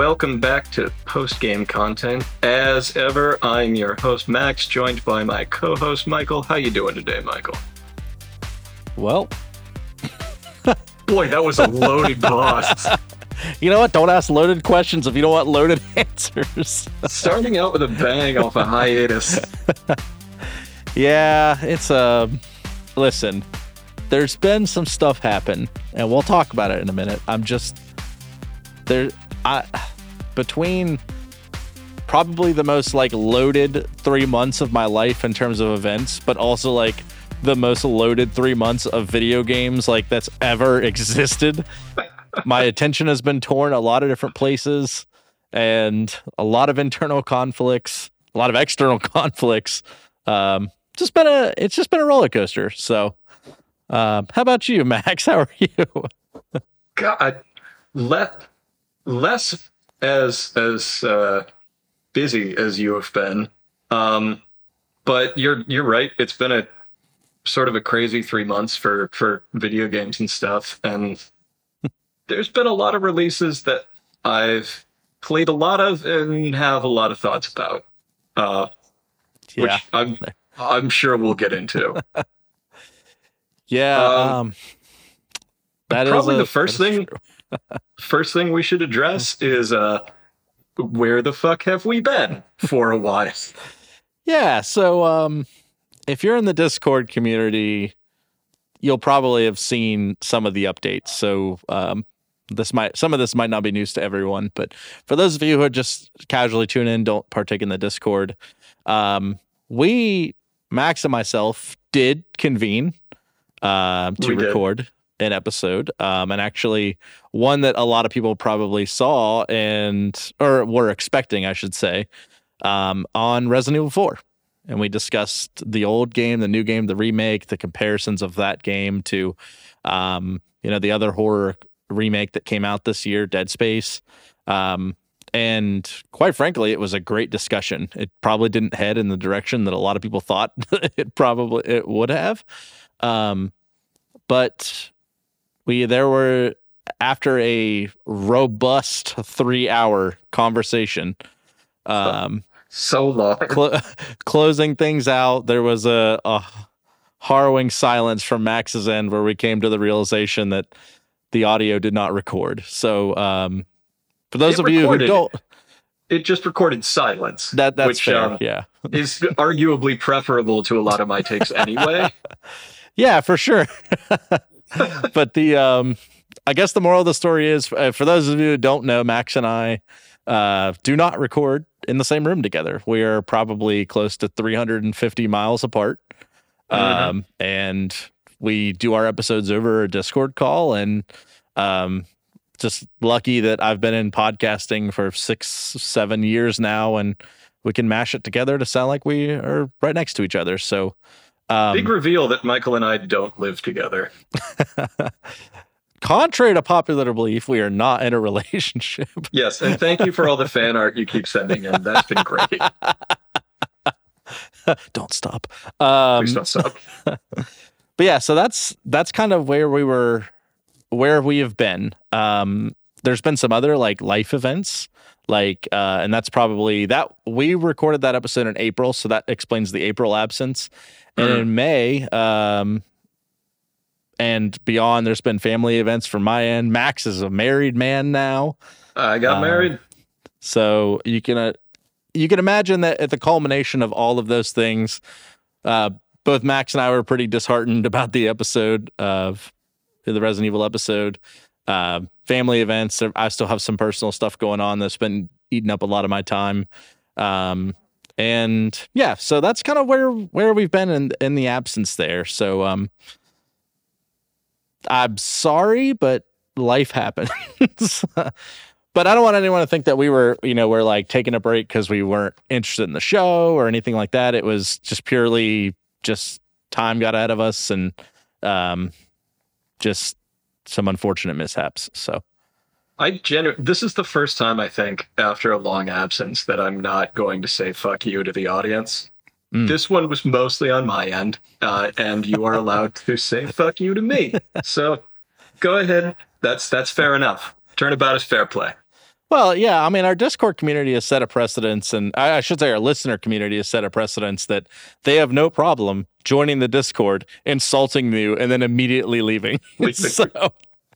welcome back to post game content. As ever, I'm your host Max, joined by my co-host Michael. How you doing today, Michael? Well, boy, that was a loaded pause. You know what? Don't ask loaded questions if you don't want loaded answers. Starting out with a bang off a hiatus. yeah, it's a. Uh, listen, there's been some stuff happen, and we'll talk about it in a minute. I'm just there. I between probably the most like loaded three months of my life in terms of events, but also like the most loaded three months of video games like that's ever existed. my attention has been torn a lot of different places and a lot of internal conflicts, a lot of external conflicts. Um, just been a it's just been a roller coaster. So um, how about you, Max? How are you? God, less less as as uh, busy as you have been, um, but you're you're right. It's been a sort of a crazy three months for for video games and stuff, and there's been a lot of releases that I've played a lot of and have a lot of thoughts about, uh, yeah. which I'm I'm sure we'll get into. Yeah. Um, um that probably a, the first thing. First thing we should address is uh, where the fuck have we been for a while? yeah. So um, if you're in the Discord community, you'll probably have seen some of the updates. So um, this might some of this might not be news to everyone, but for those of you who are just casually tune in, don't partake in the Discord. Um, we Max and myself did convene uh, to record an episode, um, and actually one that a lot of people probably saw and or were expecting, I should say, um, on Resident Evil Four. And we discussed the old game, the new game, the remake, the comparisons of that game to, um, you know, the other horror remake that came out this year, Dead Space. Um, and quite frankly, it was a great discussion. It probably didn't head in the direction that a lot of people thought it probably it would have. Um, but we there were after a robust three hour conversation. Um, so long. Cl- closing things out, there was a, a harrowing silence from Max's end where we came to the realization that the audio did not record. So, um, for those it of you who don't, it just recorded silence. That that's which, fair. Um, yeah, is arguably preferable to a lot of my takes anyway. Yeah, for sure. but the um, I guess the moral of the story is uh, for those of you who don't know, Max and I uh, do not record in the same room together. We are probably close to 350 miles apart. Mm-hmm. Um, and we do our episodes over a Discord call and um, just lucky that I've been in podcasting for six, seven years now, and we can mash it together to sound like we are right next to each other. So um, Big reveal that Michael and I don't live together. Contrary to popular belief, we are not in a relationship. yes, and thank you for all the fan art you keep sending in. That's been great. don't stop. Um, Please don't stop. but yeah, so that's that's kind of where we were, where we have been. Um, there's been some other like life events like uh, and that's probably that we recorded that episode in april so that explains the april absence. And mm-hmm. in may um, and beyond there's been family events from my end. Max is a married man now. I got uh, married. so you can uh, you can imagine that at the culmination of all of those things uh, both max and i were pretty disheartened about the episode of the resident evil episode uh, family events. I still have some personal stuff going on that's been eating up a lot of my time. Um, and yeah, so that's kind of where where we've been in in the absence there. So um, I'm sorry, but life happens. but I don't want anyone to think that we were, you know, we're like taking a break because we weren't interested in the show or anything like that. It was just purely just time got ahead of us and um, just some unfortunate mishaps. So I genu- this is the first time I think after a long absence that I'm not going to say fuck you to the audience. Mm. This one was mostly on my end, uh, and you are allowed to say fuck you to me. So go ahead. That's that's fair enough. Turnabout is fair play. Well, yeah, I mean, our Discord community has set a precedence, and I, I should say our listener community has set a precedence that they have no problem joining the Discord, insulting you, and then immediately leaving. so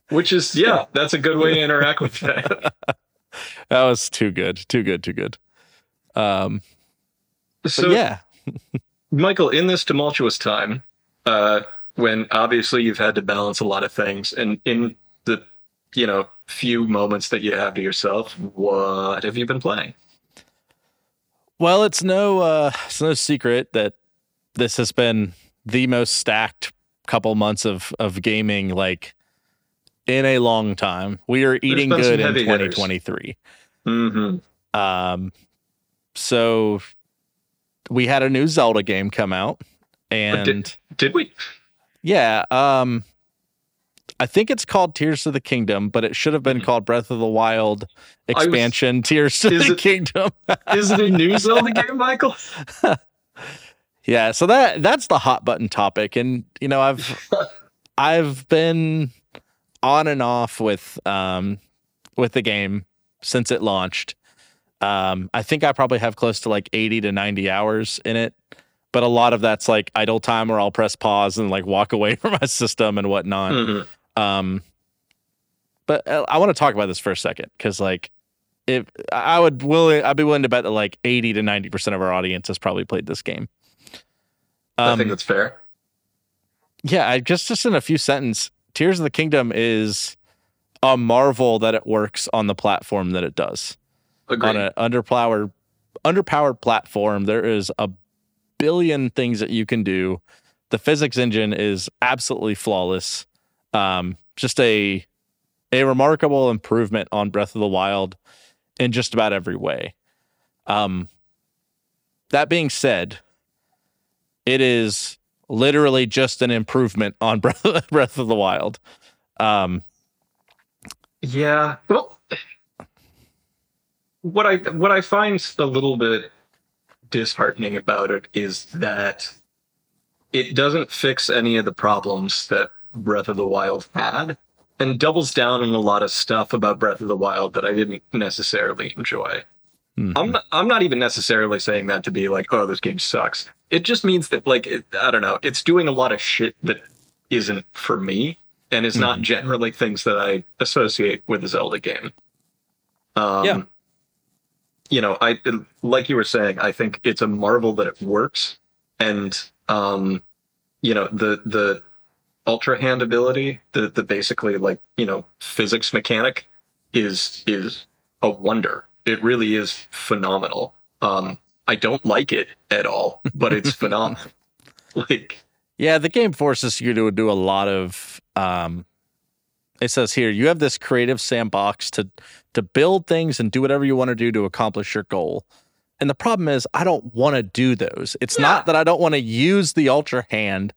Which is, yeah, that's a good way to interact with that. that was too good, too good, too good. Um, So, yeah, Michael, in this tumultuous time, uh, when obviously you've had to balance a lot of things, and in the you know few moments that you have to yourself, what have you been playing? Well, it's no uh it's no secret that this has been the most stacked couple months of of gaming like in a long time. We are eating good in 2023. Mm-hmm. Um so we had a new Zelda game come out and Did we? yeah, um I think it's called Tears of the Kingdom, but it should have been Mhm. called Breath of the Wild was- expansion Tears of the it- Kingdom. Is it a new Zelda game, Michael? Yeah, so that that's the hot button topic, and you know I've I've been on and off with um with the game since it launched. Um, I think I probably have close to like eighty to ninety hours in it, but a lot of that's like idle time where I'll press pause and like walk away from my system and whatnot. Mhm. Um, but uh, I want to talk about this for a second because, like, if I would willing, I'd be willing to bet that like eighty to ninety percent of our audience has probably played this game. I Um, think that's fair. yeah, I just just in a few sentences, Tears of the Kingdom is a marvel that it works on the platform that it does. Agreed. On an underpowered underpowered platform, there is a billion things that you can do. The physics engine is absolutely flawless. Um, just a a remarkable improvement on Breath of the Wild in just about every way. Um, that being said, it is literally just an improvement on Breath of the Wild. Um, Yeah. Well, what I what I find a little bit disheartening about it is that it doesn't fix any of the problems that Breath of the Wild had, and doubles down on a lot of stuff about Breath of the Wild that I didn't necessarily enjoy. mhm. I'm not, I'm not even necessarily saying that to be like, oh, this game sucks. It just means that like it, I don't know, it's doing a lot of shit that isn't for me and is not generally things that I associate with a Zelda game. Um, Yeah. You know, I like you were saying. I think it's a marvel that it works, and um, you know the the ultra hand ability, the the basically like you know physics mechanic, is is a wonder. It really is phenomenal. Um, I don't like it at all, but it's phenomenal. Like, Yeah, the game forces you to do a lot of um it says here you have this creative sandbox to to build things and do whatever you want to do to accomplish your goal. And the problem is I don't want to do those. It's Yeah. not that I don't want to use the ultra hand.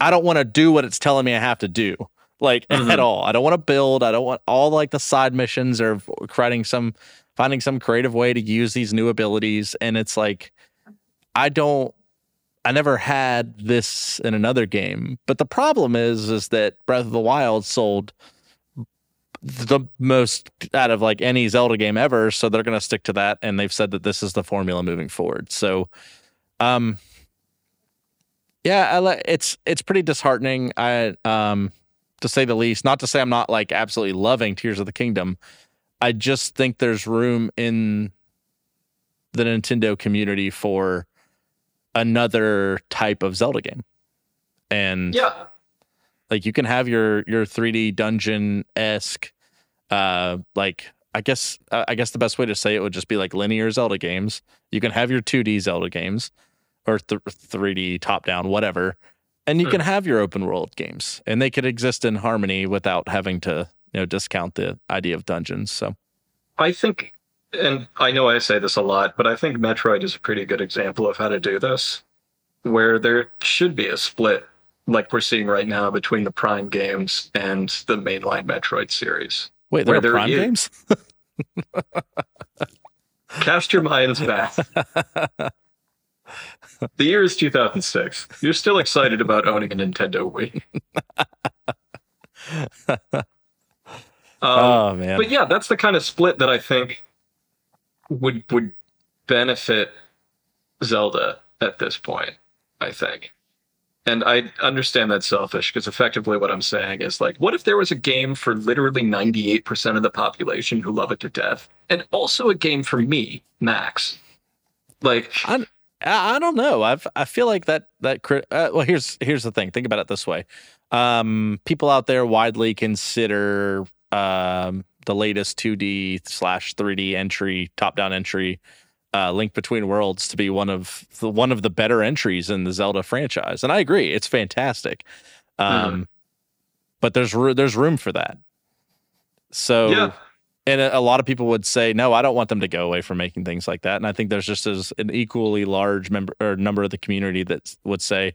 I don't want to do what it's telling me I have to do. Like Mhm. at all. I don't want to build. I don't want all like the side missions or creating some finding some creative way to use these new abilities and it's like I don't I never had this in another game. But the problem is is that Breath of the Wild sold the most out of like any Zelda game ever, so they're going to stick to that and they've said that this is the formula moving forward. So um yeah, I it's it's pretty disheartening. I um to say the least, not to say I'm not like absolutely loving Tears of the Kingdom. I just think there's room in the Nintendo community for another type of Zelda game. And yeah, like you can have your your 3D dungeon esque, uh, like I guess I guess the best way to say it would just be like linear Zelda games. You can have your 2D Zelda games, or th- 3D top down, whatever, and you Hmm. can have your open world games, and they could exist in harmony without having to you know discount the idea of dungeons. So I think, and I know I say this a lot, but I think Metroid is a pretty good example of how to do this, where there should be a split, like we're seeing right now between the Prime games and the mainline Metroid series. wait, there are there Prime is- games. Cast your minds back. the year is 2006. You're still excited about owning a Nintendo Wii. Um, oh man. but yeah, that's the kind of split that I think would would benefit Zelda at this point. I think, and I understand that's selfish because effectively what I'm saying is like, what if there was a game for literally 98 percent of the population who love it to death, and also a game for me, Max? Like, I, I don't know. I've I feel like that that crit- uh, well here's here's the thing. Think about it this way. Um, people out there widely consider um, the latest 2D slash 3D entry, top down entry, uh, Link Between Worlds to be one of the one of the better entries in the Zelda franchise, and I agree, it's fantastic. Um, but there's there's room for that. So yeah, and a, lot of people would say no i don't want them to go away from making things like that. And i think there's just as an equally large member or number of the community that would say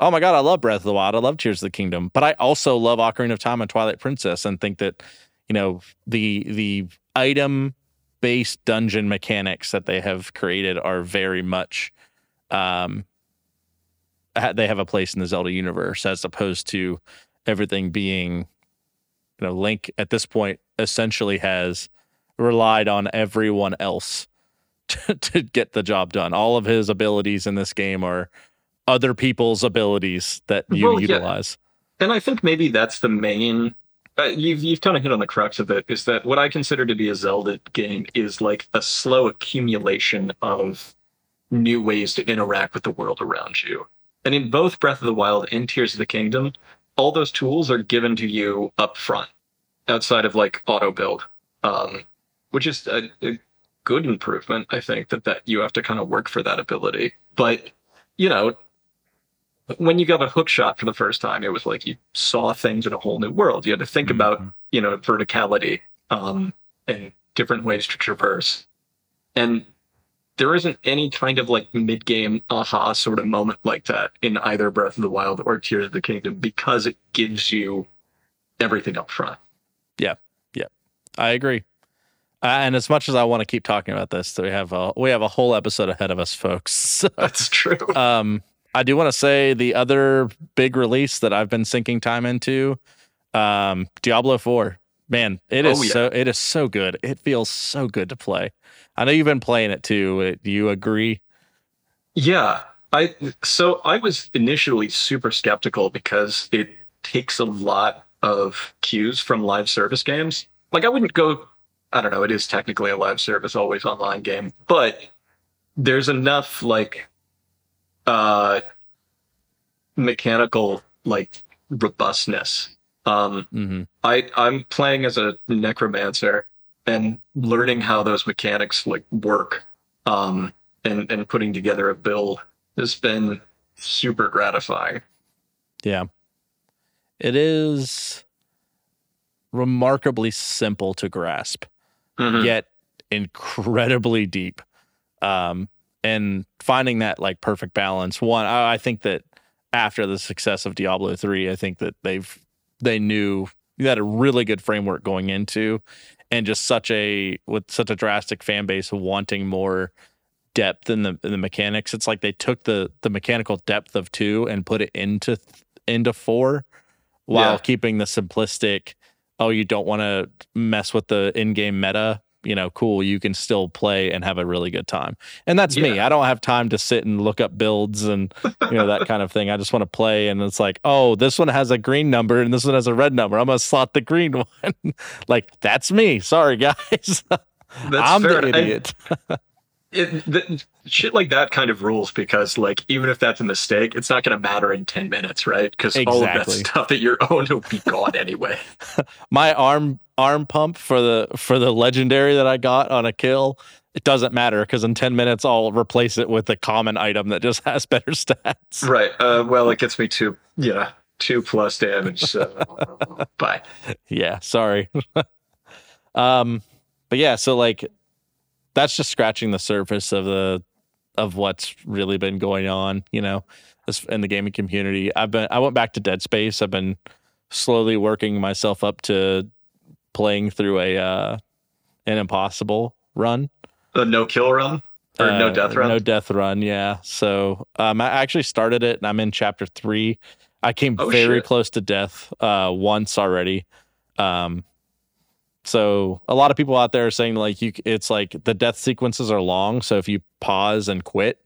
oh my god i love breath of the wild i love tears of the kingdom but i also love ocarina of time and twilight princess and think that you know the the item based dungeon mechanics that they have created are very much um they have a place in the zelda universe as opposed to everything being you know link at this point essentially has relied on everyone else to, to get the job done all of his abilities in this game are other people's abilities that you Well, yeah. utilize and I think maybe that's the main. Uh, you've you've kind of hit on the crux of it. Is that what I consider to be a Zelda game is like a slow accumulation of new ways to interact with the world around you. And in both Breath of the Wild and Tears of the Kingdom, all those tools are given to you up front, outside of like auto build, um, which is a, a good improvement. I think that that you have to kind of work for that ability, but you know when you got a hook shot for the first time, it was like you saw things in a whole new world. You had to think about, Mhm. you know, verticality um, and different ways to traverse. And there isn't any kind of like mid game aha sort of moment like that in either Breath of the Wild or Tears of the Kingdom because it gives you everything up front. Yeah. Yeah. I agree. Uh, and as much as I want to keep talking about this, we have a we have a whole episode ahead of us, folks. So, That's true. um, I do want to say the other big release that I've been sinking time into, um, Diablo Four. Man, it is Oh, yeah. so it is so good. It feels so good to play. I know you've been playing it too. Do you agree? Yeah, I so I was initially super skeptical because it takes a lot of cues from live service games. Like I wouldn't go I don't know, it is technically a live service always online game, but there's enough like uh mechanical like robustness. Um hmm I I'm playing as a necromancer and learning how those mechanics like work um and and putting together a build has been super gratifying. Yeah. It is remarkably simple to grasp. Mhm. yet incredibly deep. Um, and finding that like perfect balance. One, I, I think that after the success of Diablo three, I think that they've they knew you had a really good framework going into, and just such a with such a drastic fan base wanting more depth in the in the mechanics. It's like they took the the mechanical depth of two and put it into into four, while Yeah. keeping the simplistic. Oh, you don't want to mess with the in-game meta. You know, cool. You can still play and have a really good time. And that's me. I don't have time to sit and look up builds and you know that kind of thing. I just want to play, and it's like, oh, this one has a green number and this one has a red number. I'm gonna slot the green one. like that's me. Sorry, guys. That's I'm fair. the idiot. It, the, shit like that kind of rules because like even if that's a mistake, it's not going to matter in ten minutes, right? Because all of that Exactly. stuff that you're oh, owned will be gone anyway. my arm arm pump for the for the legendary that I got on a kill. It doesn't matter because in ten minutes I'll replace it with a common item that just has better stats. right. Uh, well, it gets me two. Yeah, two plus damage. So bye. Yeah, sorry. um, but yeah, so like that's just scratching the surface of the of what's really been going on, you know, as- in the gaming community. I've been I went back to Dead Space. I've been slowly working myself up to playing through a uh an impossible run. A no kill run or no Uh, death run. No death run, yeah. So um, I actually started it and I'm in chapter three. I came Oh, very shit. close to death uh, once already. Um, So a lot of people out there are saying like you, it's like the death sequences are long. So if you pause and quit,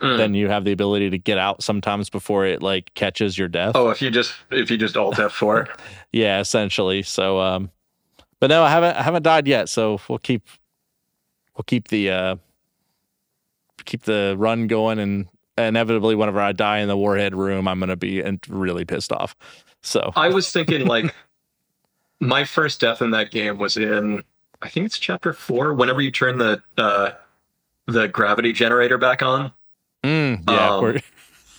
Mm. then you have the ability to get out sometimes before it like catches your death. oh, if you just if you just alt F4. Yeah, essentially. So, um, but no, I haven't I haven't died yet. So we'll keep we'll keep the uh, keep the run going, and inevitably, whenever I die in the warhead room, I'm gonna be and really pissed off. So I was thinking like my first death in that game was in I think it's chapter four. Whenever you turn the uh, the gravity generator back on, mm, yeah,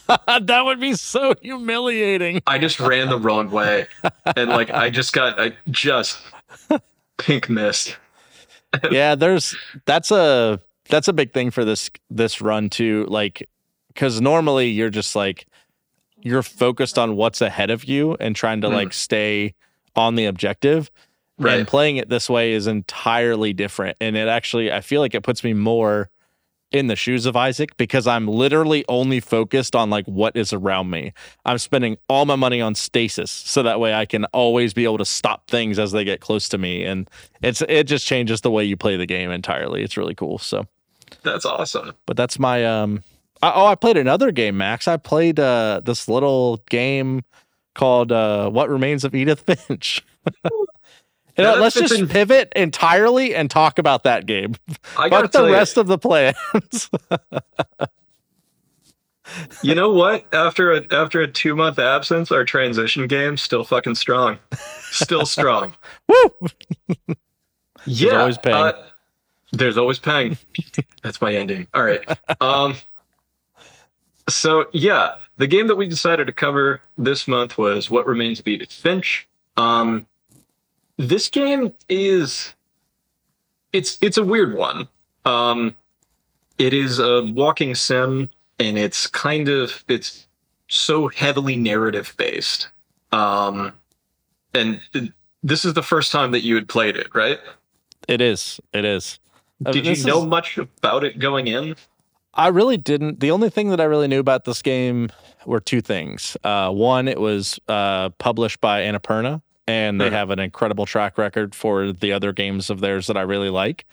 Um, that would be so humiliating. I just ran the wrong way, and like I just got I just pink mist. yeah, there's that's a that's a big thing for this this run too. Like, because normally you're just like you're focused on what's ahead of you and trying to Mhm. like stay on the objective. Right. And playing it this way is entirely different. And it actually, I feel like it puts me more in the shoes of Isaac because I'm literally only focused on like what is around me. I'm spending all my money on stasis so that way I can always be able to stop things as they get close to me. And it's it just changes the way you play the game entirely. It's really cool. So, That's awesome. but that's my um. I, oh, I played another game, Max. I played uh this little game called uh What Remains of Edith Finch. You know, let's just pivot entirely and talk about that game. I gotta the tell you, rest of the plans. you know what? After a after a two month absence, our transition game still fucking strong, still strong. Woo! Yeah, there's always Pang. uh, there's always Pang. That's my ending. All right. Um. So yeah, the game that we decided to cover this month was What Remains of Edith Finch. Um, this game is it's it's a weird one. Um, it is a walking sim, and it's kind of it's so heavily narrative based. Um, and this is the first time that you had played it, right? It is. It is. Uh, Did you know is- much about it going in? I really didn't. The only thing that I really knew about this game were two things. Uh, one, it was uh, published by Annapurna, and they have an incredible track record for the other games of theirs that I really like.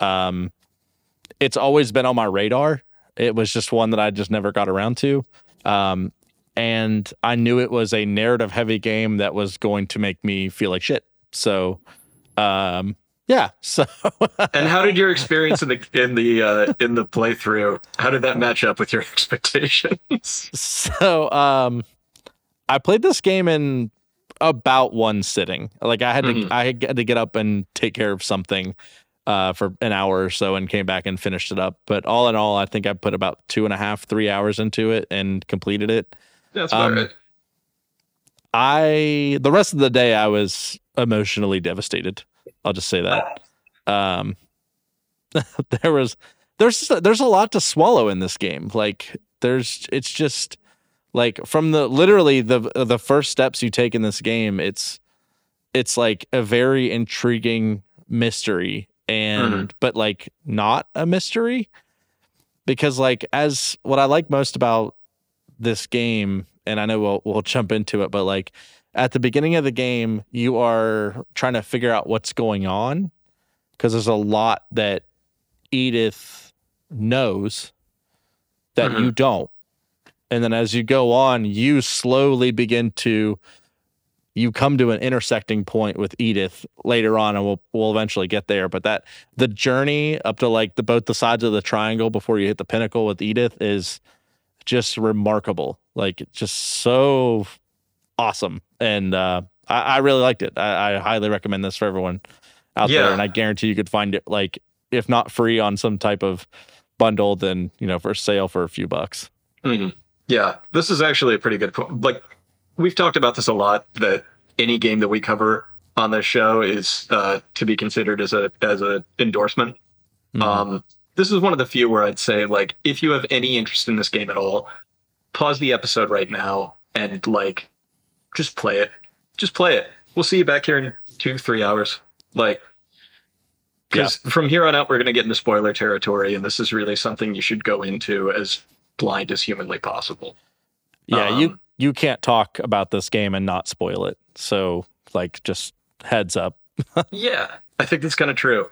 Um, it's always been on my radar. It was just one that I just never got around to. Um, and I knew it was a narrative heavy game that was going to make me feel like shit. So, um, yeah. So, And how did your experience in the in the uh, in the playthrough? How did that match up with your expectations? so um i played this game in about one sitting. Like i had to Mhm. i had to get up and take care of something uh for an hour or so and came back and finished it up. But all in all i think i put about two and a half three hours into it and completed it. That's about Um, right. i the rest of the day i was emotionally devastated. I'll just say that. Um there was there's there's a lot to swallow in this game. Like there's it's just like from the literally the the first steps you take in this game it's it's like a very intriguing mystery and but like not a mystery. Because like as what i like most about this game and i know we'll we'll jump into it but like at the beginning of the game you are trying to figure out what's going on. Because there's a lot that edith knows that Mhm. you don't and then as you go on you slowly begin to you come to an intersecting point with Edith later on and we'll we'll eventually get there. But that the journey up to like the both the sides of the triangle before you hit the pinnacle with Edith is just remarkable. Like just so awesome. And uh I, I really liked it. I, I highly recommend this for everyone out Yeah. there and I guarantee you could find it like if not free on some type of bundle then you know for sale for a few bucks. Mhm. Yeah, this is actually a pretty good point. Like we've talked about this a lot. That any game that we cover on this show is uh, to be considered as a as an endorsement. Mhm. Um, this is one of the few where I'd say like if you have any interest in this game at all, pause the episode right now and like just play it. Just play it. We'll see you back here in two three hours. Like. Because from here on out, we're going to get into spoiler territory, and this is really something you should go into as blind as humanly possible. Yeah, you Um, you can't talk about this game and not spoil it. So like just heads up. yeah, I think that's kind of true.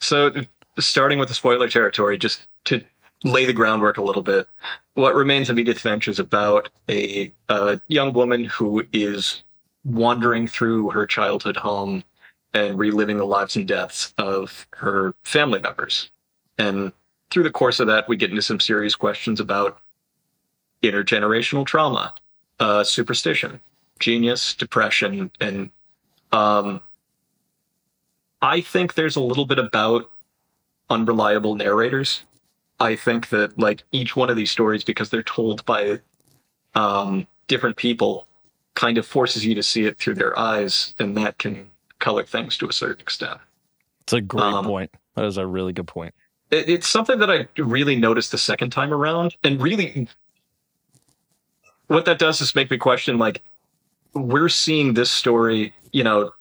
So, starting with the spoiler territory, just to lay the groundwork a little bit, what remains of Edith Finch is about a, a young woman who is wandering through her childhood home and reliving the lives and deaths of her family members. And through the course of that, we get into some serious questions about intergenerational trauma, uh, superstition, genius, depression, and um, I think there's a little bit about unreliable narrators. I think that like each one of these stories, because they're told by um, different people, kind of forces you to see it through their eyes, and that can color things to a certain extent. It's a great Um, point. That is a really good point. It, it's something that I really noticed the second time around, and really, what that does is make me question like, we're seeing this story, you know,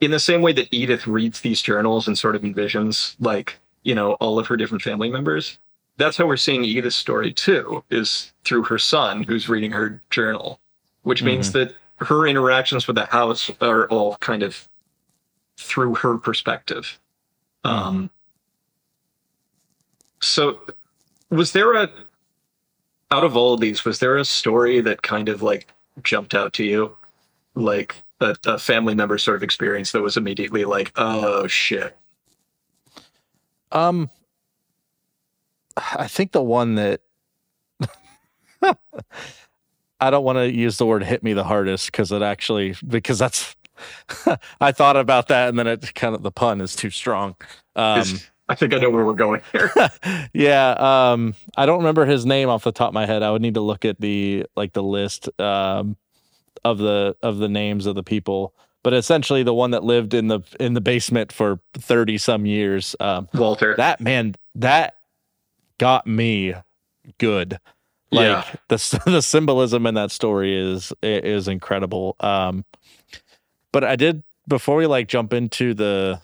in the same way that Edith reads these journals and sort of envisions like, you know, all of her different family members. That's how we're seeing Edith's story too, is through her son who's reading her journal, which means that her interactions with the house are all kind of through her perspective. Um, so, was there a out of all of these, was there a story that kind of like jumped out to you, like a, a family member sort of experience that was immediately like, oh shit, Um, I think the one that I don't want to use the word "hit me" the hardest because it actually because that's I thought about that and then it kind of the pun is too strong. Um, I think I know where we're going here. yeah, um, I don't remember his name off the top of my head. I would need to look at the like the list um, of the of the names of the people. But essentially, the one that lived in the in the basement for thirty some years. Um, Walter. that man that got me good like Yeah. the the symbolism in that story is is incredible um but i did before we like jump into the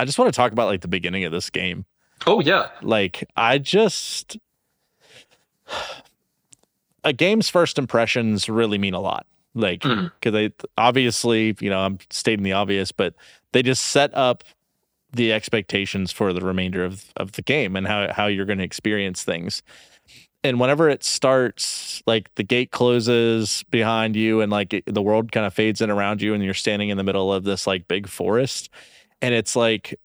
i just want to talk about like the beginning of this game. Oh yeah, like i just a game's first impressions really mean a lot. Like mm-hmm. because they obviously you know i'm stating the obvious but they just set up the expectations for the remainder of, of the game and how, how you're going to experience things. And whenever it starts like the gate closes behind you and like it, the world kind of fades in around you and you're standing in the middle of this like big forest and it's like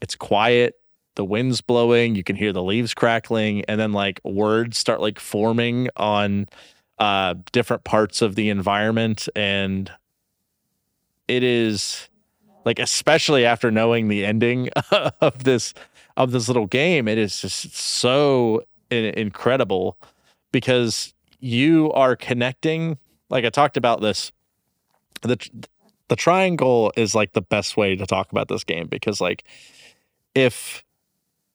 it's quiet the wind's blowing you can hear the leaves crackling and then like words start like forming on uh different parts of the environment. And it is like especially after knowing the ending of this of this little game it is just so in- incredible because you are connecting like i talked about this the the triangle is like the best way to talk about this game because like if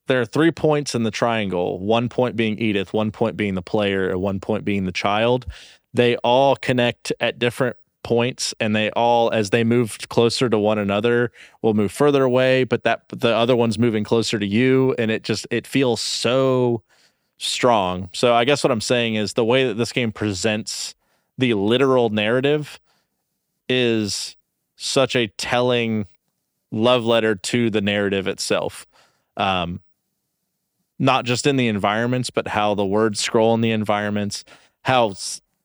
there are three points in the triangle one point being edith one point being the player and one point being the child they all connect at different points and they all as they move closer to one another will move further away but that the other one's moving closer to you and it just it feels so strong. So i guess what i'm saying is the way that this game presents the literal narrative is such a telling love letter to the narrative itself. Um not just in the environments but how the words scroll in the environments how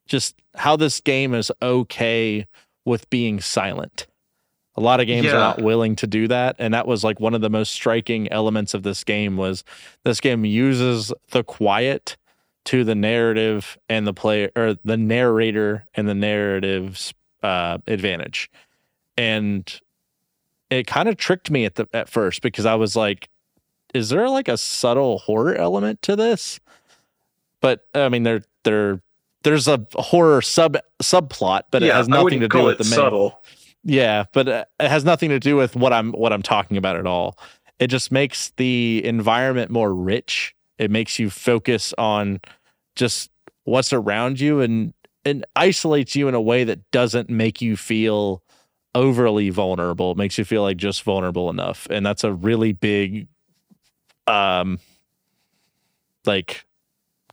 just how this game is okay with being silent. A lot of games are not willing to do that and that was like one of the most striking elements of this game was this game uses the quiet to the narrative and the player or the narrator and the narrative's uh, advantage and it kind of tricked me at the at first because i was like is there like a subtle horror element to this but i mean there there there's a horror sub subplot but it has nothing to do with it the main subtle. yeah, but uh, it has nothing to do with what I'm what I'm talking about at all. It just makes the environment more rich. It makes you focus on just what's around you and and isolates you in a way that doesn't make you feel overly vulnerable. It makes you feel like just vulnerable enough. And that's a really big um like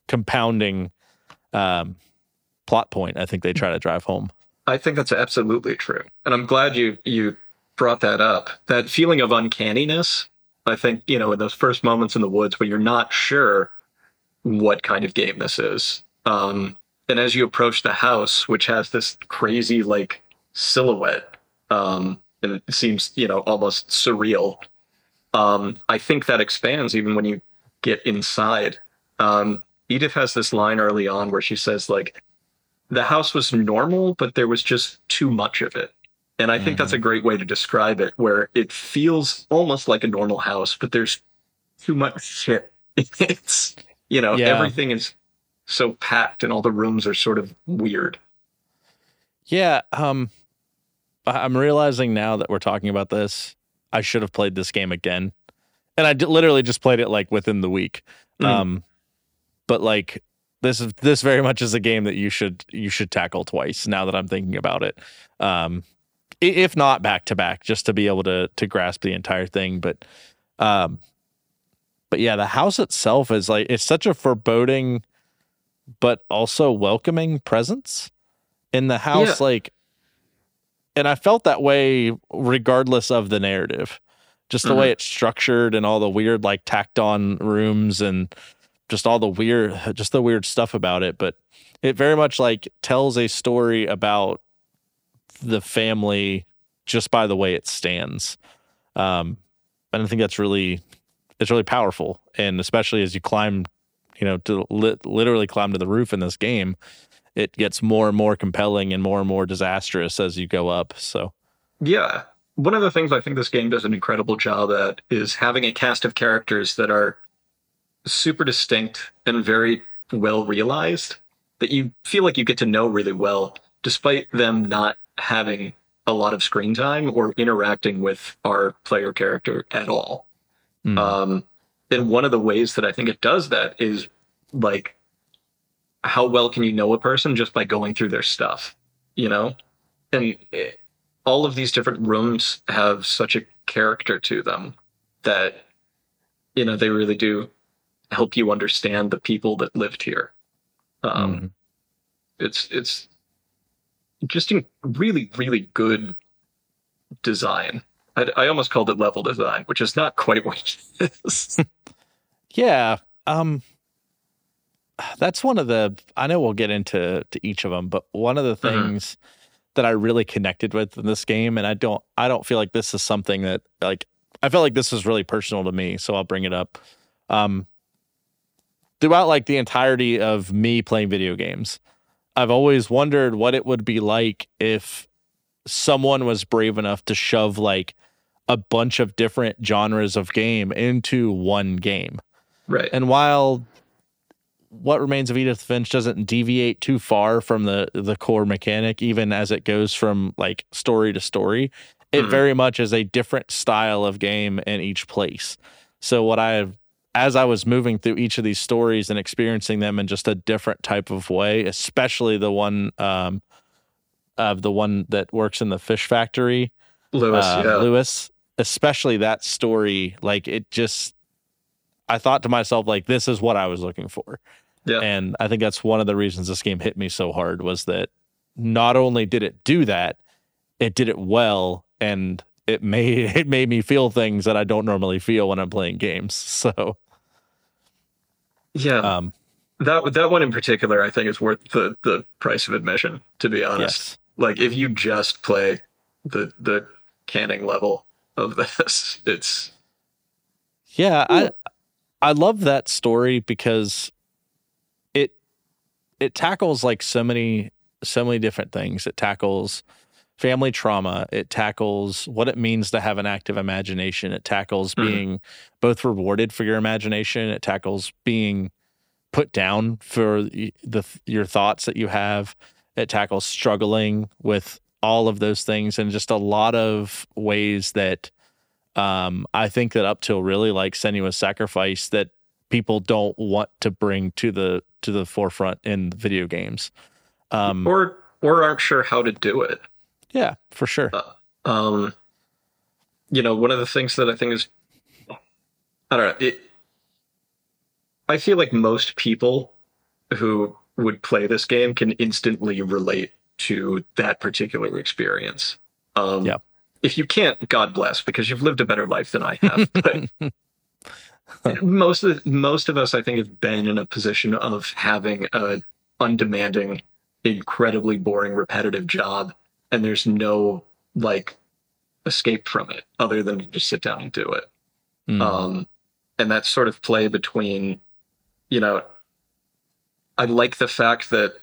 compounding um plot point I think they try to drive home. I think that's absolutely true, and I'm glad you you brought that up. That feeling of uncanniness, I think, you know, in those first moments in the woods where you're not sure what kind of game this is. Um, and as you approach the house, which has this crazy like silhouette, um, and it seems, you know, almost surreal. Um, I think that expands even when you get inside. Um, Edith has this line early on where she says, like, the house was normal, but there was just too much of it. And I think Mm-hmm. that's a great way to describe it, where it feels almost like a normal house, but there's too much shit. It's, you know, Yeah. everything is so packed and all the rooms are sort of weird. Yeah, um I'm realizing now that we're talking about this, I should have played this game again. And I d- literally just played it like within the week. Mm. Um but like this is this very much is a game that you should you should tackle twice now that I'm thinking about it. Um if not back to back just to be able to to grasp the entire thing, but um but yeah, the house itself is like it's such a foreboding but also welcoming presence in the house Yeah. like and I felt that way regardless of the narrative. Just the way it's structured and all the weird like tacked on rooms and just all the weird just the weird stuff about it, but it very much like tells a story about the family just by the way it stands. Um and I think that's really it's really powerful and especially as you climb you know to li- literally climb to the roof in this game it gets more and more compelling and more and more disastrous as you go up so Yeah. One of the things I think this game does an incredible job at is having a cast of characters that are super distinct and very well realized that you feel like you get to know really well, despite them not having a lot of screen time or interacting with our player character at all. Mm. Um, and one of the ways that I think it does that is like, how well can you know a person just by going through their stuff, you know? And it, all of these different rooms have such a character to them that, you know, they really do help you understand the people that lived here. Um, Mhm. It's it's just a really really good design. I, I almost called it level design, which is not quite what it is. yeah um that's one of the i know we'll get into to each of them but one of the Mhm. things that i really connected with in this game and i don't i don't feel like this is something that like i felt like this is really personal to me so i'll bring it up um throughout like the entirety of me playing video games i've always wondered what it would be like if someone was brave enough to shove like a bunch of different genres of game into one game right. and while what remains of Edith Finch doesn't deviate too far from the the core mechanic, even as it goes from like story to story, it Mhm. very much is a different style of game in each place. So what I've as I was moving through each of these stories and experiencing them in just a different type of way, especially the one um of the one that works in the fish factory, Lewis, uh, yeah. Lewis, especially that story, like it just, I thought to myself, like, this is what I was looking for. Yeah. And I think that's one of the reasons this game hit me so hard was that not only did it do that, it did it well and it made it made me feel things that I don't normally feel when I'm playing games. So yeah. um that that one in particular, I think, is worth the the price of admission. To be honest, yes. like if you just play the the canning level of this, it's Yeah, I I love that story because it it tackles like so many so many different things. It tackles family trauma, it tackles what it means to have an active imagination, it tackles Mhm. being both rewarded for your imagination, it tackles being put down for the your thoughts that you have. It tackles struggling with all of those things and just a lot of ways that um, I think that up till really like Senua's Sacrifice that people don't want to bring to the to the forefront in video games. Um, or or aren't sure how to do it. yeah, for sure. Um, you know, one of the things that I think is, I don't know, it. I feel like most people who would play this game can instantly relate to that particular experience. Um, Yeah. If you can't, God bless, because you've lived a better life than I have. But most of the, most of us, I think, have been in a position of having a undemanding, incredibly boring, repetitive job, and there's no like escape from it other than to just sit down and do it. Mm. Um, and that sort of play between, you know, I like the fact that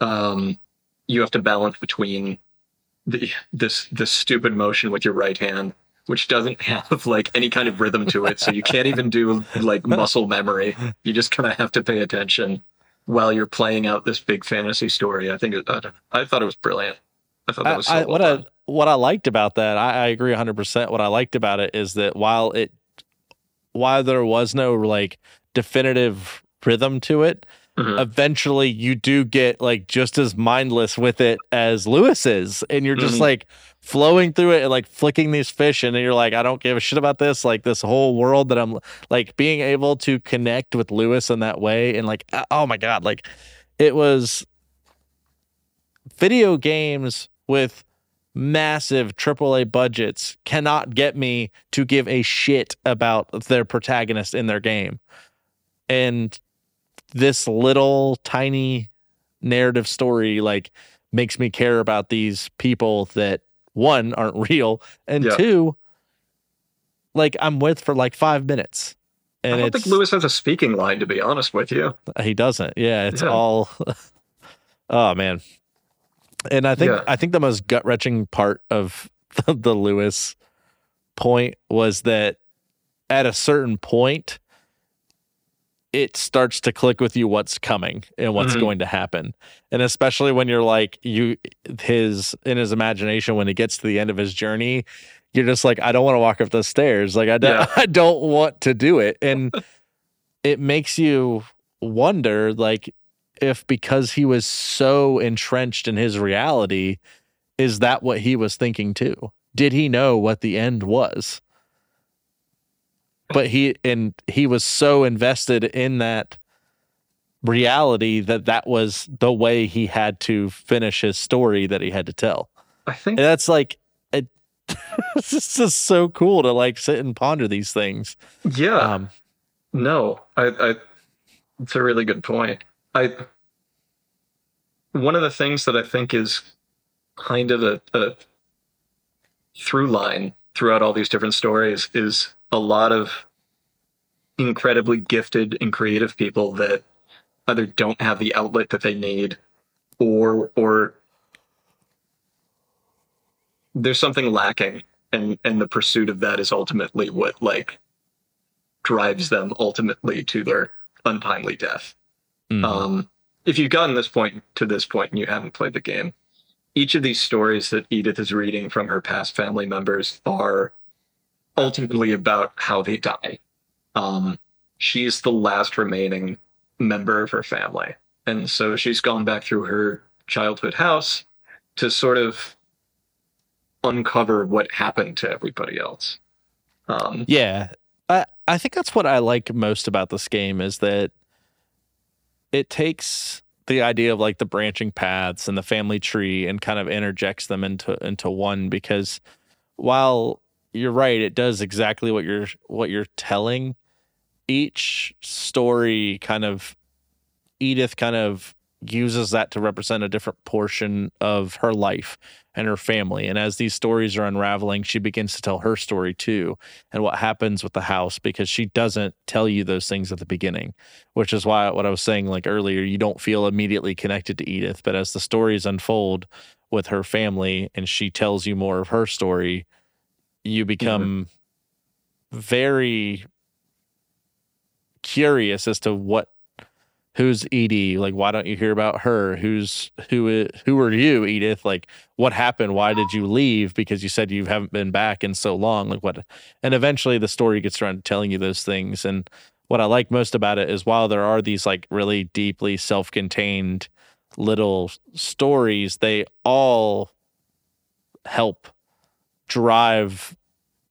um, you have to balance between the, this this stupid motion with your right hand, which doesn't have like any kind of rhythm to it, so you can't even do like muscle memory. You just kind of have to pay attention while you're playing out this big fantasy story. I think it, I, I thought it was brilliant. I thought that was so I, well what done. I what I liked about that, I, I agree 100. percent What I liked about it is that while it, while there was no like definitive rhythm to it, Mhm. eventually you do get like just as mindless with it as Lewis is, and you're just Mhm. like flowing through it and like flicking these fish, and you're like, I don't give a shit about this. Like this whole world that I'm like being able to connect with Lewis in that way, and like, oh my god, like it was video games with massive AAA budgets cannot get me to give a shit about their protagonist in their game. And this little tiny narrative story like makes me care about these people that one aren't real and Yeah. two like I'm with for like 5 minutes. And I don't think Lewis has a speaking line, to be honest with you. he doesn't. Yeah, it's Yeah. all. oh man, and I think Yeah. I think the most gut wrenching part of the, the Lewis point was that at a certain point, it starts to click with you what's coming and what's Mhm. going to happen, and especially when you're like you his in his imagination when he gets to the end of his journey. You're just like, I don't want to walk up the stairs. Like I don't, Yeah. I don't want to do it. And it makes you wonder like if because he was so entrenched in his reality is that what he was thinking too did he know what the end was but he and he was so invested in that reality that that was the way he had to finish his story that he had to tell I think and that's like it, it's just so cool to like sit and ponder these things yeah. um No, I, I it's a really good point. I one of the things that I think is kind of a, a through line throughout all these different stories is a lot of incredibly gifted and creative people that either don't have the outlet that they need or or there's something lacking and and the pursuit of that is ultimately what like drives them ultimately to their untimely death. mhm. Um, if you've gotten this point to this point and you haven't played the game, each of these stories that Edith is reading from her past family members are ultimately about how they die. Um, she's the last remaining member of her family. And so she's gone back through her childhood house to sort of uncover what happened to everybody else. Um, Yeah. I, I think that's what I like most about this game is that it takes the idea of like the branching paths and the family tree and kind of interjects them into into one because while you're right it does exactly what you're what you're telling. Each story kind of Edith kind of uses that to represent a different portion of her life and her family. And as these stories are unraveling she begins to tell her story too and what happens with the house because she doesn't tell you those things at the beginning which is why what i was saying like earlier you don't feel immediately connected to edith but as the stories unfold with her family and she tells you more of her story you mm-hmm. become very curious as to what who's Edie? Like why don't you hear about her? Who's who who are you Edith? Like what happened? Why did you leave? Because you said you haven't been back in so long. Like what and eventually the story gets around to telling you those things. And what i like most about it is while there are these like really deeply self-contained little stories they all help drive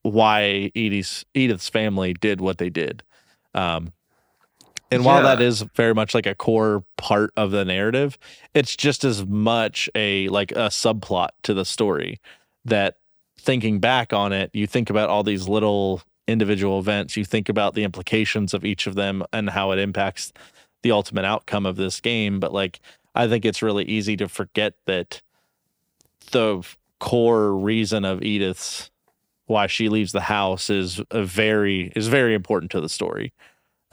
why Edie's Edith's family did what they did um and while Yeah. that is very much like a core part of the narrative, it's just as much a like a subplot to the story that thinking back on it, you think about all these little individual events, you think about the implications of each of them and how it impacts the ultimate outcome of this game. But like, I think it's really easy to forget that the core reason of Edith's why she leaves the house is very is very important to the story.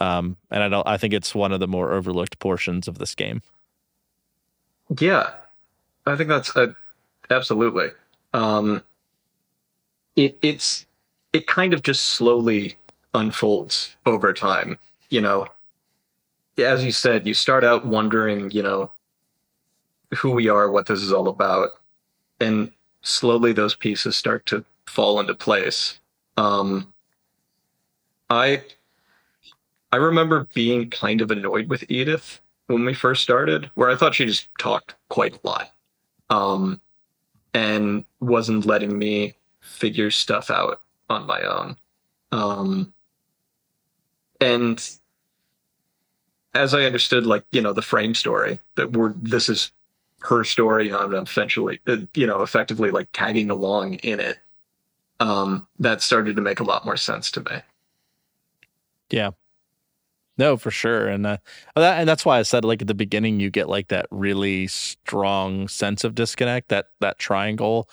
Um, and I don't I think it's one of the more overlooked portions of this game. Yeah, I think that's a, absolutely. Um, it it's it kind of just slowly unfolds over time. You know, as you said, you start out wondering, you know, who we are, what this is all about, and slowly those pieces start to fall into place. Um, I I remember being kind of annoyed with Edith when we first started, where I thought she just talked quite a lot, um, and wasn't letting me figure stuff out on my own. Um, and as I understood, like you know, the frame story that we're this is her story. I'm eventually, uh, you know, effectively like tagging along in it. Um, that started to make a lot more sense to me. Yeah. No, for sure, and uh, that, and that's why I said like at the beginning, you get like that really strong sense of disconnect, that that triangle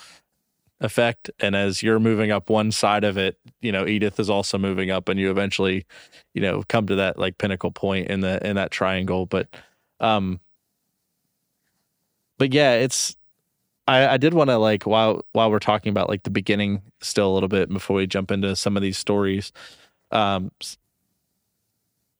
effect, and as you're moving up one side of it, you know Edith is also moving up, and you eventually, you know, come to that like pinnacle point in the in that triangle. But, um, but yeah, it's I, I did want to like while while we're talking about like the beginning still a little bit before we jump into some of these stories. Um,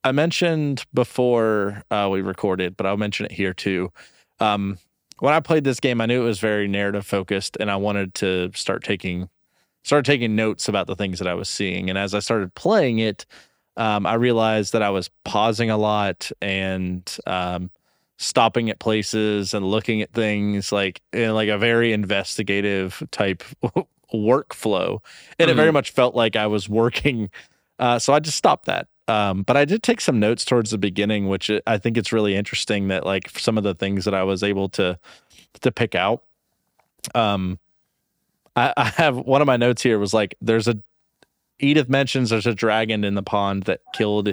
I mentioned before uh, we recorded, but I'll mention it here too. Um, when I played this game, I knew it was very narrative focused, and I wanted to start taking start taking notes about the things that I was seeing. And as I started playing it, um, I realized that I was pausing a lot and um, stopping at places and looking at things like in like a very investigative type workflow, and mm-hmm. it very mm-hmm. much felt like I was working. Uh, so I just stopped that um, but I did take some notes towards the beginning, which I think it's really interesting that like some of the things that I was able to to pick out. Um, I, I have one of my notes here was like there's a Edith mentions there's a dragon in the pond that killed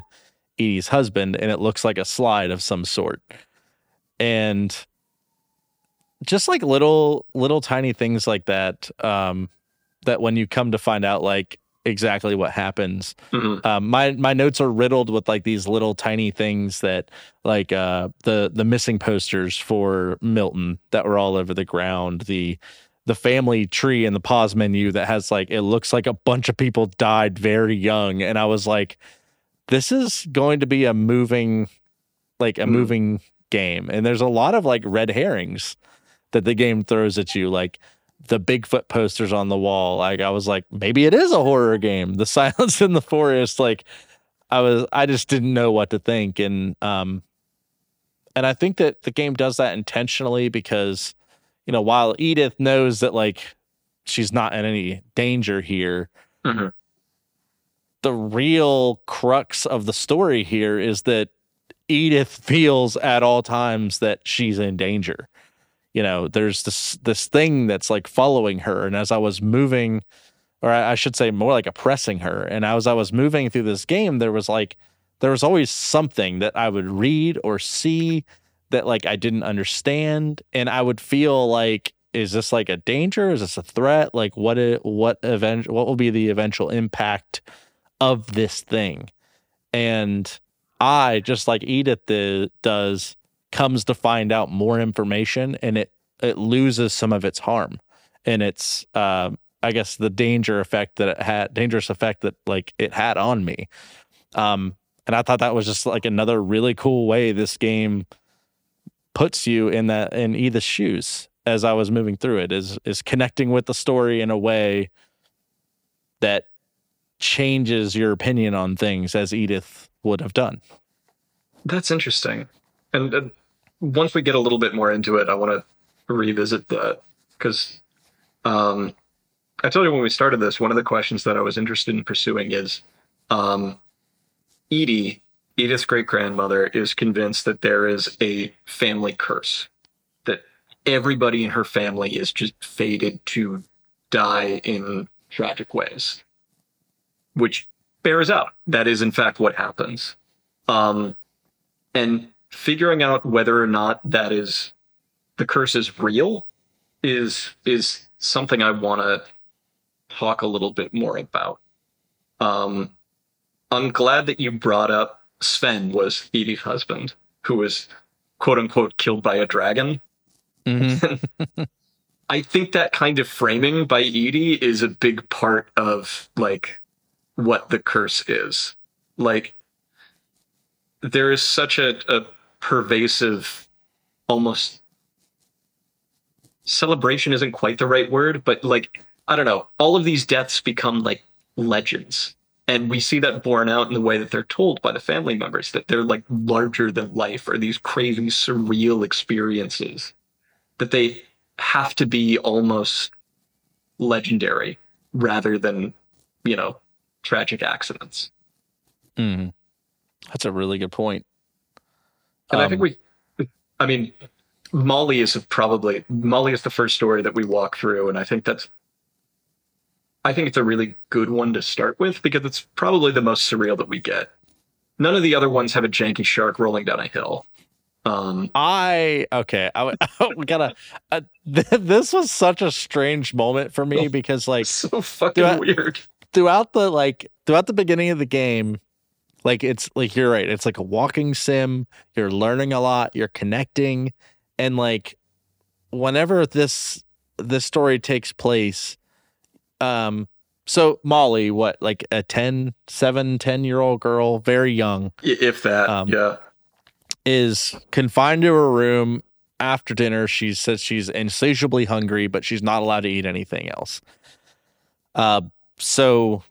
Edie's husband, and it looks like a slide of some sort. And just like little little tiny things like that, um, that when you come to find out, like exactly what happens. Mm-hmm. Um, my my notes are riddled with like these little tiny things that like uh, the the missing posters for Milton that were all over the ground. The the family tree in the pause menu that has like it looks like a bunch of people died very young, and I was like, this is going to be a moving like a mm-hmm. moving game, and there's a lot of like red herrings that the game throws at you, like the Bigfoot posters on the wall. Like I was like, maybe it is a horror game. The Silence in the Forest. Like I was, I just didn't know what to think, and um, and I think that the game does that intentionally because, you know, while Edith knows that like she's not in any danger here. Mm-hmm. The real crux of the story here is that Edith feels at all times that she's in danger. You know there's this this thing that's like following her and as i was moving or i should say more like oppressing her and as i was moving through this game there was like there was always something that i would read or see that like i didn't understand and i would feel like is this like a danger? Is this a threat? Like what it, what event what will be the eventual impact of this thing? And i just like edith the, does comes to find out more information and it it loses some of its harm and its uh, I guess the danger effect that it had dangerous effect that like it had on me. Um and I thought that was just like another really cool way this game puts you in that in Edith's shoes as I was moving through it is is connecting with the story in a way that changes your opinion on things as Edith would have done. That's interesting. And, once we get a little bit more into it, I want to revisit that because um, I told you when we started this, one of the questions that I was interested in pursuing is um, Edie, Edith's great grandmother, is convinced that there is a family curse, that everybody in her family is just fated to die in tragic ways, which bears out. That is, in fact, what happens. Um, and figuring out whether or not that is the curse is real is is something I want to talk a little bit more about. Um, I'm glad that you brought up Sven was Edie's husband, who was quote unquote killed by a dragon. Mhm. I think that kind of framing by Edie is a big part of like what the curse is. Like there is such a, a pervasive almost celebration isn't quite the right word, but like I don't know, all of these deaths become like legends. And we see that borne out in the way that they're told by the family members that they're like larger than life or these crazy surreal experiences that they have to be almost legendary rather than, you know, tragic accidents. Mhm. That's a really good point. And I Um, think we, I mean, Molly is probably Molly is the first story that we walk through, and I think that's, I think it's a really good one to start with because it's probably the most surreal that we get. None of the other ones have a janky shark rolling down a hill. Um, I okay. I, we gotta. Uh, th- this was such a strange moment for me because like so fucking I- weird. Throughout the like throughout the beginning of the game like it's like you're right it's like a walking sim you're learning a lot you're connecting and like whenever this this story takes place um so molly what like a 10 7 10 year old girl very young If that, Um, yeah, is confined to her room after dinner. She says she's insatiably hungry, but she's not allowed to eat anything else. Uh, so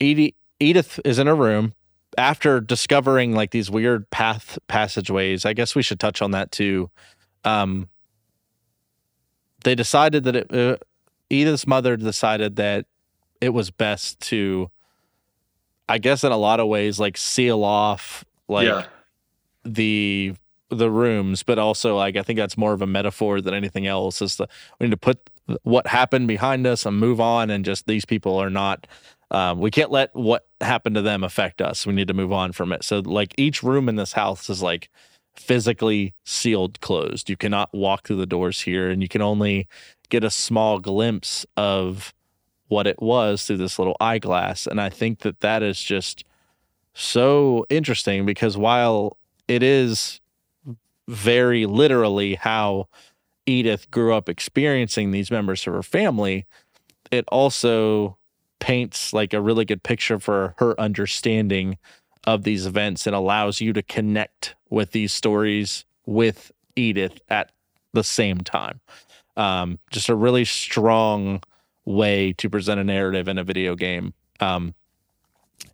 Edith is in a room after discovering like these weird path passageways. I guess we should touch on that too. Um, they decided that it, uh, Edith's mother decided that it was best to, I guess, in a lot of ways, like seal off like yeah, the the rooms, but also like I think that's more of a metaphor than anything else. Is the we need to put what happened behind us and move on, and just these people are not. Um, we can't let what happened to them affect us. We need to move on from it. So like each room in this house is like physically sealed closed. You cannot walk through the doors here, and you can only get a small glimpse of what it was through this little eyeglass. And I think that that is just so interesting because while it is very literally how Edith grew up experiencing these members of her family, it also paints like a really good picture for her understanding of these events and allows you to connect with these stories with Edith at the same time. Um, just a really strong way to present a narrative in a video game. Um,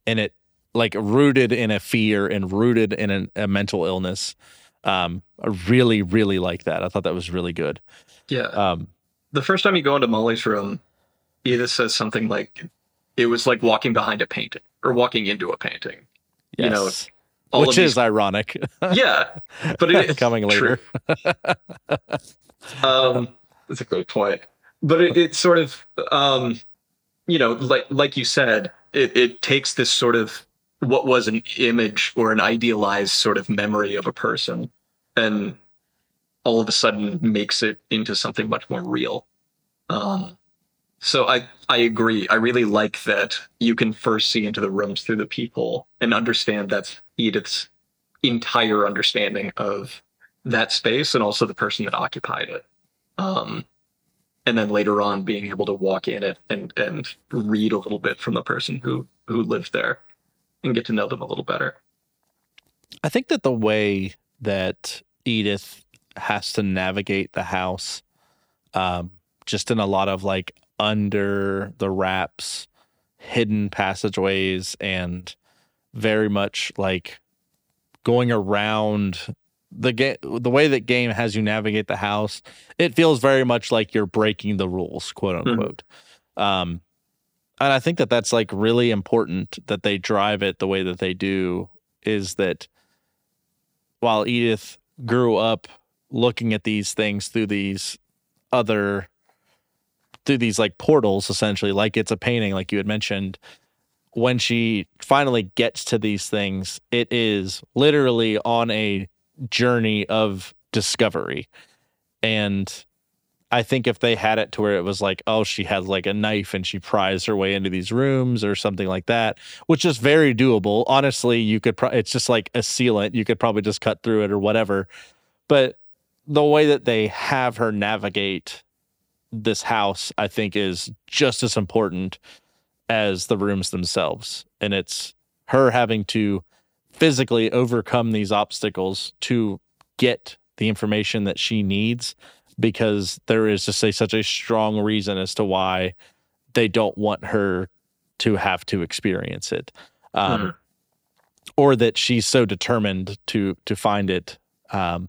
and it like rooted in a fear and rooted in an, a mental illness. Um, I really, really like that. I thought that was really good. yeah. Um, the first time you go into Molly's room, Edith says something like, "It was like walking behind a painting or walking into a painting." You know, yes. All which of these- is ironic. yeah, but it is coming later. um, that's a great point. But it, it sort of, um, you know, like like you said, it, it takes this sort of what was an image or an idealized sort of memory of a person, and all of a sudden makes it into something much more real. Um, so I I agree. I really like that you can first see into the rooms through the people and understand that's Edith's entire understanding of that space and also the person that occupied it. Um, and then later on being able to walk in it and and read a little bit from the person who who lived there and get to know them a little better. I think that the way that Edith has to navigate the house, um, just in a lot of like under the wraps, hidden passageways, and very much like going around the game, the way that game has you navigate the house, it feels very much like you're breaking the rules, quote unquote. Um, and I think that that's like really important that they drive it the way that they do. Is that while Edith grew up looking at these things through these other through these like portals essentially like it's a painting like you had mentioned when she finally gets to these things it is literally on a journey of discovery and i think if they had it to where it was like oh she had like a knife and she pries her way into these rooms or something like that which is very doable. Honestly you could pro- it's just like a sealant. You could probably just cut through it or whatever. But the way that they have her navigate this house i think is just as important as the rooms themselves. And it's her having to physically overcome these obstacles to get the information that she needs because there is just a, such a strong reason as to why they don't want her to have to experience it um, Mhm. or that she's so determined to to find it um,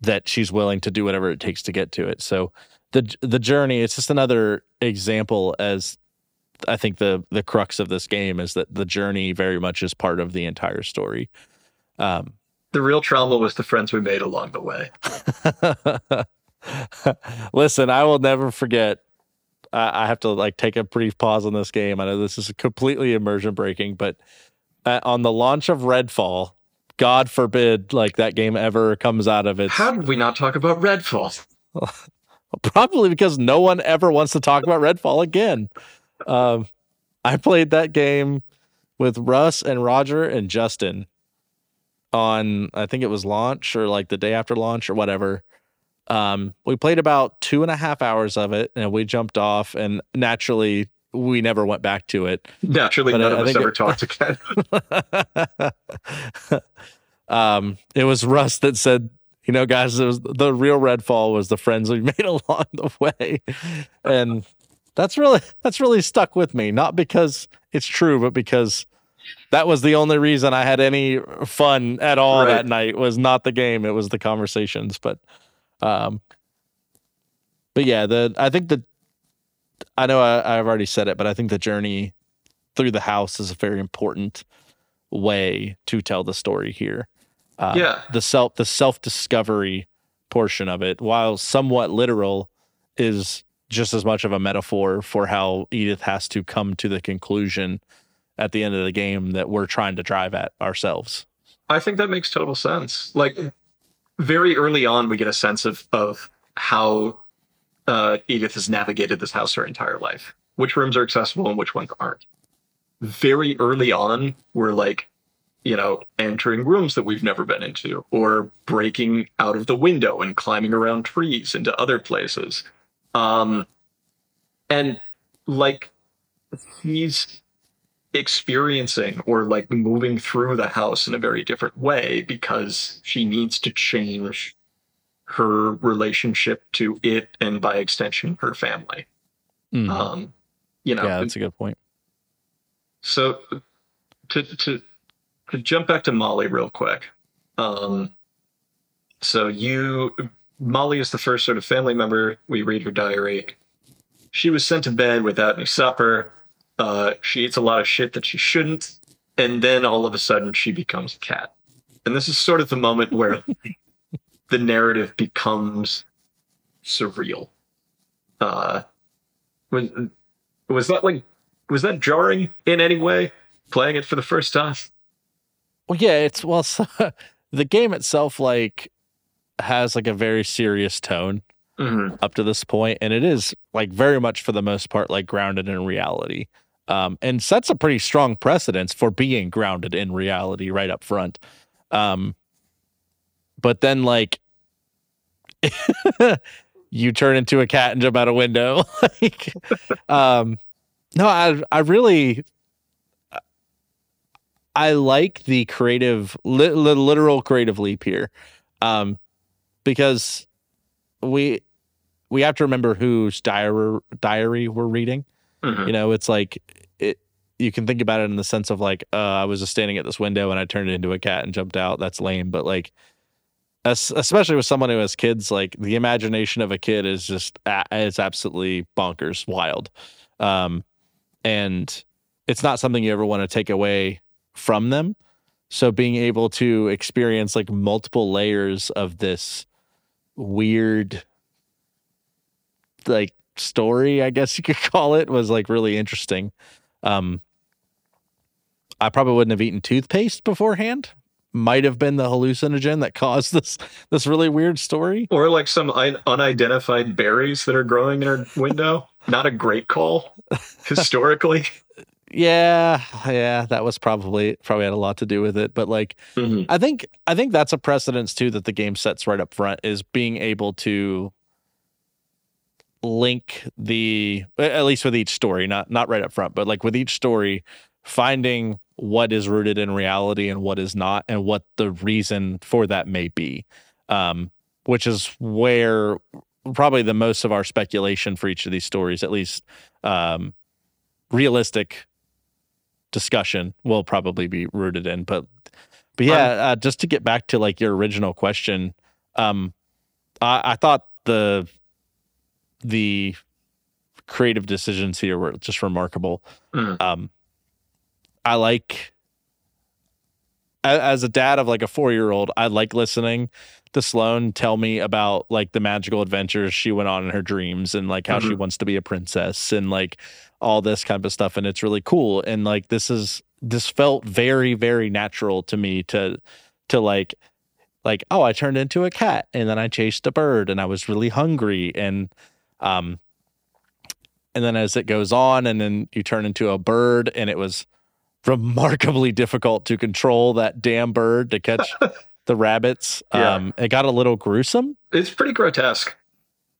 that she's willing to do whatever it takes to get to it so the the journey it's just another example as i think the the crux of this game is that the journey very much is part of the entire story um The real trauma was the friends we made along the way. listen i will never forget I, I have to like take a brief pause on this game i know this is completely immersion breaking but uh, on the launch of redfall god forbid like that game ever comes out of its How did we not talk about Redfall? Probably because no one ever wants to talk about Redfall again. Um, I played that game with Russ and Roger and Justin on, I think it was launch or like the day after launch or whatever. Um, we played about two and a half hours of it and we jumped off, and naturally, we never went back to it. Naturally, But none I- I of us ever it- talked again. um, it was Russ that said, you know, guys, it was the real Redfall was the friends we made along the way, and that's really that's really stuck with me. Not because it's true, but because that was the only reason I had any fun at all Right. that night. Was not the game; it was the conversations. But, um, but yeah, the I think the I know I, I've already said it, but I think the journey through the house is a very important way to tell the story here. Uh, Yeah. the self the self discovery portion of it, while somewhat literal, is just as much of a metaphor for how Edith has to come to the conclusion at the end of the game that we're trying to drive at ourselves. I think that makes total sense. Like very early on, we get a sense of of how uh, Edith has navigated this house her entire life. Which rooms are accessible and which ones aren't. Very early on, we're like, you know, entering rooms that we've never been into, or breaking out of the window and climbing around trees into other places. Um, and like, he's experiencing or like moving through the house in a very different way because she needs to change her relationship to it and by extension her family Mhm. um you know yeah, that's a good point. so to to to jump back to Molly real quick. Um so you Molly is the first sort of family member we read her diary. She was sent to bed without any supper. Uh she eats a lot of shit that she shouldn't and then all of a sudden she becomes a cat. And this is sort of the moment where the narrative becomes surreal. Uh was was that like was that jarring in any way playing it for the first time Well, yeah, it's well, so, the game itself like has like a very serious tone mm-hmm. up to this point, and it is like very much for the most part like grounded in reality, um, and sets a pretty strong precedence for being grounded in reality right up front. Um, but then like you turn into a cat and jump out a window, like, um, no, I I really I like the creative, li- li- literal creative leap here, um, because we we have to remember whose diary diary we're reading. Mhm. You know, it's like it. You can think about it in the sense of like, uh, I was just standing at this window and I turned it into a cat and jumped out. That's lame, but like, es- especially with someone who has kids, like the imagination of a kid is just is absolutely bonkers, wild, um, and it's not something you ever want to take away from them. So being able to experience like multiple layers of this weird, like story, I guess you could call it, was like really interesting. Um, I probably wouldn't have eaten toothpaste beforehand. Might have been the hallucinogen that caused this this really weird story. Or like some un- unidentified berries that are growing in her window. Not a great call historically. Yeah, yeah, that was probably probably had a lot to do with it. But like, Mhm. I think I think that's a precedence too that the game sets right up front is being able to link the at least with each story, not not right up front, but like with each story, finding what is rooted in reality and what is not, and what the reason for that may be. Um, which is where probably the most of our speculation for each of these stories, at least um, realistic discussion, will probably be rooted in. But but yeah, uh, just to get back to like your original question, um, I, I thought the the creative decisions here were just remarkable. Mm. Um, I like as a dad of like a four year old, I like listening to Sloane tell me about like the magical adventures she went on in her dreams and like how she Mhm. wants to be a princess and like all this kind of stuff. And it's really cool. And like this is this felt very, very natural to me to to like like, oh, I turned into a cat and then I chased a bird and I was really hungry and um and then as it goes on and then you turn into a bird and it was remarkably difficult to control that damn bird to catch the rabbits Yeah. um it got a little gruesome It's pretty grotesque.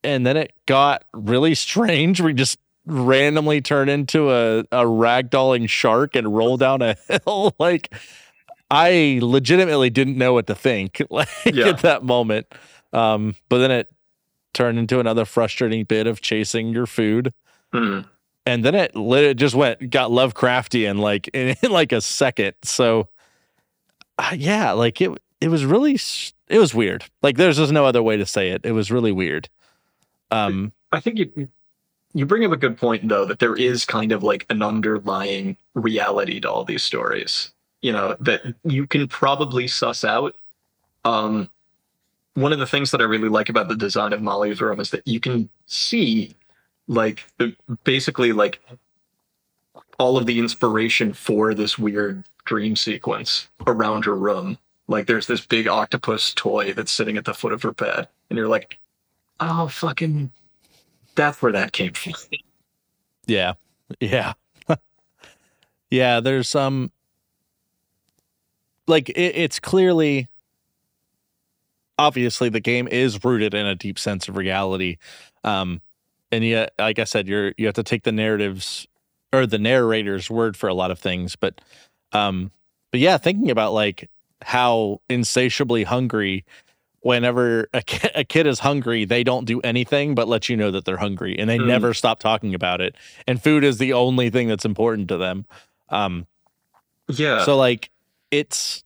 and then it got really strange we just randomly turn into a, a ragdolling shark and roll down a hill like i legitimately didn't know what to think like Yeah. at that moment um but then it turned into another frustrating bit of chasing your food Mm. and then it it just went got Lovecraftian like in, in like a second. So uh, yeah, like it it was really it was weird. Like there's just no other way to say it. It was really weird. Um I think you you bring up a good point though that there is kind of like an underlying reality to all these stories. You know that you can probably suss out. Um, one of the things that I really like about the design of Molly's room is that you can see, like, basically like all of the inspiration for this weird dream sequence around her room. Like, there's this big octopus toy that's sitting at the foot of her bed, and you're like, oh, fucking that's where that came from. yeah. Yeah. yeah, there's um like it, it's clearly obviously the game is rooted in a deep sense of reality. Um and yet like I said you're you have to take the narratives or the narrator's word for a lot of things, but um but yeah, thinking about like how insatiably hungry whenever a kid, a kid is hungry, they don't do anything but let you know that they're hungry and they Mm. never stop talking about it. And food is the only thing that's important to them. Um Yeah. so like it's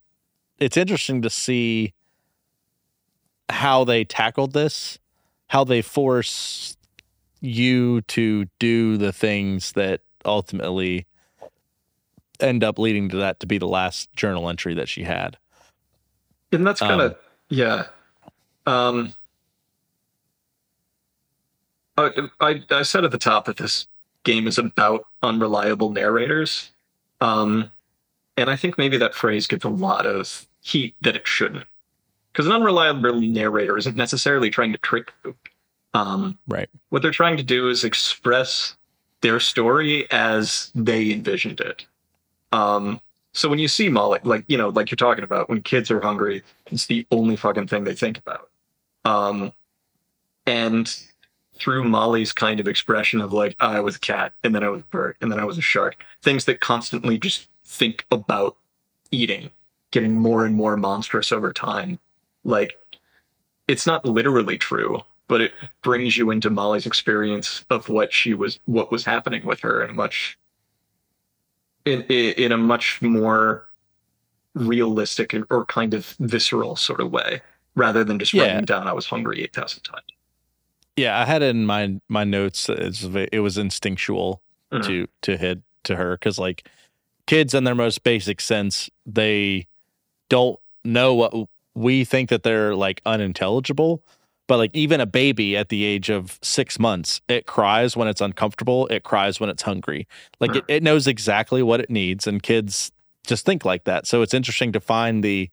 it's interesting to see how they tackled this, how they force you to do the things that ultimately end up leading to that to be the last journal entry that she had. and that's kind of um, yeah. Um, I, I I said at the top that this game is about unreliable narrators, um, and I think maybe that phrase gets a lot of heat that it shouldn't, because an unreliable narrator isn't necessarily trying to trick you. Um, Right. what they're trying to do is express their story as they envisioned it. Um, so when you see Molly, like you know, like you're talking about, when kids are hungry, it's the only fucking thing they think about. Um, and through Molly's kind of expression of like, I was a cat, and then I was a bird, and then I was a shark, things that constantly just think about eating, getting more and more monstrous over time. Like, it's not literally true, but it brings you into Molly's experience of what she was, what was happening with her in a much, in in, in a much more realistic or kind of visceral sort of way, rather than just Yeah. writing down I was hungry eight thousand times. Yeah, I had it in my my notes. It's, it was instinctual Mhm. to to hit to her because like kids in their most basic sense, they don't know what we think that they're like unintelligible, but like even a baby at the age of six months, it cries when it's uncomfortable. It cries when it's hungry. Like it, it knows exactly what it needs, and kids just think like that. So it's interesting to find the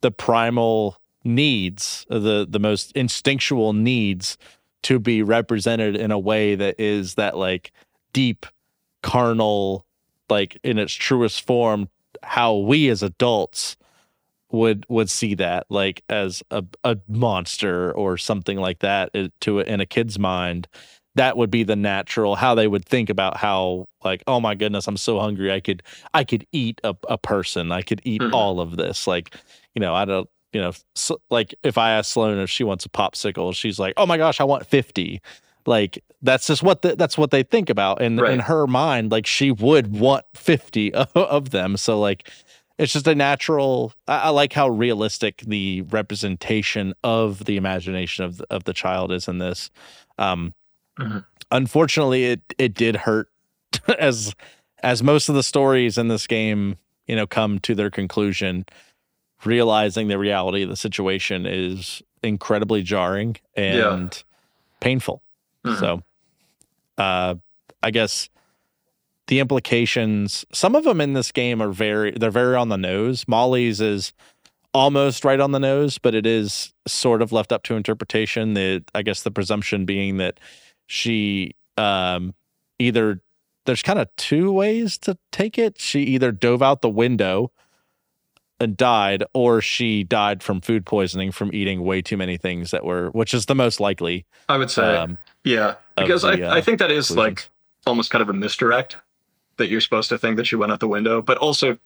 the primal needs, the the most instinctual needs to be represented in a way that is that like deep carnal like in its truest form how we as adults would would see that like as a, a monster or something like that it- to in a kid's mind that would be the natural how they would think about how like oh my goodness i'm so hungry i could i could eat a, a person i could eat Mhm. all of this. Like you know i don't you know s like if i ask Sloane if she wants a popsicle she's like oh my gosh i want 50 like that's just what the, that's what they think about and in her mind like she would want 50 of, of them. So like it's just a natural I, I like how realistic the representation of the imagination of the, of the child is in this um Mhm. unfortunately it it did hurt as as most of the stories in this game you know come to their conclusion realizing the reality of the situation is incredibly jarring Yeah. and painful Mhm. so uh i guess the implications some of them in this game are very they're very on the nose. Molly's is almost right on the nose but it is sort of left up to interpretation. The i guess the presumption being that she um either there's kind of two ways to take it. She either dove out the window and died or she died from food poisoning from eating way too many things that were which is the most likely I would say, um yeah, because the, I, uh, I think that is conclusions. like almost kind of a misdirect that you're supposed to think that she went out the window, but also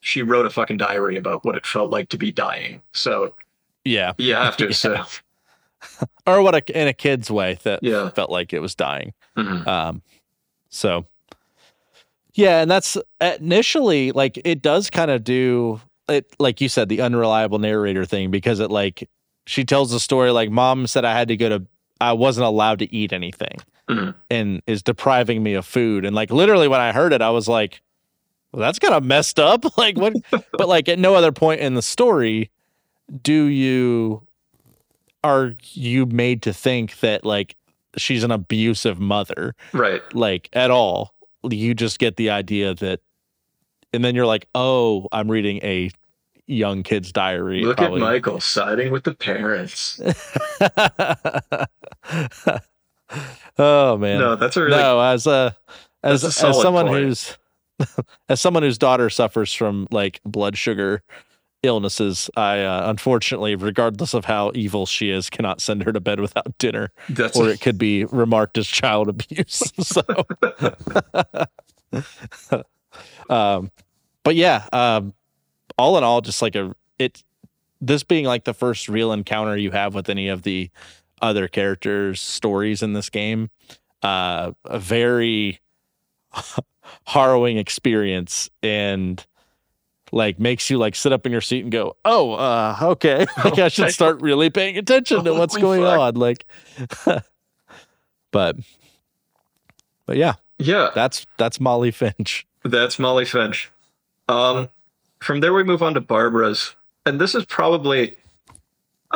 she wrote a fucking diary about what it felt like to be dying. So yeah you have to Yeah. or what a, in a kid's way that Yeah. felt like it was dying Mhm. Um, so yeah, and that's initially like it does kind of do it, like you said, the unreliable narrator thing because it like she tells the story like mom said I had to go to, I wasn't allowed to eat anything Mhm. and is depriving me of food. And like literally when I heard it, I was like, well, that's kind of messed up. like what, but like at no other point in the story do you, are you made to think that like she's an abusive mother Right. like at all. You just get the idea that, and then you're like, oh, I'm reading a young kid's diary. Look probably. at Michael siding with the parents. oh man, No, that's a really no. As a as a as someone point. who's as someone whose daughter suffers from like blood sugar illnesses, I uh, unfortunately, regardless of how evil she is, cannot send her to bed without dinner, that's or it could be remarked as child abuse. so, um, but yeah, um, all in all, just like a it. This being like the first real encounter you have with any of the other characters' stories in this game, uh, a very harrowing experience and like makes you like sit up in your seat and go, "Oh, uh, okay, like I should start really paying attention to what's going on." Like, but, but yeah, yeah. that's that's Molly Finch. That's Molly Finch. Um, from there we move on to Barbara's, and this is probably.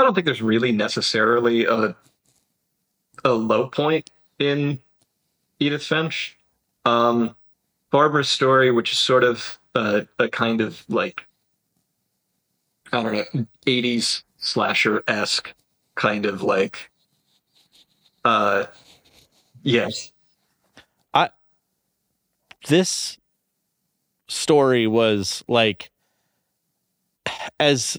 I don't think there's really necessarily a a low point in Edith Finch. Um, Barbara's story, which is sort of a, a kind of like I don't know, '80s slasher esque kind of like. Uh, yes. I this story was like as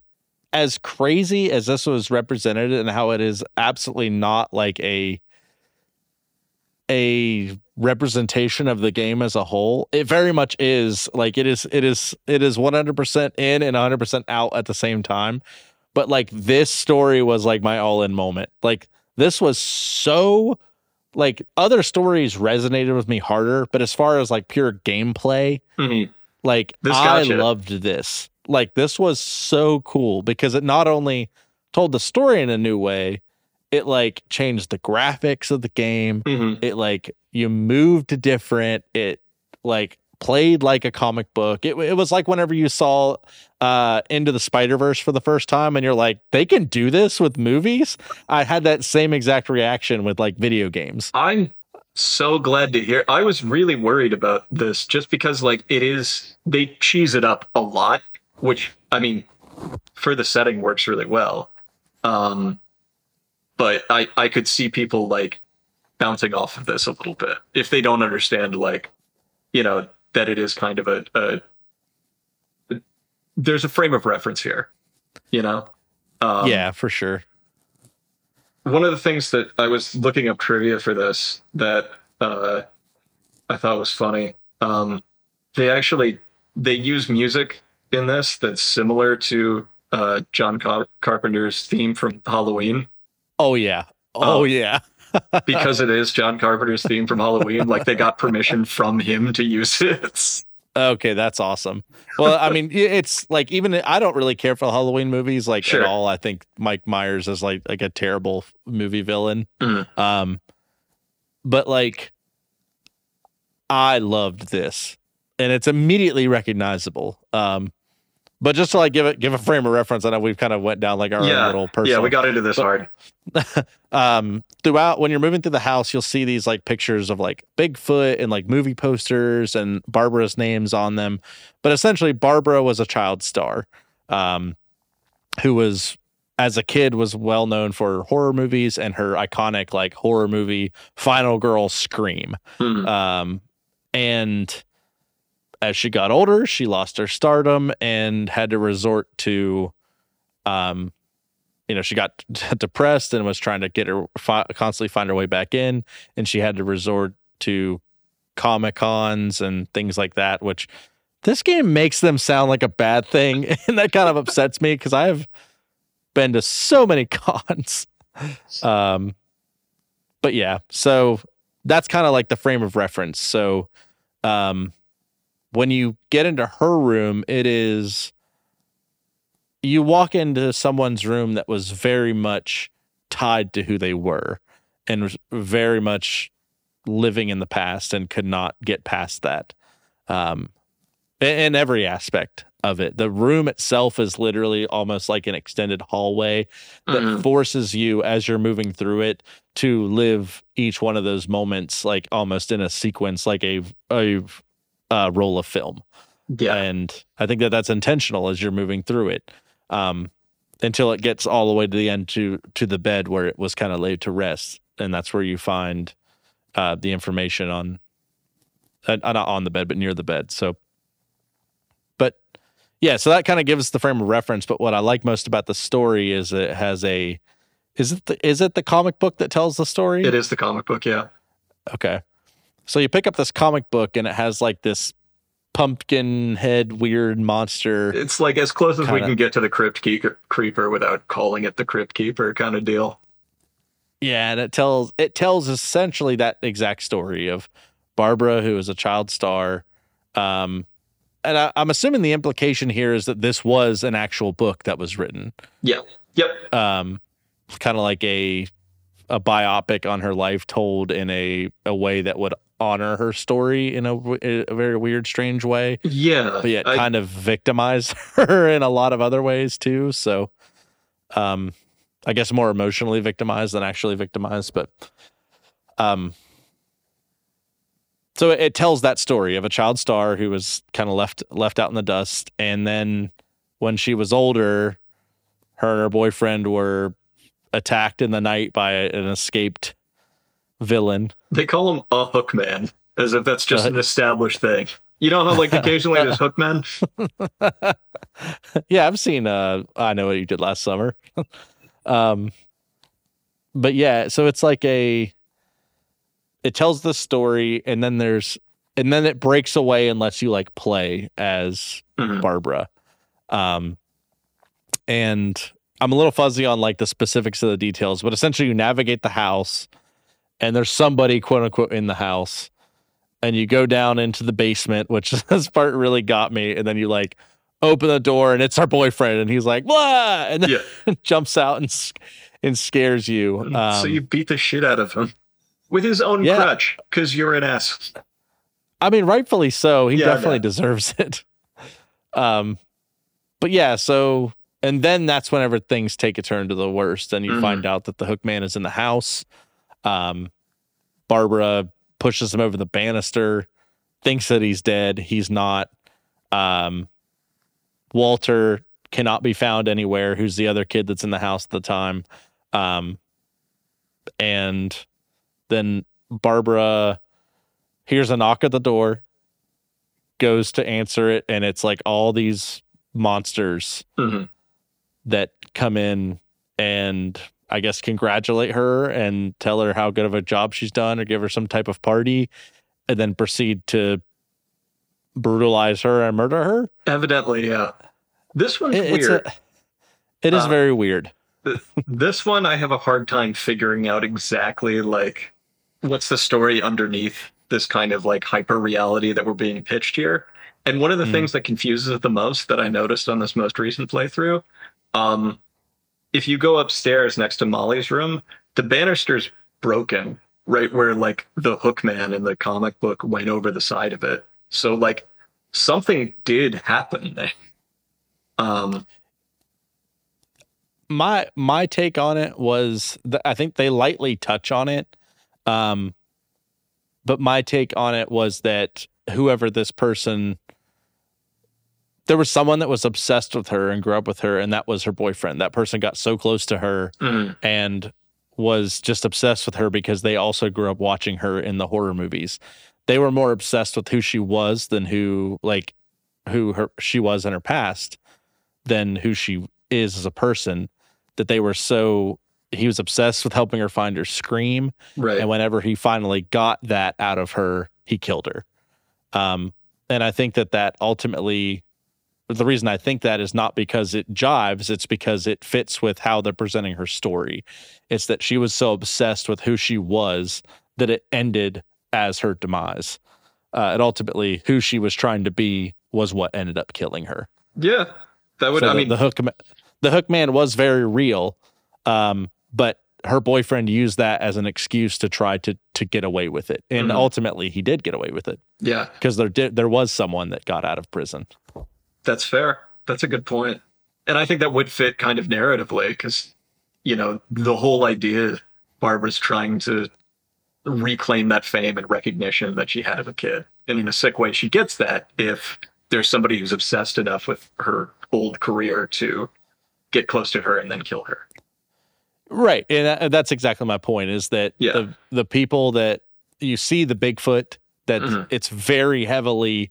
as crazy as this was represented and how it is absolutely not like a a representation of the game as a whole it very much is like it is it is it is 100% in and 100% out at the same time but like this story was like my all in moment like this was so like other stories resonated with me harder but as far as like pure gameplay Mhm. like This i gotcha. loved this like this was so cool because it not only told the story in a new way it like changed the graphics of the game Mhm. it like you moved different it like played like a comic book. It, it was like whenever you saw uh, Into the Spider Verse for the first time, and you're like, they can do this with movies. I had that same exact reaction with like video games. I'm so glad to hear. I was really worried about this just because, like, it is, they cheese it up a lot, which, I mean, for the setting works really well. Um, but I, I could see people, like, bouncing off of this a little bit if they don't understand, like, you know, that it is kind of a, a there's a frame of reference here, you know? Um, yeah, for sure. one of the things that I was looking up trivia for this that uh, I thought was funny. Um, they actually they use music in this that's similar to uh, John Car- Carpenter's theme from Halloween Oh yeah. Oh Oh. yeah. because it is John Carpenter's theme from Halloween. Like they got permission from him to use it. Okay, that's awesome. Well, I mean, it's like even I don't really care for Halloween movies like Sure. at all. I think Mike Myers is like like a terrible movie villain. Mhm. Um, but like, I loved this, and it's immediately recognizable. Um, but just to like give it give a frame of reference, I know we've kind of went down like our Yeah. own little personal. Yeah, we got into this hard. um throughout when you're moving through the house you'll see these like pictures of like bigfoot and like movie posters and barbara's names on them but essentially barbara was a child star um who was as a kid was well known for horror movies and her iconic like horror movie final girl scream Hmm. um, and as she got older, she lost her stardom and had to resort to, um, you know, she got depressed and was trying to get her fi- constantly find her way back in, and she had to resort to comic cons and things like that. Which this game makes them sound like a bad thing, and that kind of upsets me because I have been to so many cons. Um, but yeah, so that's kind of like the frame of reference. So, um, when you get into her room, it is you walk into someone's room that was very much tied to who they were and was very much living in the past and could not get past that. Um, in, every aspect of it. The room itself is literally almost like an extended hallway that Mhm. forces you as you're moving through it to live each one of those moments like almost in a sequence like a a uh, roll of film Yeah. and i think that that's intentional as you're moving through it um until it gets all the way to the end to to the bed where it was kind of laid to rest and that's where you find uh the information on uh, not on the bed but near the bed so but yeah so that kind of gives the frame of reference but what i like most about the story is it has a is it the, is it the comic book that tells the story It is the comic book, yeah. Okay. So you pick up this comic book and it has like this pumpkin head weird monster. It's like as close as we Kinda. can get to the Crypt Keeper, Creeper without calling it the Crypt Keeper kind of deal. Yeah, and it tells it tells essentially that exact story of Barbara, who is a child star. Um, and I, I'm assuming the implication here is that this was an actual book that was written. Yeah. Yep. Um, kind of like a a biopic on her life told in a a way that would honor her story in a very weird, strange way. Yeah. but yet I- kind of victimize her in a lot of other ways too. So, um, I guess more emotionally victimized than actually victimized, but, um, so it, it tells that story of a child star who was kind of left left out in the dust, and then when she was older, her and her boyfriend were attacked in the night by an escaped villain. They call him a hookman, as if that's just Uh, an established thing. You know how like occasionally there's hookmen? yeah, I've seen uh I know what you did last summer. um but yeah, so it's like a it tells the story and then there's and then it breaks away and lets you like play as Mhm. Barbara. Um and I'm a little fuzzy on like the specifics of the details, but essentially you navigate the house and there's somebody quote unquote in the house and you go down into the basement, which this part really got me, and then you like open the door and it's our boyfriend and he's like blah and then Yeah. jumps out and and scares you. Um, so you beat the shit out of him with his own yeah. crutch because you're an ass. I mean, rightfully so. He Yeah, definitely deserves it. Um, but yeah, so and then that's whenever things take a turn to the worst, and you Mhm. find out that the hook man is in the house. Um, Barbara pushes him over the banister, thinks that he's dead. He's not. Um, Walter cannot be found anywhere. Who's the other kid that's in the house at the time? Um, and then Barbara hears a knock at the door, goes to answer it, and it's like all these monsters Mhm. that come in and I guess congratulate her and tell her how good of a job she's done or give her some type of party and then proceed to brutalize her and murder her. Evidently, yeah. This one's It- weird. a, it is Uh, very weird. this one I have a hard time figuring out exactly like what's the story underneath this kind of like hyper reality that we're being pitched here. And one of the Hmm. things that confuses it the most that I noticed on this most recent playthrough, um, if you go upstairs next to Molly's room, the banister's broken right where like the hook man in the comic book went over the side of it. So like something did happen there. Um my my take on it was that I think they lightly touch on it. Um but my take on it was that whoever this person there was someone that was obsessed with her and grew up with her and that was her boyfriend. That person got so close to her mm, and was just obsessed with her because they also grew up watching her in the horror movies. They were more obsessed with who she was than who like who her she was in her past than who she is as a person that they were so he was obsessed with helping her find her scream right. and whenever he finally got that out of her he killed her um and i think that that ultimately the reason i think that is not because it jives it's because it fits with how they're presenting her story it's that she was so obsessed with who she was that it ended as her demise uh, and ultimately who she was trying to be was what ended up killing her yeah. That would so I the, mean the hook the hook man was very real um but her boyfriend used that as an excuse to try to to get away with it and Mhm. ultimately he did get away with it yeah. because there did there was someone that got out of prison That's fair. That's a good point. And I think that would fit kind of narratively because, you know, the whole idea Barbara's trying to reclaim that fame and recognition that she had as a kid. And in a sick way, she gets that if there's somebody who's obsessed enough with her old career to get close to her and then kill her. right and that's exactly my point is that Yeah. the the people that you see the bigfoot that Mhm. it's very heavily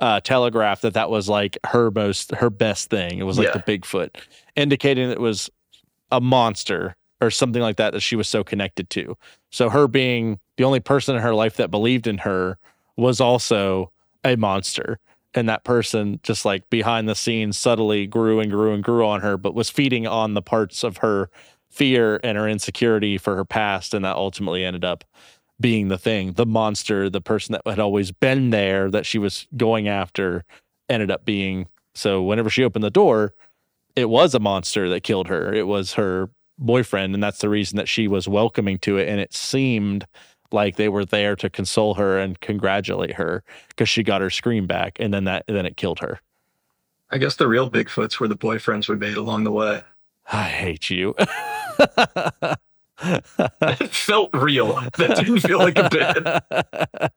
uh telegraphed that that was like her most her best thing. It was like Yeah. the bigfoot indicating that it was a monster or something like that that she was so connected to. So her being the only person in her life that believed in her was also a monster. And that person just like behind the scenes subtly grew and grew and grew on her but was feeding on the parts of her fear and her insecurity for her past and that ultimately ended up being the thing the monster the person that had always been there that she was going after ended up being. So whenever she opened the door it was a monster that killed her. It was her boyfriend and that's the reason that she was welcoming to it and it seemed like they were there to console her and congratulate her because she got her scream back and then that then it killed her. I guess the real Bigfoots were the boyfriends we made along the way. i hate you It felt real. That didn't feel like a bit.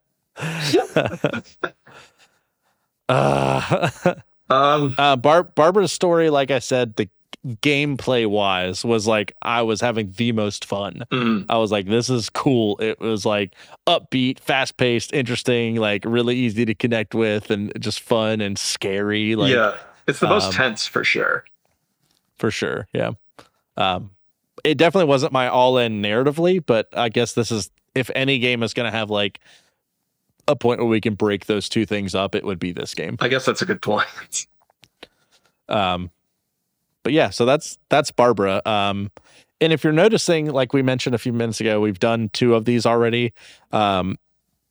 uh, Um, uh, Bar- Barbara's story, like I said, the gameplay wise was like I was having the most fun. mm, I was like, this is cool. It was like upbeat, fast paced, interesting, like really easy to connect with, and just fun and scary. Like yeah, it's the most um, tense for sure. for sure. Yeah. Um, it definitely wasn't my all in narratively, but I guess this is if any game is going to have like a point where we can break those two things up, it would be this game. I guess that's a good point. Um, but yeah, so that's that's Barbara. Um, and if you're noticing, like we mentioned a few minutes ago, we've done two of these already. Um,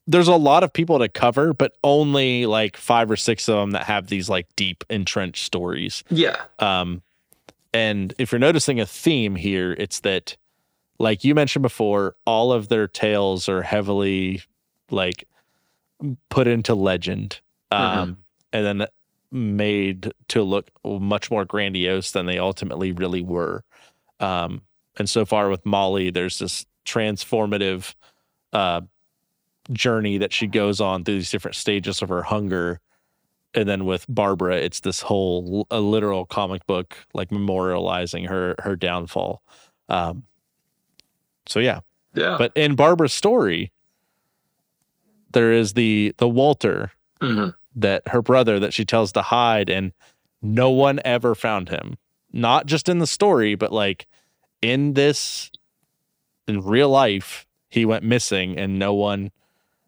there's a lot of people to cover, but only like five or six of them that have these like deep entrenched stories. yeah, Um, and if you're noticing a theme here, it's that, like you mentioned before, all of their tales are heavily like put into legend um, and then made to look much more grandiose than they ultimately really were. Um, and so far with Molly, there's this transformative uh, journey that she goes on through these different stages of her hunger. And then with Barbara, it's this whole a literal comic book, like memorializing her her downfall. Um, so yeah, Yeah. but in Barbara's story, there is the the Walter Mhm. that her brother that she tells to hide, and no one ever found him. Not just in the story, but like in this in real life, he went missing, and no one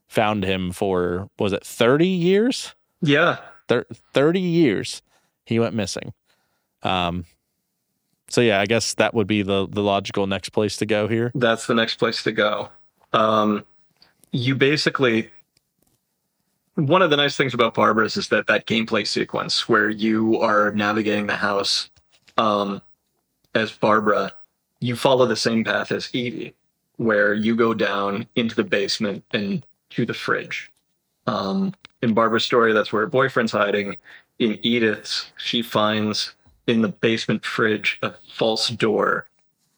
found him for was it thirty years? Yeah. Thir- thirty years he went missing. Um. So yeah, I guess that would be the the logical next place to go here. That's the next place to go. Um, you basically one of the nice things about Barbara's is that that gameplay sequence where you are navigating the house um, as Barbara, you follow the same path as Edie, where you go down into the basement and to the fridge. Um, in Barbara's story, that's where her boyfriend's hiding. In Edith's, she finds in the basement fridge a false door,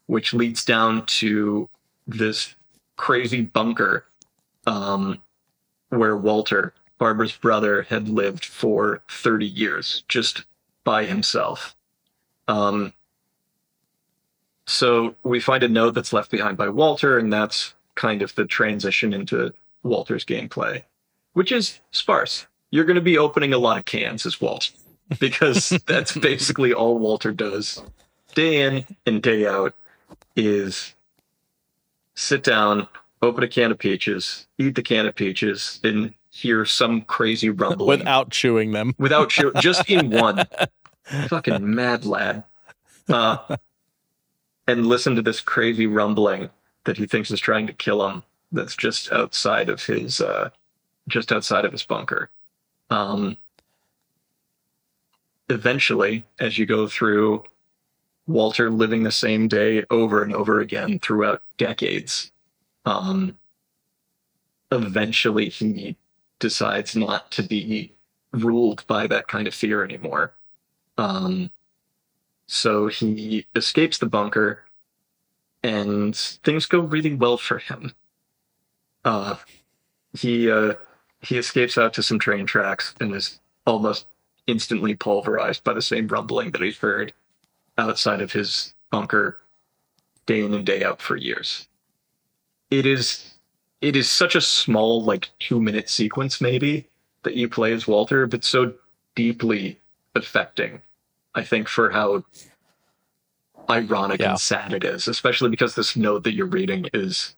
which leads down to this crazy bunker um, where Walter, Barbara's brother, had lived for 30 years just by himself. Um, so we find a note that's left behind by Walter, and that's kind of the transition into Walter's gameplay, which is sparse. You're going to be opening a lot of cans as Walt, because that's basically all Walter does day in and day out is sit down, open a can of peaches, eat the can of peaches, and hear some crazy rumbling without chewing them. without chewing, just in one. Fucking mad lad. Uh, and listen to this crazy rumbling that he thinks is trying to kill him. That's just outside of his, uh, just outside of his bunker. Um, eventually, as you go through Walter living the same day over and over again throughout decades, um, eventually he decides not to be ruled by that kind of fear anymore. Um, so he escapes the bunker, and things go really well for him. Uh, he uh, he escapes out to some train tracks and is almost instantly pulverized by the same rumbling that he's heard outside of his bunker day in and day out for years. It is it is such a small, like two minute sequence maybe that you play as Walter, but so deeply affecting, I think, for how ironic Yeah. and sad it is, especially because this note that you're reading is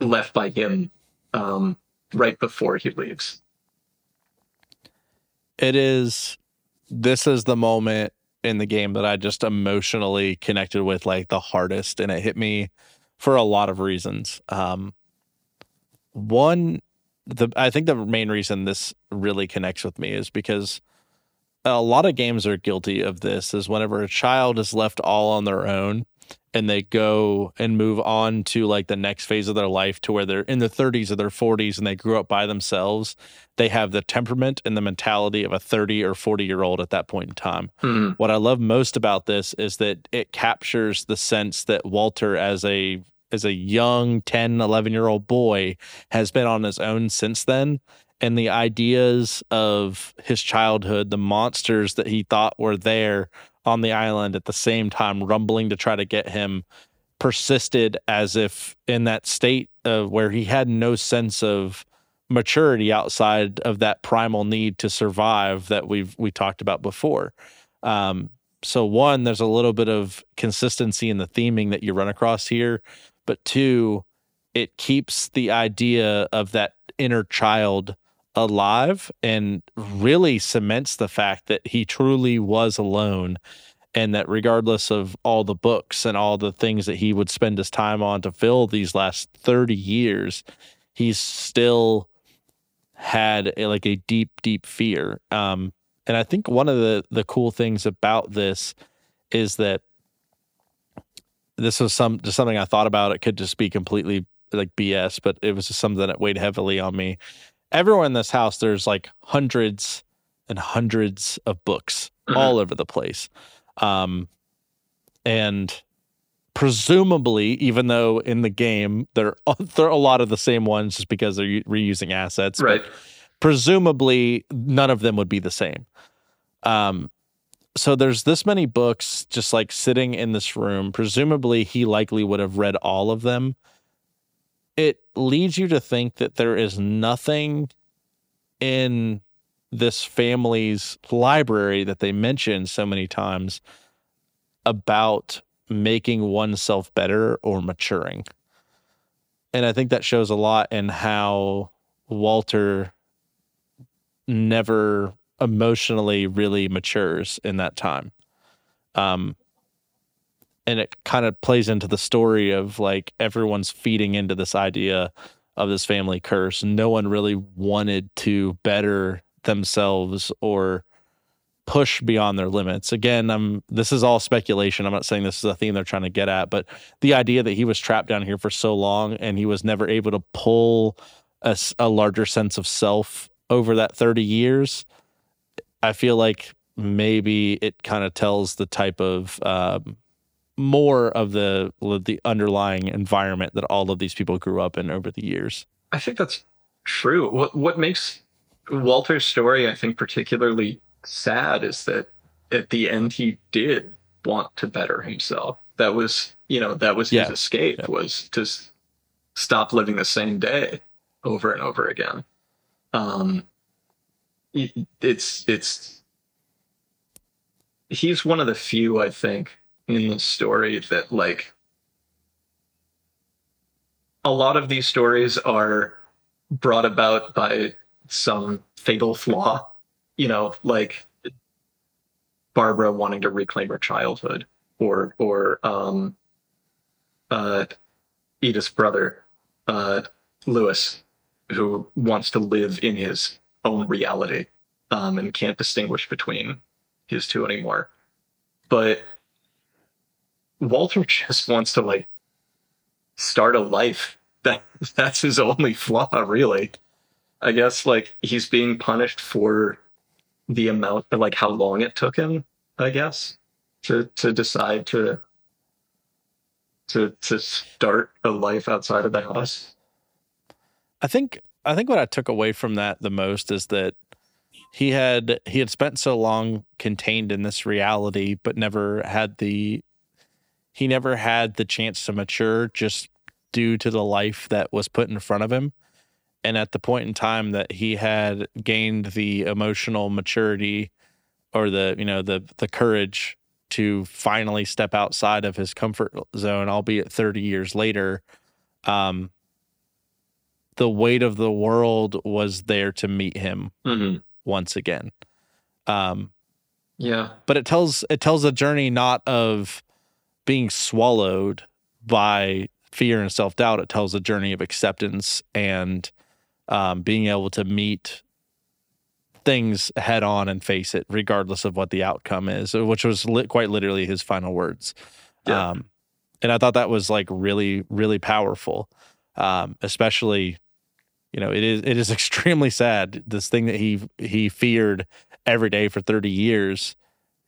left by him um, right before he leaves. it is this is the moment in the game that I just emotionally connected with like the hardest and it hit me for a lot of reasons. Um one the I think the main reason this really connects with me is because a lot of games are guilty of this is whenever a child is left all on their own and they go and move on to like the next phase of their life to where they're in their 30s or their 40s and they grew up by themselves they have the temperament and the mentality of a 30 or 40 year old at that point in time. Hmm. What I love most about this is that it captures the sense that Walter as a as a young 10, 11 year old boy has been on his own since then and the ideas of his childhood, the monsters that he thought were there on the island at the same time rumbling to try to get him persisted as if in that state of where he had no sense of maturity outside of that primal need to survive that we've we talked about before. Um, so one, there's a little bit of consistency in the theming that you run across here, but two, it keeps the idea of that inner child alive and really cements the fact that he truly was alone and that regardless of all the books and all the things that he would spend his time on to fill these last 30 years he's still had a, like a deep deep fear. Um and i think one of the the cool things about this is that this was some just something i thought about. It could just be completely like bs but it was just something that weighed heavily on me everyone in this house, there's like hundreds and hundreds of books Mhm. all over the place. Um, and presumably, even though in the game there there are a lot of the same ones, just because they're reusing assets, but right. presumably none of them would be the same. Um, so there's this many books just like sitting in this room. Presumably, he likely would have read all of them. It leads you to think that there is nothing in this family's library that they mention so many times about making oneself better or maturing. And I think that shows a lot in how Walter never emotionally really matures in that time. Um and it kind of plays into the story of like everyone's feeding into this idea of this family curse. No one really wanted to better themselves or push beyond their limits. Again, I'm this is all speculation. I'm not saying this is a theme they're trying to get at, but the idea that he was trapped down here for so long and he was never able to pull a larger sense of self over that 30 years, I feel like maybe it kind of tells the type of um, more of the the underlying environment that all of these people grew up in over the years. I think that's true. What what makes Walter's story, I think, particularly sad is that at the end he did want to better himself. That was, you know, that was Yeah. his escape Yeah. was to stop living the same day over and over again. Um, it- it's it's he's one of the few, I think, in the story that like a lot of these stories are brought about by some fatal flaw, you know, like Barbara wanting to reclaim her childhood, or or um, uh, Edith's brother, uh, Lewis, who wants to live in his own reality um, and can't distinguish between his two anymore. But Walter just wants to like start a life. That that's his only flaw, really. I guess like he's being punished for the amount of like how long it took him, I guess, to to decide to to to start a life outside of the house. I think I think what I took away from that the most is that he had he had spent so long contained in this reality but never had the he never had the chance to mature just due to the life that was put in front of him and at the point in time that he had gained the emotional maturity or the you know the the courage to finally step outside of his comfort zone albeit 30 years later um the weight of the world was there to meet him Mm-hmm. once again. Um, Yeah. but it tells it tells a journey not of being swallowed by fear and self doubt. It tells a journey of acceptance and um, being able to meet things head on and face it, regardless of what the outcome is, which was li- quite literally his final words. Yeah. Um, and I thought that was like really, really powerful, um, especially you know it is it is extremely sad this thing that he he feared every day for 30 years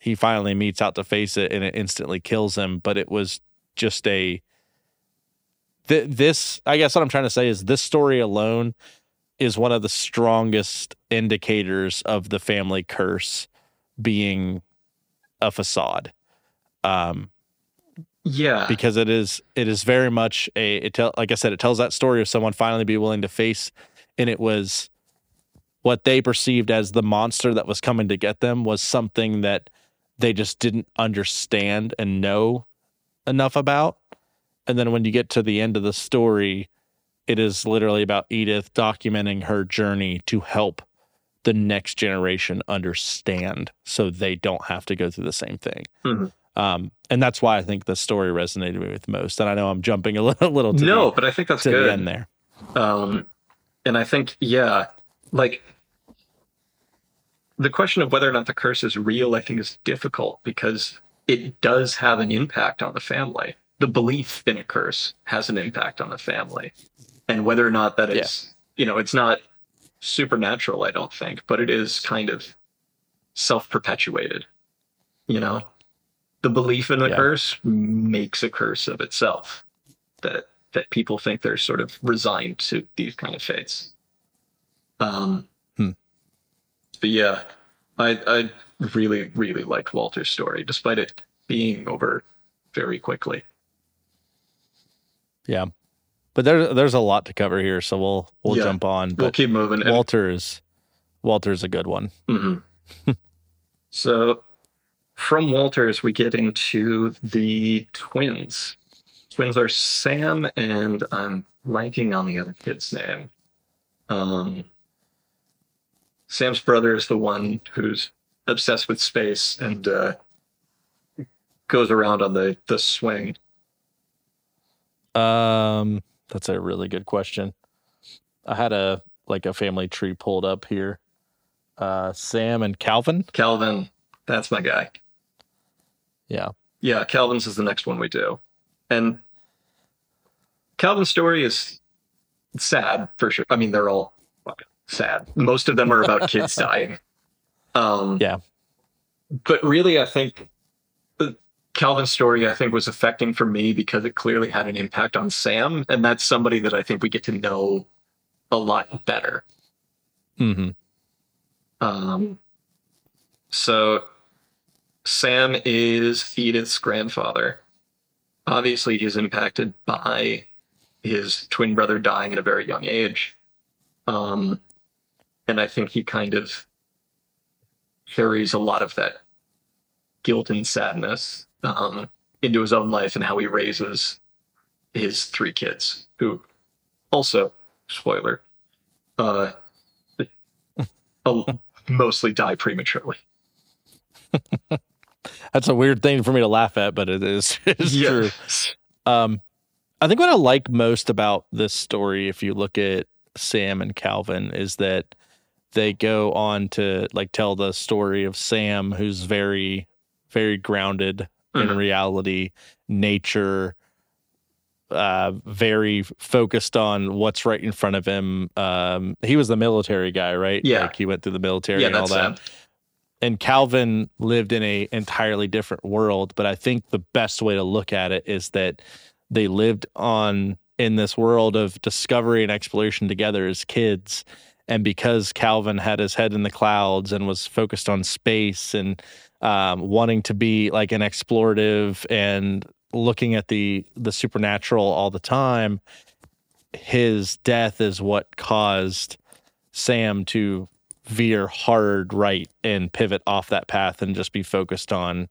he finally meets out to face it and it instantly kills him but it was just a th- this i guess what i'm trying to say is this story alone is one of the strongest indicators of the family curse being a facade um Yeah. because it is it is very much a it tell like I said it tells that story of someone finally be willing to face and it was what they perceived as the monster that was coming to get them was something that they just didn't understand and know enough about and then when you get to the end of the story it is literally about Edith documenting her journey to help the next generation understand so they don't have to go through the same thing Mhm. um, and that's why I think the story resonated with me most. And I know I'm jumping a little, a little to, no, the, but I think that's good. the end there. Um, and I think, yeah, like the question of whether or not the curse is real, I think is difficult because it does have an impact on the family. The belief in a curse has an impact on the family. And whether or not that is, you know, it's not supernatural, I don't think, but it is kind of self perpetuated. You know, the belief in a Yeah. curse makes a curse of itself. That that people think they're sort of resigned to these kind of fates. Um. But yeah, I I really really liked Walter's story, despite it being over very quickly. Yeah. But there there's a lot to cover here, so we'll we'll Yeah. jump on. We'll keep moving. Walter's Walter's a good one. Mhm. so, from Walters, we get into the twins. Twins are Sam and I'm blanking on the other kid's name. Um, Sam's brother is the one who's obsessed with space and uh, goes around on the the swing. Um that's a really good question. I had a like a family tree pulled up here. Uh Sam and Calvin. Calvin, that's my guy. Yeah. Yeah, Calvin's is the next one we do. And Calvin's story is sad for sure. I mean, they're all sad. Most of them are about kids dying. Um, Yeah. But really, I think Calvin's story, I think, was affecting for me because it clearly had an impact on Sam. And that's somebody that I think we get to know a lot better. hmm Um, so Sam is Edith's grandfather. Obviously, he's impacted by his twin brother dying at a very young age. Um, and I think he kind of carries a lot of that guilt and sadness um, into his own life and how he raises his three kids, who also, spoiler, uh, mostly die prematurely. That's a weird thing for me to laugh at, but it is it's true. Yes. Um, I think what I like most about this story, if you look at Sam and Calvin, is that they go on to like tell the story of Sam, who's very, very grounded in Mhm. reality, nature, uh, very focused on what's right in front of him. Um, he was the military guy, right? Yeah. like he went through the military Yeah, and all that sad. and Calvin lived in a entirely different world. But I think the best way to look at it is that they lived on in this world of discovery and exploration together as kids. And because Calvin had his head in the clouds and was focused on space and um, wanting to be like an explorative and looking at the the supernatural all the time, his death is what caused Sam to veer hard right and pivot off that path and just be focused on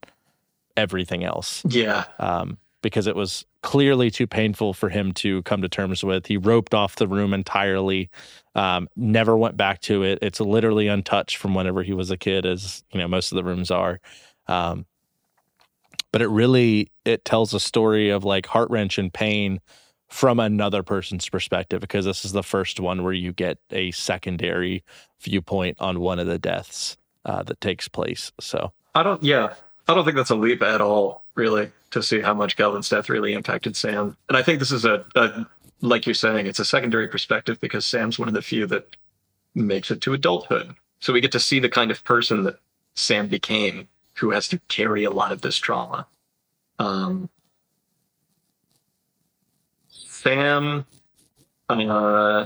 everything else Yeah. um, because it was clearly too painful for him to come to terms with. He roped off the room entirely, um, never went back to it. It's literally untouched from whenever he was a kid, as you know most of the rooms are. Um, but it really it tells a story of like heart wrench and pain from another person's perspective because this is the first one where you get a secondary viewpoint on one of the deaths uh, that takes place. So I don't, yeah. I don't think that's a leap at all, really, to see how much Calvin's death really impacted Sam. And I think this is a, a like you're saying, it's a secondary perspective because Sam's one of the few that makes it to adulthood. So we get to see the kind of person that Sam became who has to carry a lot of this trauma. Um, Sam, uh,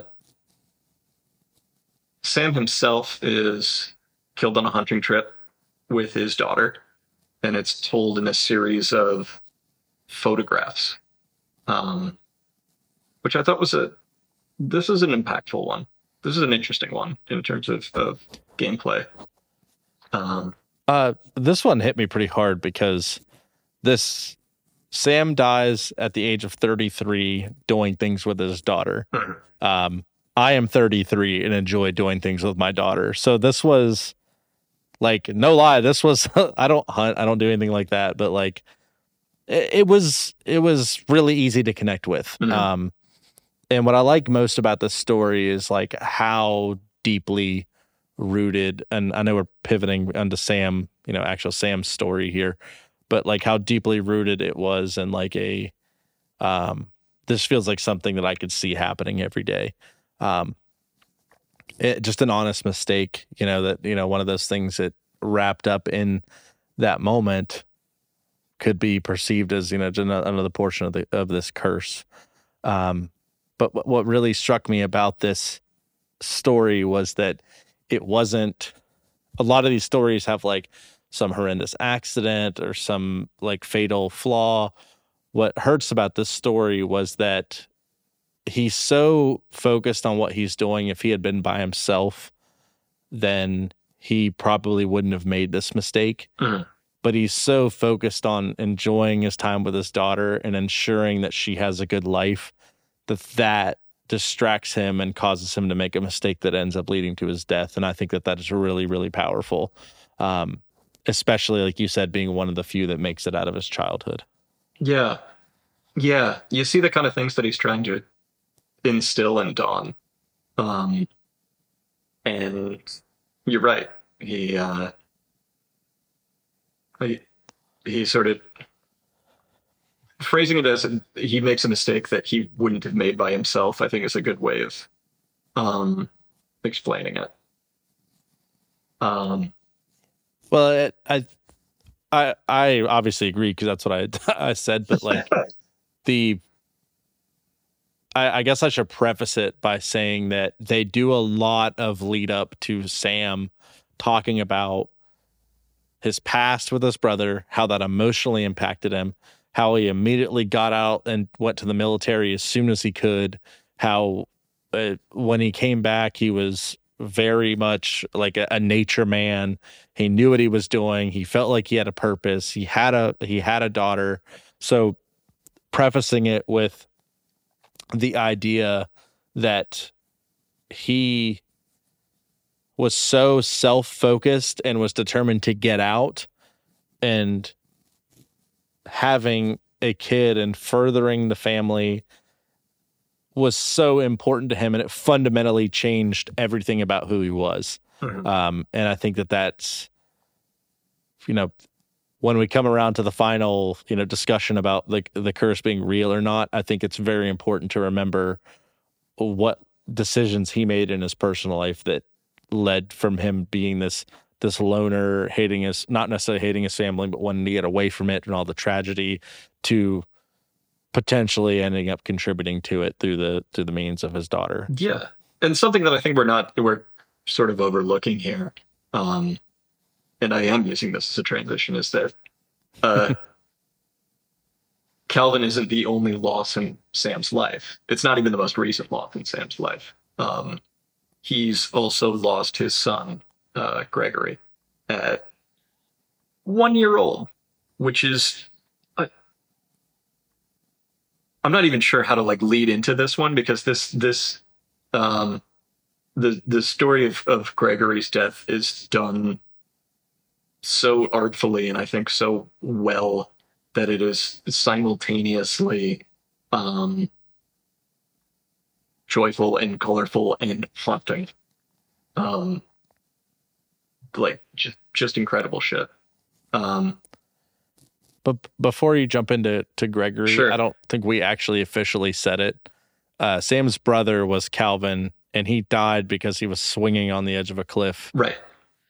Sam himself is killed on a hunting trip with his daughter, and it's told in a series of photographs, um, which I thought was a. This is an impactful one. This is an interesting one in terms of, of gameplay. Um, Uh, this one hit me pretty hard because this Sam dies at the age of 33 doing things with his daughter. Mhm. Um, I am 33 and enjoy doing things with my daughter. So this was like no lie, this was I don't hunt, I don't do anything like that, but like it, it was it was really easy to connect with. Mhm. Um, and what I like most about this story is like how deeply rooted and I know we're pivoting onto Sam, you know, actual Sam's story here, but like how deeply rooted it was and like a um this feels like something that I could see happening every day. Um it, just an honest mistake. You know that you know one of those things that wrapped up in that moment could be perceived as you know another portion of the of this curse. Um, but what really struck me about this story was that it wasn't. A lot of these stories have like some horrendous accident or some like fatal flaw. What hurts about this story was that he's so focused on what he's doing. If he had been by himself, then he probably wouldn't have made this mistake. Mhm. But he's so focused on enjoying his time with his daughter and ensuring that she has a good life that that distracts him and causes him to make a mistake that ends up leading to his death. And I think that that is really, really powerful. Um, especially like you said, being one of the few that makes it out of his childhood. Yeah. Yeah. You see the kind of things that he's trying to instill and Dawn. Um and you're right. He uh he, he sort of phrasing it as he makes a mistake that he wouldn't have made by himself, I think is a good way of um explaining it. Um Well, it, I, I, I obviously agree because that's what I I said. But like the, I, I guess I should preface it by saying that they do a lot of lead up to Sam talking about his past with his brother, how that emotionally impacted him, how he immediately got out and went to the military as soon as he could, how uh, when he came back, he was very much like a, a nature man. He knew what he was doing. He felt like he had a purpose. He had a he had a daughter. So prefacing it with the idea that he was so self-focused and was determined to get out and having a kid and furthering the family was so important to him and it fundamentally changed everything about who he was mhm. um, and I think that that's, you know, when we come around to the final, you know, discussion about the the curse being real or not, I think it's very important to remember what decisions he made in his personal life that led from him being this this loner, hating his not necessarily hating his family, but wanting to get away from it and all the tragedy, to potentially ending up contributing to it through the through the means of his daughter. Yeah, and something that I think we're not we're sort of overlooking here, um, and I am using this as a transition, is that uh, Calvin isn't the only loss in Sam's life. It's not even the most recent loss in Sam's life. Um, he's also lost his son, uh, Gregory, at one year old, which is. uh, I'm not even sure how to like lead into this one because this this um the the story of, of Gregory's death is done so artfully and I think so well that it is simultaneously um joyful and colorful and haunting. Um like just just incredible shit. Um But before you jump into to Gregory, Sure. I don't think we actually officially said it. Uh, Sam's brother was Calvin, and he died because he was swinging on the edge of a cliff right.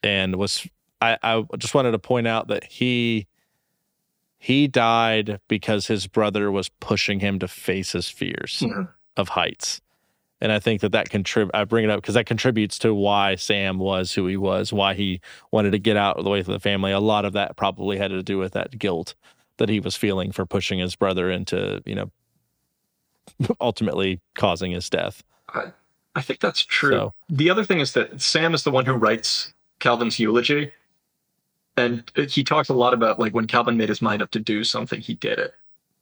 and was. I, I just wanted to point out that he he died because his brother was pushing him to face his fears of heights. And I think that that contrib I bring it up because that contributes to why Sam was who he was, why he wanted to get out of the way of the family. A lot of that probably had to do with that guilt that he was feeling for pushing his brother into, you know, ultimately causing his death. I, I think that's true. So- The other thing is that Sam is the one who writes Calvin's eulogy. And he talks a lot about like when Calvin made his mind up to do something, he did it.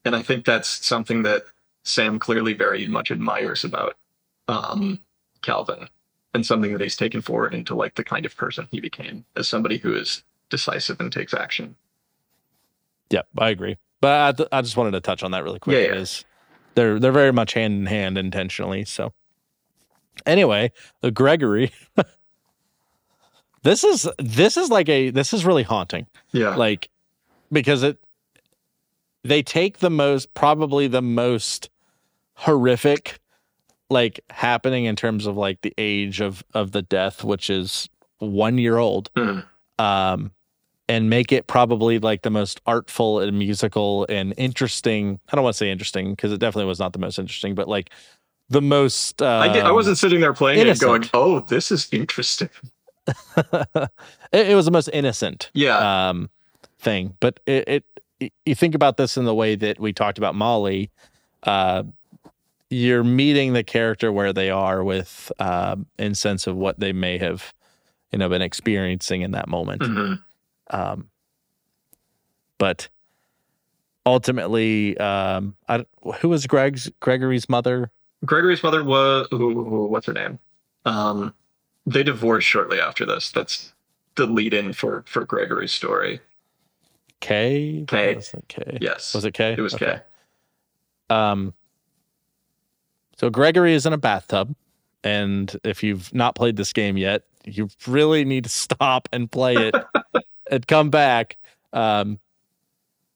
And I think that's something that Sam clearly very much admires about um, Calvin and something that he's taken forward into like the kind of person he became as somebody who is decisive and takes action. Yep, I agree. But I, th- I just wanted to touch on that really quick. Yeah, yeah. is- they're they're very much hand in hand intentionally. So anyway, the Gregory. this is this is like a this is really haunting. Yeah. Like because it they take the most probably the most horrific like happening in terms of like the age of of the death, which is one year old, Mhm. um, and make it probably like the most artful and musical and interesting. I don't want to say interesting because it definitely was not the most interesting, but like the most. Um, I, did, I wasn't sitting there playing it and going, "Oh, this is interesting." it, it was the most innocent Yeah, um, thing. But it, it, y- you think about this in the way that we talked about Molly. Uh, you're meeting the character where they are with, um, in sense of what they may have, you know, been experiencing in that moment. Mhm. Um, but ultimately, um, I, who was Greg's Gregory's mother? Gregory's mother was ooh, what's her name? Um, they divorced shortly after this. That's the lead-in for for Gregory's story. Kay. Kay. Was it Kay? Yes, Was it Kay? It was Okay. Kay. Um, so Gregory is in a bathtub, and if you've not played this game yet, you really need to stop and play it and come back. Um,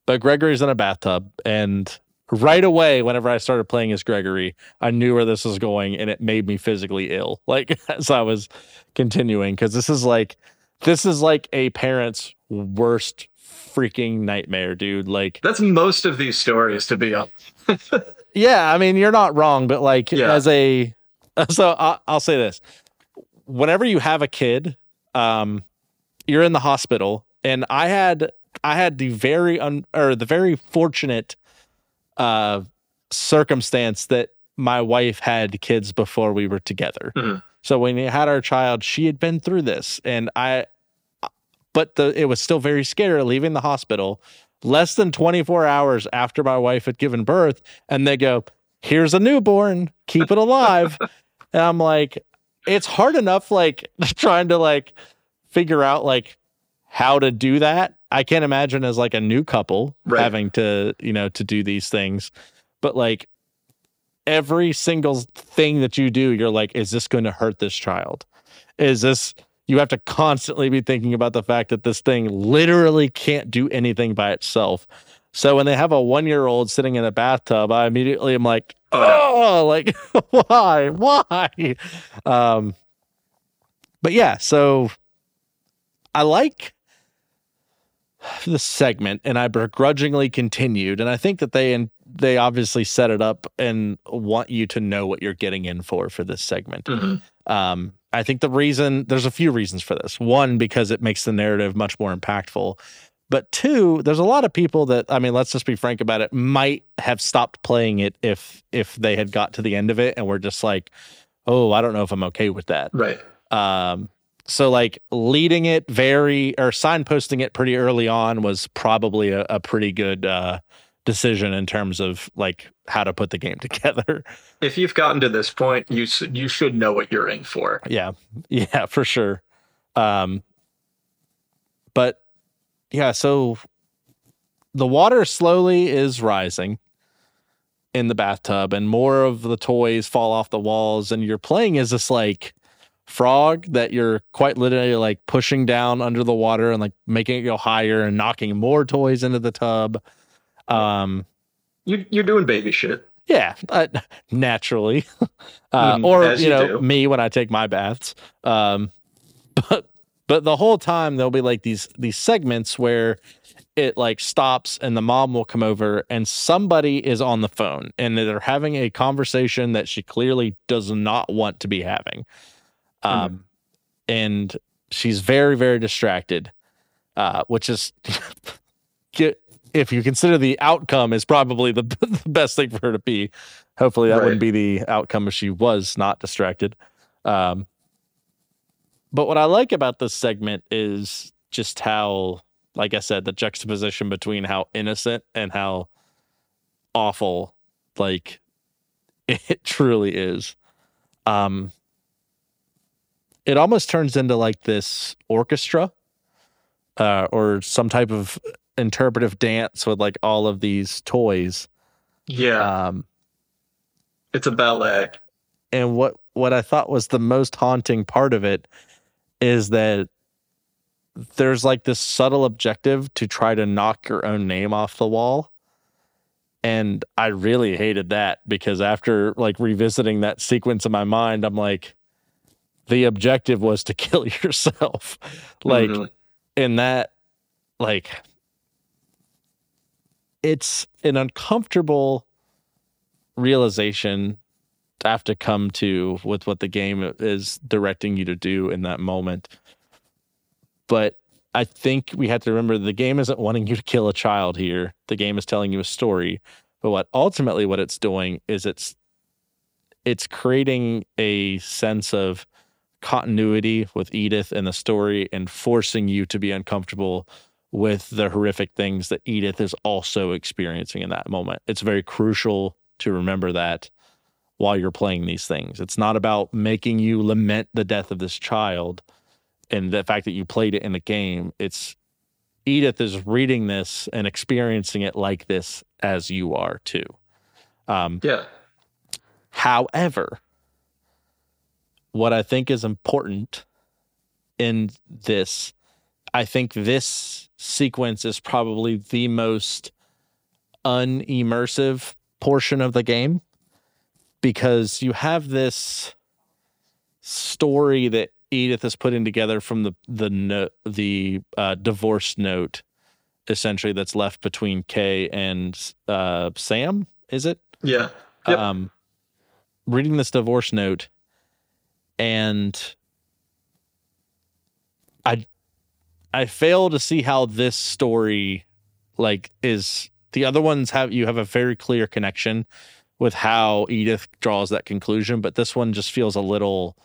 but Gregory's in a bathtub, and right away, whenever I started playing as Gregory, I knew where this was going, and it made me physically ill. Like as I was continuing, because this is like this is like a parent's worst freaking nightmare, dude. Like That's most of these stories, to be honest. yeah, I mean, you're not wrong, but like Yeah. as a so I, I'll say this: whenever you have a kid, um, you're in the hospital, and I had I had the very un or the very fortunate uh circumstance that my wife had kids before we were together. Mhm. So when we had our child, she had been through this, and I, but the it was still very scary leaving the hospital less than 24 hours after my wife had given birth and they go here's a newborn keep it alive and i'm like it's hard enough like trying to like figure out like how to do that i can't imagine as like a new couple Right. having to you know to do these things but like every single thing that you do you're like is this going to hurt this child is this you have to constantly be thinking about the fact that this thing literally can't do anything by itself. So when they have a one year old sitting in a bathtub, I immediately am like, Oh, oh, like why, why? Um, but yeah, so I like the segment, and I begrudgingly continued, and I think that they and they obviously set it up and want you to know what you're getting in for for this segment. Mhm. Um, I think the reason there's a few reasons for this. One, because it makes the narrative much more impactful. But two, there's a lot of people that I mean, let's just be frank about it, might have stopped playing it if if they had got to the end of it and were just like, oh, I don't know if I'm okay with that. Right. Um, so like leading it very or signposting it pretty early on was probably a, a pretty good uh decision in terms of like how to put the game together. If you've gotten to this point, you you should know what you're in for. yeah yeah for sure um but yeah so the water slowly is rising in the bathtub and more of the toys fall off the walls and you're playing as this like frog that you're quite literally like pushing down under the water and like making it go higher and knocking more toys into the tub um You you're doing baby shit. yeah, uh, naturally, uh, Mm, or you you know do. me when I take my baths. Um, but but the whole time there'll be like these these segments where it like stops and the mom will come over and somebody is on the phone and they're having a conversation that she clearly does not want to be having, um, and she's very very distracted, uh, which is. get- if you consider the outcome is probably the, the best thing for her to be. Hopefully that Right. wouldn't be the outcome if she was not distracted. Um, but what I like about this segment is just how, like I said, the juxtaposition between how innocent and how awful, like it truly is. Um, it almost turns into like this orchestra, uh, or some type of interpretive dance with like all of these toys. Yeah, Um, it's a ballet. and what what I thought was the most haunting part of it is that there's like this subtle objective to try to knock your own name off the wall. And I really hated that because after like revisiting that sequence in my mind, I'm like, the objective was to kill yourself. like, Mhm. in that, like, it's an uncomfortable realization to have to come to with what the game is directing you to do in that moment. But I think we have to remember the game isn't wanting you to kill a child here. The game is telling you a story. But what ultimately what it's doing is it's it's creating a sense of continuity with Edith and the story and forcing you to be uncomfortable with the horrific things that Edith is also experiencing in that moment. It's very crucial to remember that while you're playing these things. It's not about making you lament the death of this child and the fact that you played it in the game. It's Edith is reading this and experiencing it like this as you are too. Um, Yeah. However, what I think is important in this, I think this sequence is probably the most unimmersive portion of the game because you have this story that Edith is putting together from the the no, the uh, divorce note, essentially that's left between Kay and uh, Sam. Is it? Yeah. Yep. um, reading this divorce note, and I I fail to see how this story like is the other ones have you have a very clear connection with how Edith draws that conclusion, but this one just feels a little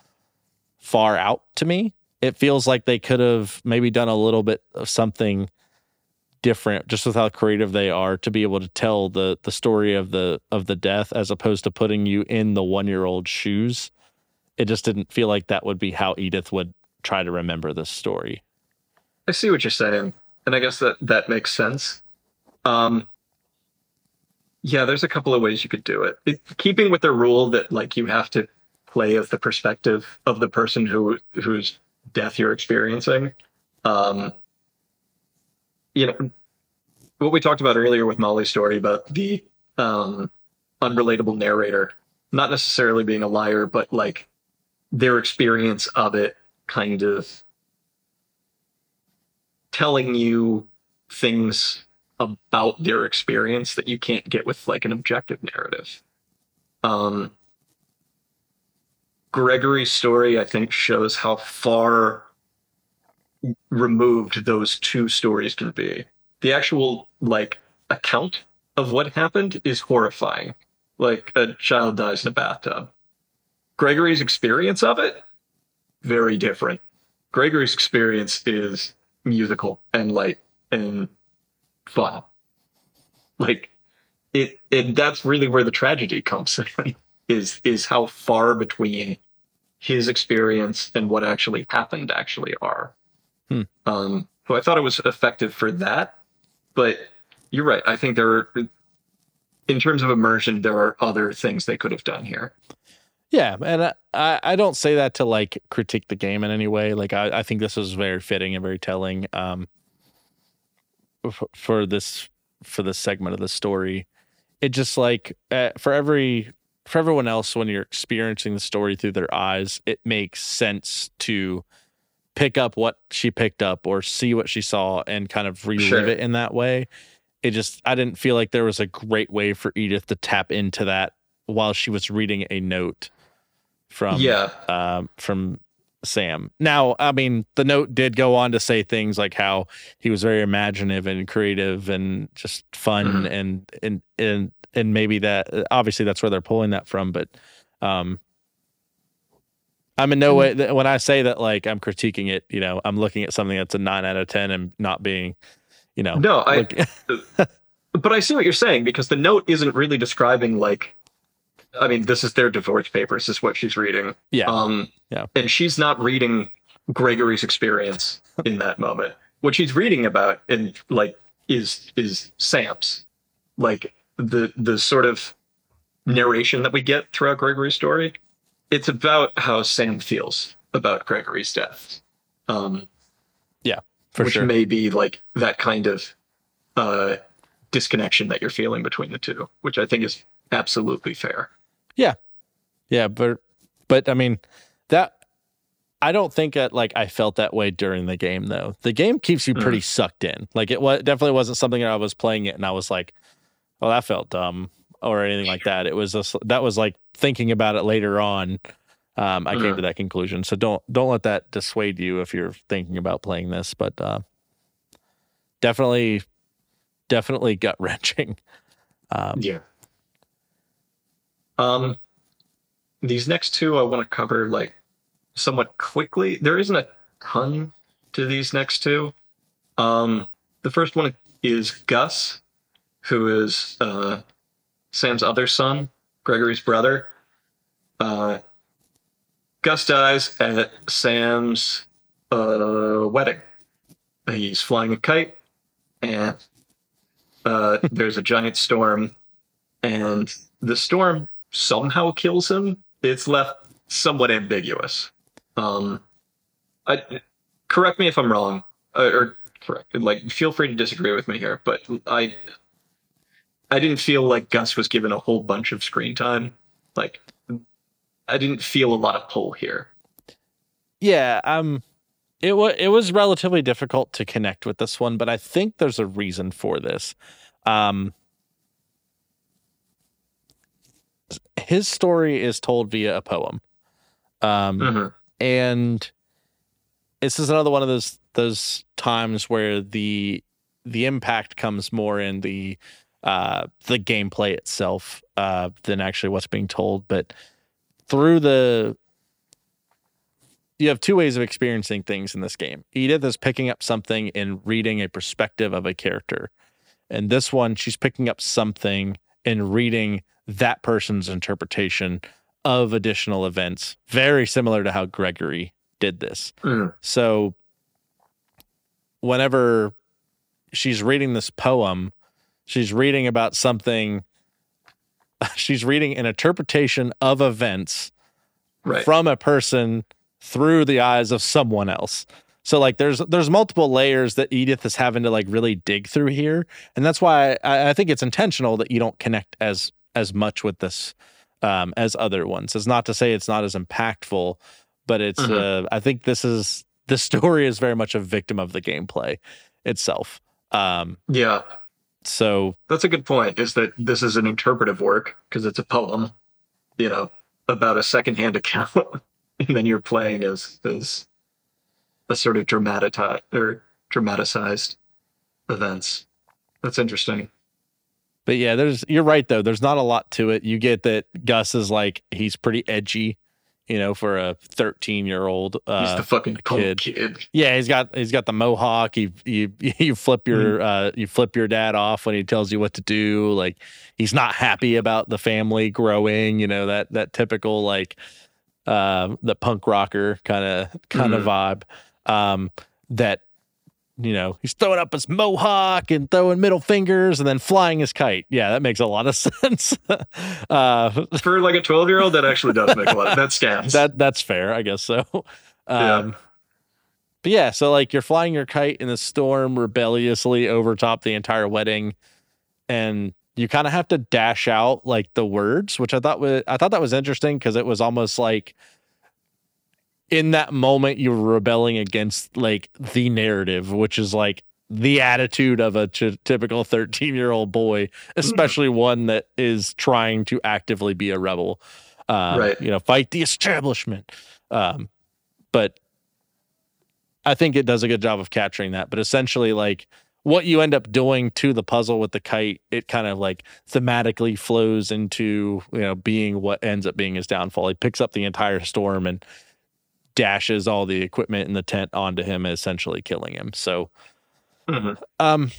far out to me. It feels like they could have maybe done a little bit of something different just with how creative they are to be able to tell the the story of the of the death as opposed to putting you in the one year old shoes it just didn't feel like that would be how edith would try to remember this story I see what you're saying, and I guess that that makes sense. Um, yeah, there's a couple of ways you could do it. it. Keeping with the rule that like you have to play as the perspective of the person who whose death you're experiencing. Um, you know, what we talked about earlier with Molly's story about the um, unreliable narrator, not necessarily being a liar, but like their experience of it kind of telling you things about their experience that you can't get with like an objective narrative. Um, Gregory's story, I think, shows how far removed those two stories can be. The actual like account of what happened is horrifying. Like a child dies in a bathtub. Gregory's experience of it, very different. Gregory's experience is musical and light and fun. Like it, it that's really where the tragedy comes in is is how far between his experience and what actually happened actually are. Hmm. Um, so I thought it was effective for that, but you're right. I think there are, in terms of immersion, there are other things they could have done here. Yeah and I- i don't say that to like critique the game in any way. Like i, I think this is very fitting and very telling um for, for this for this segment of the story. It just like uh, for every for everyone else when you're experiencing the story through their eyes it makes sense to pick up what she picked up or see what she saw and kind of relive Sure. it in that way. It just i didn't feel like there was a great way for edith to tap into that while she was reading a note from yeah, um, from Sam. Now, I mean, the note did go on to say things like how he was very imaginative and creative and just fun Mhm. and and and and maybe that obviously that's where they're pulling that from, but um I'm in no way that when I say that like I'm critiquing it, you know, I'm looking at something that's a 9 out of 10 and not being, you know, no, I. look- But I see what you're saying because the note isn't really describing like. I mean, this is their divorce papers. This is what she's reading. yeah. Um, Yeah. And she's not reading Gregory's experience in that moment. What she's reading about and like is is Sam's, like the the sort of narration that we get throughout Gregory's story. It's about how Sam feels about Gregory's death, um, for which sure. may be like that kind of uh, disconnection that you're feeling between the two, which I think is absolutely fair. Yeah, Yeah, but but I mean that I don't think that like I felt that way during the game though. The game keeps you pretty sucked in. Like it was definitely wasn't something that I was playing it and I was like, "Oh, that felt dumb," or anything like that. It was just that was like thinking about it later on. Um, I came Mhm. to that conclusion. So don't don't let that dissuade you if you're thinking about playing this. But uh, definitely, definitely gut wrenching. Um, Yeah. Um, these next two I want to cover like somewhat quickly. There isn't a ton to these next two. Um, the first one is Gus, who is uh, Sam's other son, Gregory's brother. Uh, Gus dies at Sam's uh, wedding. He's flying a kite, and uh, there's a giant storm, and the storm somehow kills him. It's left somewhat ambiguous. Um, I correct me if I'm wrong, uh, or correct. Like, feel free to disagree with me here, but I I didn't feel like Gus was given a whole bunch of screen time. Like, I didn't feel a lot of pull here. Yeah, um it was it was relatively difficult to connect with this one, but I think there's a reason for this. Um his story is told via a poem. Um Mhm. and this is another one of those those times where the the impact comes more in the uh the gameplay itself uh than actually what's being told but through the you have two ways of experiencing things in this game edith is picking up something and reading a perspective of a character and this one she's picking up something and reading that person's interpretation of additional events very similar to how gregory did this Mm. so whenever she's reading this poem, she's reading about something she's reading an interpretation of events Right. from a person through the eyes of someone else. So like there's there's multiple layers that Edith is having to like really dig through here. And that's why I, I think it's intentional that you don't connect as as much with this um as other ones. It's not to say it's not as impactful, but it's Mhm. uh I think this is the story is very much a victim of the gameplay itself. Um yeah. so That's a good point. Is that this is an interpretive work because it's a poem, you know, about a secondhand account, and then you're playing as as a sort of dramatized or dramatized events. That's interesting. But yeah, there's you're right though. There's not a lot to it. You get that Gus is like he's pretty edgy, you know, for a 13 year old. He's Uh, the fucking kid. kid. yeah, he's got he's got the mohawk. You you you flip your uh you flip your dad off when he tells you what to do. Like he's not happy about the family growing. You know that that typical like uh the punk rocker kind of kind of vibe. Um, that you know he's throwing up his mohawk and throwing middle fingers and then flying his kite. Yeah, that makes a lot of sense. uh, For like a 12 year old, that actually does make a lot. That scans. that that's fair, I guess so. Yeah. Um, but yeah, so like you're flying your kite in the storm rebelliously over top the entire wedding, and you kind of have to dash out like the words, which I thought was I thought that was interesting because it was almost like in that moment you're rebelling against like the narrative, which is like the attitude of a t- typical 13 year old boy, especially one that is trying to actively be a rebel. Um, Right. You know, fight the establishment. Um, but I think it does a good job of capturing that. But essentially, like what you end up doing to the puzzle with the kite, it kind of like thematically flows into you know being what ends up being his downfall. He picks up the entire storm and dashes all the equipment in the tent onto him, essentially killing him. So, Mhm. um,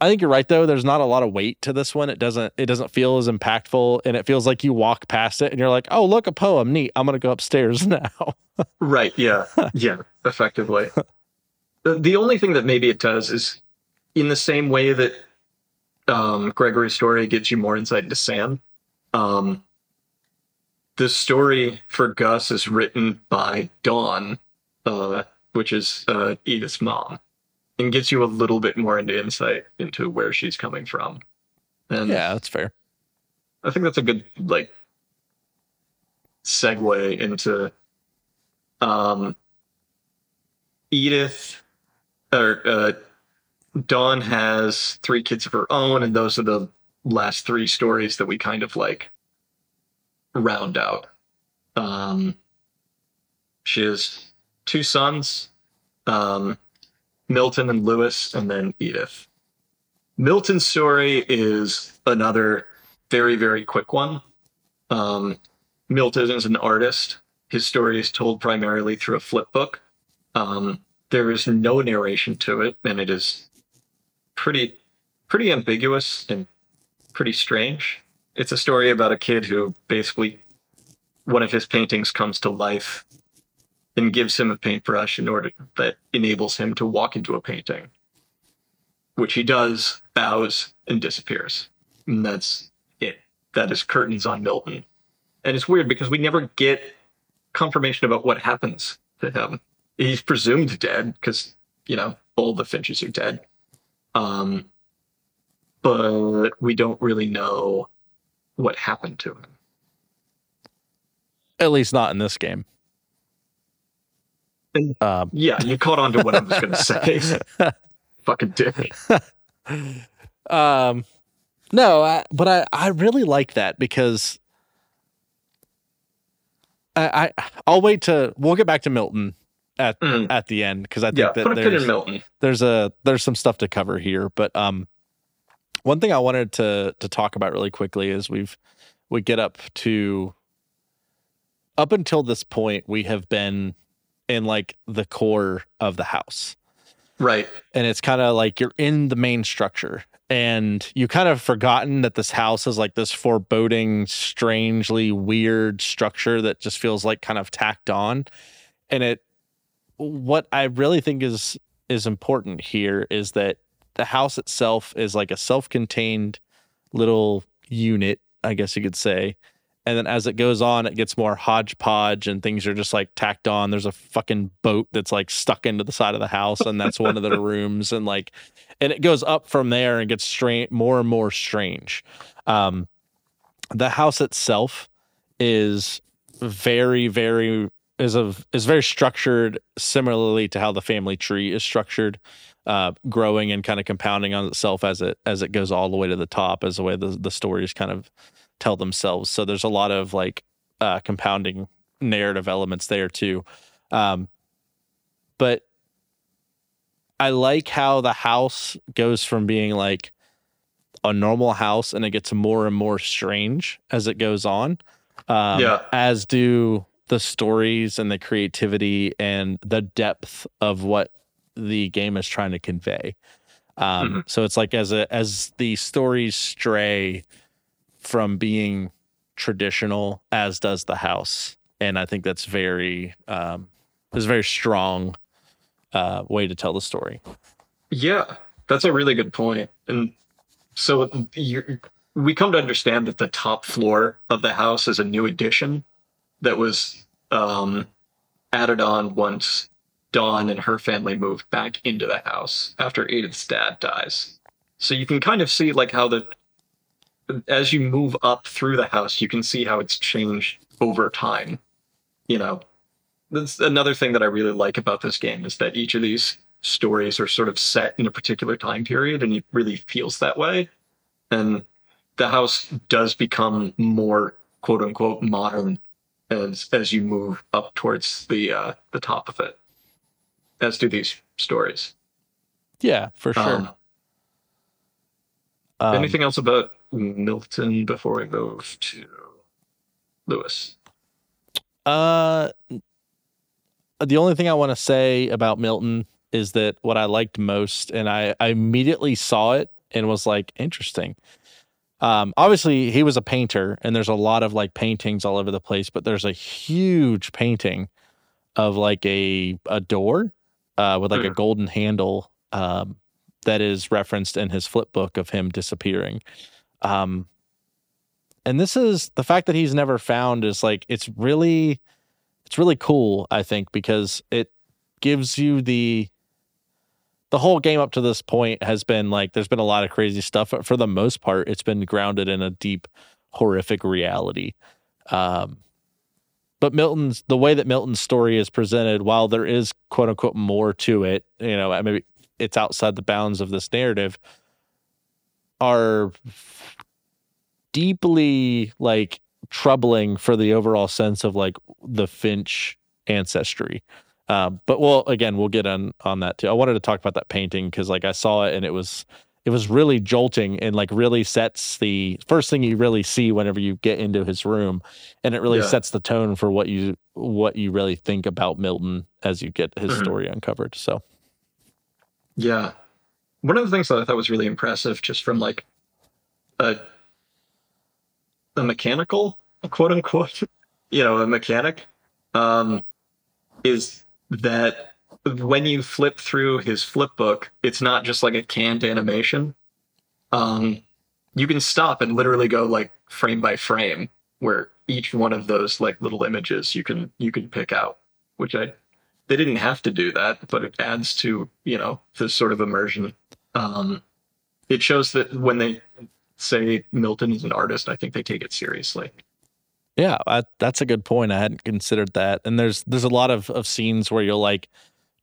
I think you're right though. There's not a lot of weight to this one. It doesn't it doesn't feel as impactful, and it feels like you walk past it and you're like, oh look, a poem, neat. I'm gonna go upstairs now. Right. Yeah. Yeah. Effectively. the, the only thing that maybe it does is in the same way that um, Gregory's story gives you more insight into Sam. Um, the story for Gus is written by Dawn, uh, which is uh, Edith's mom. and gets you a little bit more into insight into where she's coming from. And Yeah, that's fair. I think that's a good like segue into um Edith or uh Dawn has three kids of her own, and those are the last three stories that we kind of like round out. Um she has two sons, um Milton and Lewis, and then Edith. Milton's story is another very, very quick one. Um, Milton is an artist. His story is told primarily through a flip book. Um, there is no narration to it, and it is pretty, pretty ambiguous and pretty strange. It's a story about a kid who basically one of his paintings comes to life and gives him a paintbrush in order that enables him to walk into a painting, which he does, bows, and disappears. And that's it. That is curtains on Milton. And it's weird because we never get confirmation about what happens to him. He's presumed dead because, you know, all the Finches are dead. Um, but we don't really know what happened to him. At least not in this game. And- Um, Yeah, you caught on to what I was going to say. Fucking dick. um, no, I, but I, I really like that because I, I I'll wait to we'll get back to Milton at Mm. at the end because I think Yeah, that put a pin there's Milton. there's a there's some stuff to cover here but um one thing i wanted to to talk about really quickly is we've we get up to up until this point we have been in like the core of the house. Right. and it's kind of like you're in the main structure. And you kind of forgotten that this house is like this foreboding strangely weird structure that just feels like kind of tacked on. And it what i really think is is important here is that the house itself is like a self-contained little unit i guess you could say. And then as it goes on it gets more hodgepodge and things are just like tacked on. There's a fucking boat that's like stuck into the side of the house and that's one of the rooms and like and it goes up from there and gets strange more and more strange. Um the house itself is very very is a is very structured similarly to how the family tree is structured uh growing and kind of compounding on itself as it as it goes all the way to the top as the way the, the stories kind of tell themselves so there's a lot of like uh compounding narrative elements there too um but i like how the house goes from being like a normal house and it gets more and more strange as it goes on um, Yeah. as do the stories and the creativity and the depth of what the game is trying to convey. Um, so it's like as a as the stories stray from being traditional as does the house. And i think that's very um is a very strong uh way to tell the story. Yeah, that's a really good point. And so you're, we come to understand that the top floor of the house is a new addition that was um, added on once Dawn and her family move back into the house after Edith's dad dies. So you can kind of see like how the as you move up through the house, you can see how it's changed over time. You know, that's another thing that I really like about this game is that each of these stories are sort of set in a particular time period and it really feels that way. And the house does become more quote unquote modern as as you move up towards the uh the top of it. As do these stories. yeah for sure Um, Um, anything else about Milton before we move to Lewis? Uh, the only thing I want to say about Milton is that what I liked most, and I, I immediately saw it and was like, interesting. Um, obviously, he was a painter, and there's a lot of like paintings all over the place, but there's a huge painting of like a a door uh, with like a Mm. golden handle um, that is referenced in his flip book of him disappearing. Um, and this is the fact that he's never found is like it's really it's really cool i think because it gives you the the whole game up to this point has been like there's been a lot of crazy stuff. But for the most part, it's been grounded in a deep, horrific reality. Um, but Milton's the way that Milton's story is presented, while there is quote unquote more to it, you know, maybe it's outside the bounds of this narrative, are deeply like troubling for the overall sense of like the Finch ancestry. Um, but well, again, we'll get on on that too. I wanted to talk about that painting because like I saw it and it was it was really jolting and like really sets the first thing you really see whenever you get into his room and it really Yeah. sets the tone for what you what you really think about Milton as you get his Mhm. story uncovered. So Yeah. One of the things that I thought was really impressive, just from like a a mechanical, quote unquote, you know, a mechanic, um, is that when you flip through his flip book, it's not just like a canned animation. Um, you can stop and literally go like frame by frame, where each one of those like little images you can you can pick out, which I they didn't have to do that, but it adds to you know this sort of immersion. Um, it shows that when they say Milton is an artist, I think they take it seriously. Yeah, I, that's a good point. I hadn't considered that. And there's there's a lot of, of scenes where you'll like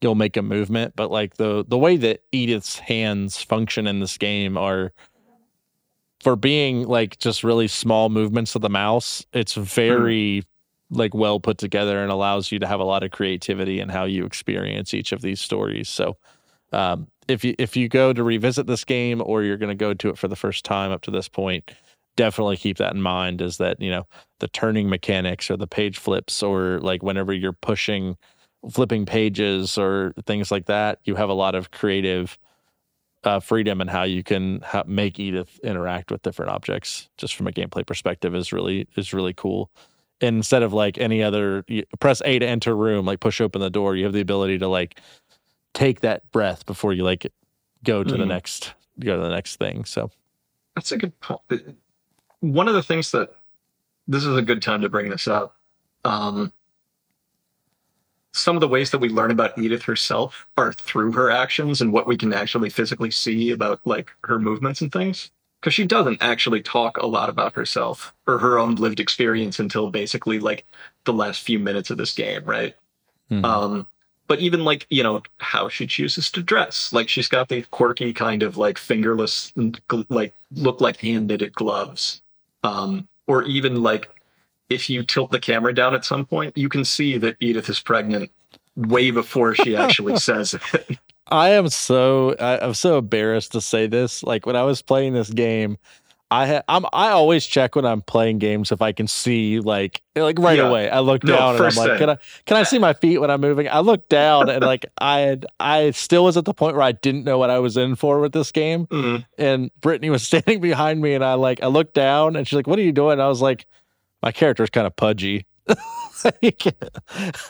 you'll make a movement, but like the the way that Edith's hands function in this game are for being like just really small movements of the mouse, it's very like well put together and allows you to have a lot of creativity in how you experience each of these stories. So um, if you if you go to revisit this game or you're going to go to it for the first time up to this point, definitely keep that in mind. Is that you know the turning mechanics or the page flips or like whenever you're pushing flipping pages or things like that you have a lot of creative uh, freedom in how you can ha- make edith interact with different objects just from a gameplay perspective is really is really cool instead of like any other you press a to enter room like push open the door you have the ability to like take that breath before you like go to the Mhm. next go to the next thing so That's a good point. One of the things that this is a good time to bring this up. Um, some of the ways that we learn about Edith herself are through her actions and what we can actually physically see about like her movements and things. Because she doesn't actually talk a lot about herself or her own lived experience until basically like the last few minutes of this game, right? mhm. Um, but even like you know how she chooses to dress, like she's got the quirky kind of like fingerless, like look like hand knitted gloves, um, or even like if you tilt the camera down at some point, you can see that Edith is pregnant way before she actually says it. I am so I, I'm so embarrassed to say this. Like when I was playing this game, I ha- I'm I always check when I'm playing games if I can see like like right Yeah. away. I look No, down and I'm like, thing. can I can I see my feet when I'm moving? I look down and like I had I still was at the point where I didn't know what I was in for with this game. Mm, And Brittany was standing behind me and I like I looked down and she's like, What are you doing? I was like, My character's kind of pudgy. and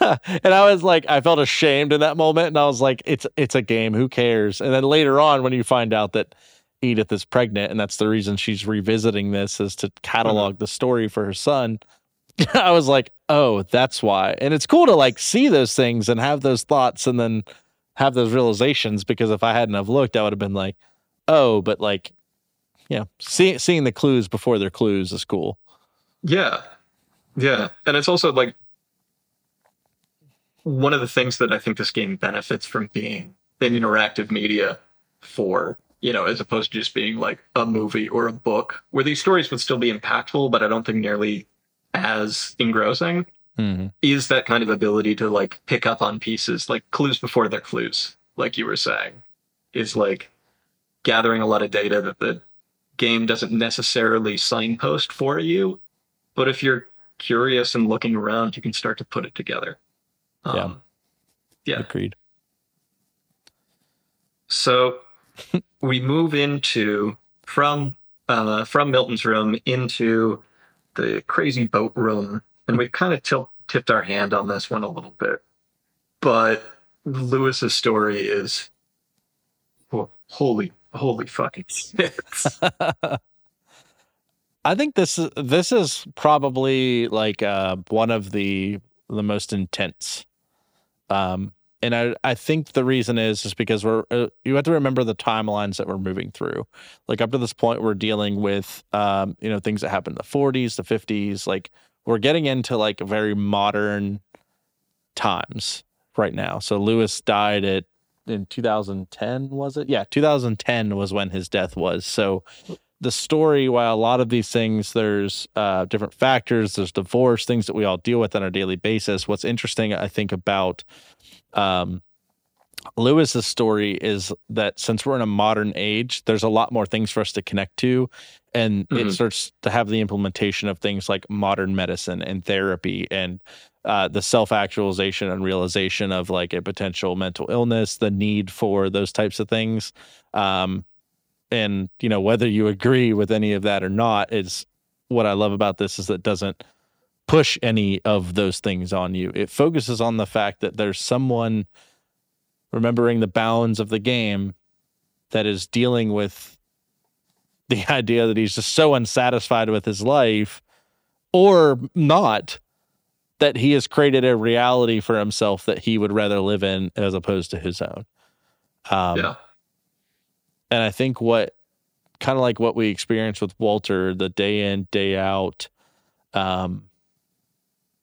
I was like, I felt ashamed in that moment, and I was like, it's it's a game, who cares? And then later on, when you find out that Edith is pregnant, and that's the reason she's revisiting this is to catalog mm-hmm. the story for her son. I was like, oh, that's why. And it's cool to like see those things and have those thoughts, and then have those realizations. Because if I hadn't have looked, I would have been like, oh, but like, yeah, seeing seeing the clues before they're clues is cool. Yeah, yeah, and it's also like one of the things that I think this game benefits from being an interactive media for, you know, as opposed to just being like a movie or a book, where these stories would still be impactful, but I don't think nearly as engrossing, Mhm. is that kind of ability to like pick up on pieces, like clues before they're clues, like you were saying, is like gathering a lot of data that the game doesn't necessarily signpost for you, but if you're curious and looking around, you can start to put it together. Yeah. Um, Yeah. Agreed. So we move into from uh, from Milton's room into the crazy boat room, and we've kind of tipped our hand on this one a little bit. But Lewis's story is oh, holy, holy fucking. I think this is this is probably like uh, one of the the most intense um, and I I think the reason is is because we're uh, you have to remember the timelines that we're moving through. Like up to this point, we're dealing with um, you know things that happened in the 40s, the 50s. Like we're getting into like very modern times right now. So Lewis died at in 2010 was it? Yeah, 2010 was when his death was. So the story, while a lot of these things, there's uh, different factors, there's divorce, things that we all deal with on a daily basis. What's interesting, I think, about um, Lewis's story is that since we're in a modern age, there's a lot more things for us to connect to. And Mhm. it starts to have the implementation of things like modern medicine and therapy and uh, the self actualization and realization of like a potential mental illness, the need for those types of things. Um, and, you know, whether you agree with any of that or not is what I love about this is that doesn't push any of those things on you. It focuses on the fact that there's someone remembering the bounds of the game that is dealing with the idea that he's just so unsatisfied with his life or not that he has created a reality for himself that he would rather live in as opposed to his own. Um, yeah. And I think what kind of like what we experienced with Walter, the day in, day out, um,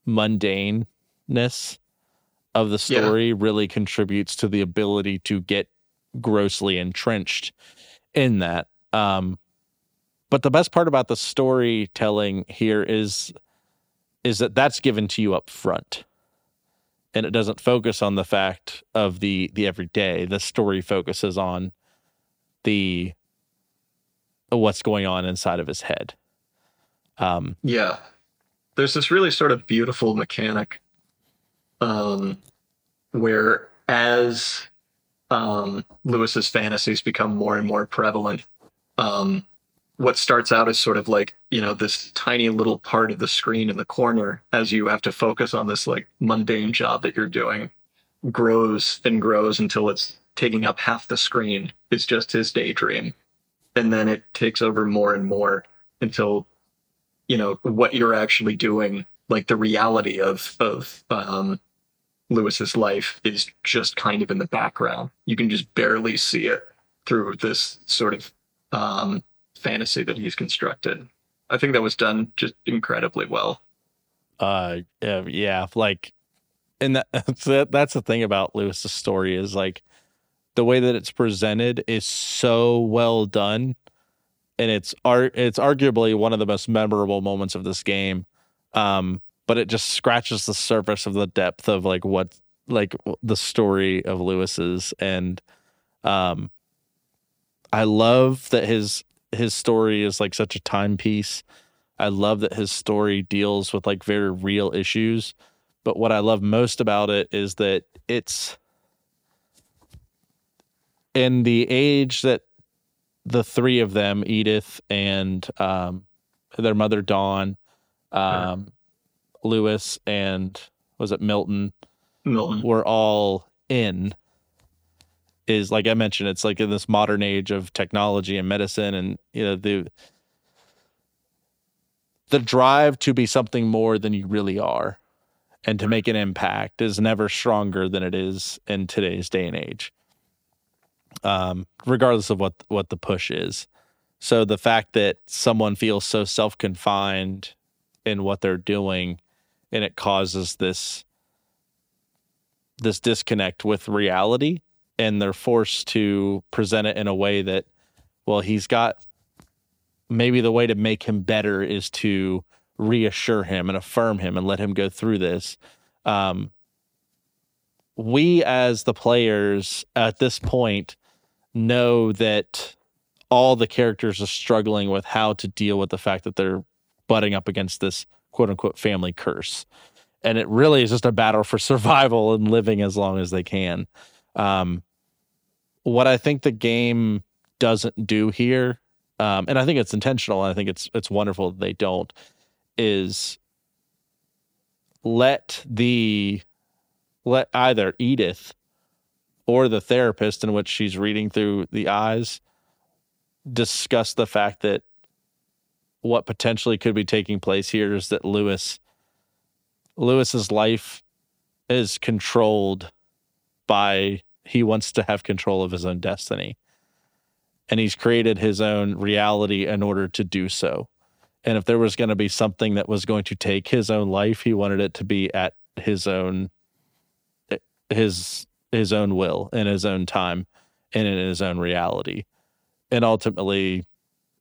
mundaneness of the Yeah. story really contributes to the ability to get grossly entrenched in that. Um, but the best part about the storytelling here is is that that's given to you up front and it doesn't focus on the fact of the the everyday the story focuses on the what's going on inside of his head um Yeah. There's this really sort of beautiful mechanic um, where as um, Lewis's fantasies become more and more prevalent, um, what starts out as sort of like, you know, this tiny little part of the screen in the corner as you have to focus on this like mundane job that you're doing grows and grows until it's taking up half the screen. is just his daydream. And then it takes over more and more until you know what you're actually doing like the reality of of um lewis's life is just kind of in the background you can just barely see it through this sort of um fantasy that he's constructed i think that was done just incredibly well uh yeah like and that, that's the thing about lewis's story is like the way that it's presented is so well done. And it's art it's arguably one of the most memorable moments of this game. Um but it just scratches the surface of the depth of like what like the story of lewis's and um i love that his his story is like such a timepiece. I love that his story deals with like very real issues. But what I love most about it is that it's in the age that the three of them, Edith and um, their mother Dawn, um, Lewis and was it Milton, milton. Were all in is like I mentioned, it's like in this modern age of technology and medicine and you know the the drive to be something more than you really are and to make an impact is never stronger than it is in today's day and age. Um, regardless of what what the push is. So the fact that someone feels so self-confined in what they're doing and it causes this this disconnect with reality and they're forced to present it in a way that well he's got maybe the way to make him better is to reassure him and affirm him and let him go through this um we as the players at this point know that all the characters are struggling with how to deal with the fact that they're butting up against this quote unquote family curse and it really is just a battle for survival and living as long as they can. Um, what I think the game doesn't do here, um, and I think it's intentional, and I think it's it's wonderful that they don't, is let the let either Edith or the therapist in which she's reading through the eyes discuss the fact that what potentially could be taking place here is that Lewis Lewis's life is controlled by he wants to have control of his own destiny. And he's created his own reality in order to do so. And if there was going to be something that was going to take his own life, he wanted it to be at his own his his own will in his own time and in his own reality. And ultimately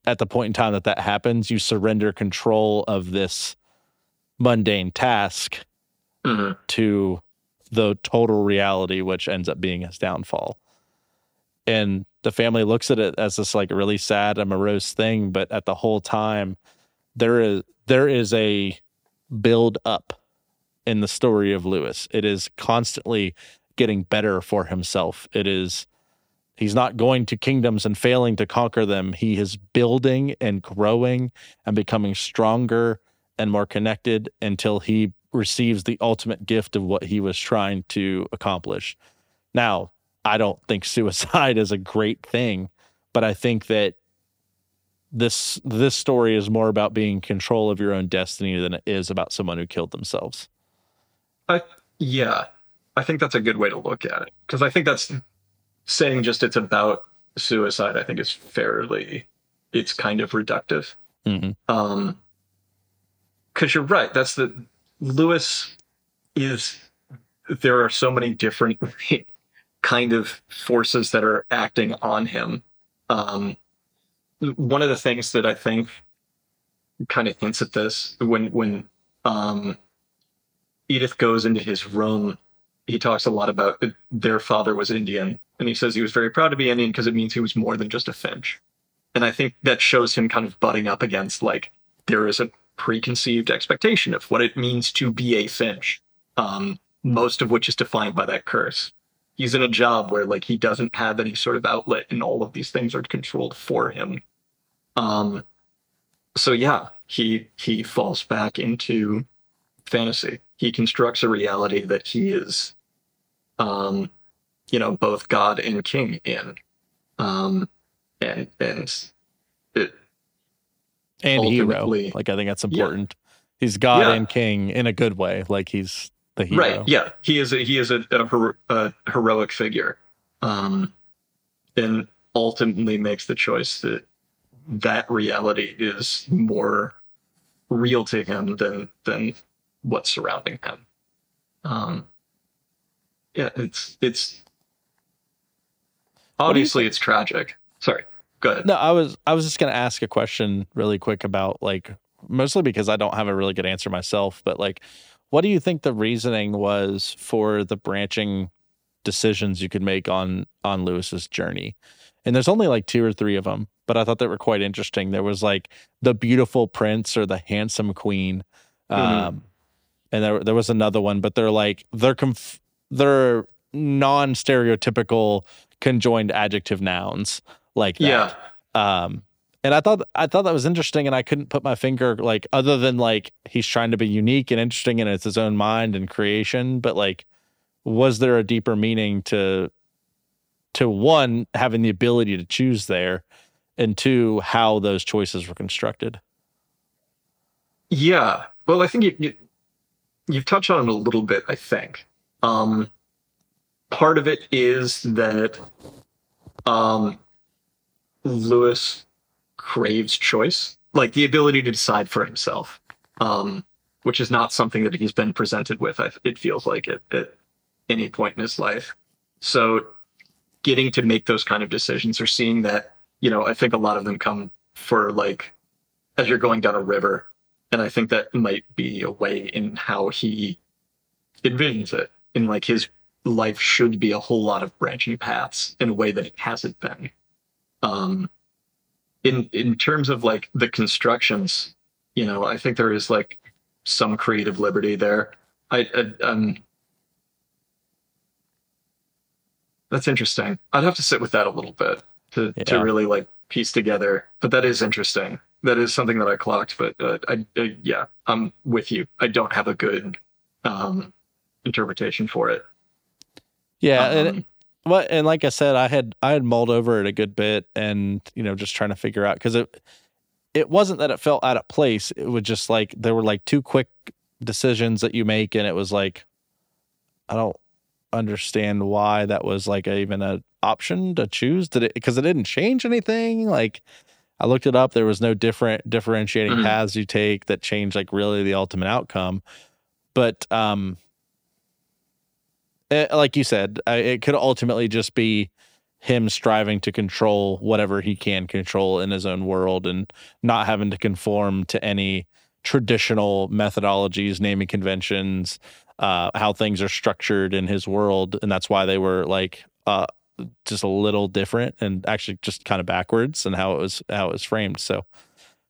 at the point in time that that happens, you surrender control of this mundane task Mhm. to the total reality, which ends up being his downfall. And the family looks at it as this like really sad and morose thing, but at the whole time, there is there is a build up in the story of Lewis. It is constantly getting better for himself. It is he's not going to kingdoms and failing to conquer them. He is building and growing and becoming stronger and more connected until he receives the ultimate gift of what he was trying to accomplish. Now, I don't think suicide is a great thing, but I think that this this story is more about being in control of your own destiny than it is about someone who killed themselves. I yeah, I think that's a good way to look at it because I think that's saying just it's about suicide. I think is fairly, it's kind of reductive. Mhm. Um, because you're right. That's the Lewis is. There are so many different kind of forces that are acting on him. Um, one of the things that I think kind of hints at this when when um, Edith goes into his room, he talks a lot about their father was Indian, and he says he was very proud to be Indian because it means he was more than just a Finch. And I think that shows him kind of butting up against like there is a preconceived expectation of what it means to be a Finch, um, most of which is defined by that curse. He's in a job where like he doesn't have any sort of outlet, and all of these things are controlled for him. Um, so yeah, he he falls back into fantasy. He constructs a reality that he is, um, you know, both God and King in, um, and and it And hero. Like I think that's Yeah. important. He's God Yeah. and king in a good way. Like he's the hero. right, yeah, he is a, he is a, a, a heroic figure, um, and ultimately makes the choice that that reality is more real to him than than what's surrounding him. Um, yeah, it's it's What do you obviously it's tragic. Sorry, go ahead. No, I was I was just gonna ask a question really quick about like mostly because I don't have a really good answer myself, but like what do you think the reasoning was for the branching decisions you could make on on Lewis's journey? And there's only like two or three of them, but I thought they were quite interesting. There was like the beautiful prince or the handsome queen. Mhm. Um and there there was another one, but they're like they're conf- they're non-stereotypical conjoined adjective nouns like that. Yeah, um and i thought i thought that was interesting and i couldn't put my finger like other than like he's trying to be unique and interesting and it's his own mind and creation but like was there a deeper meaning to to one having the ability to choose there and two how those choices were constructed? Yeah. Well, I think you, you you've touched on it a little bit. I think um, part of it is that um, Lewis craves choice, like the ability to decide for himself, um, which is not something that he's been presented with. It feels like at any point in his life. So, getting to make those kind of decisions or seeing that, you know, I think a lot of them come for like as you're going down a river and I think that might be a way in how he envisions it. In like his life should be a whole lot of branching paths in a way that it hasn't been. Um, in in terms of like the constructions, you know, I think there is like some creative liberty there. I, I um, that's interesting. I'd have to sit with that a little bit to to really like piece together. But that is interesting that is something that I clocked, but uh, I, uh, yeah, I'm with you. I don't have a good um, interpretation for it. yeah and Um, Well, and like I said, I had I had mulled over it a good bit, and you know, just trying to figure out because it it wasn't that it felt out of place. It was just like there were like two quick decisions that you make, and it was like I don't understand why that was like a, even an option to choose. Did it because it didn't change anything? Like I looked it up. There was no different differentiating Mhm. paths you take that change like really the ultimate outcome. But um, eh, like you said, it could ultimately just be him striving to control whatever he can control in his own world and not having to conform to any traditional methodologies, naming conventions, uh, how things are structured in his world, and that's why they were like uh, just a little different and actually just kind of backwards and how it was how it was framed. So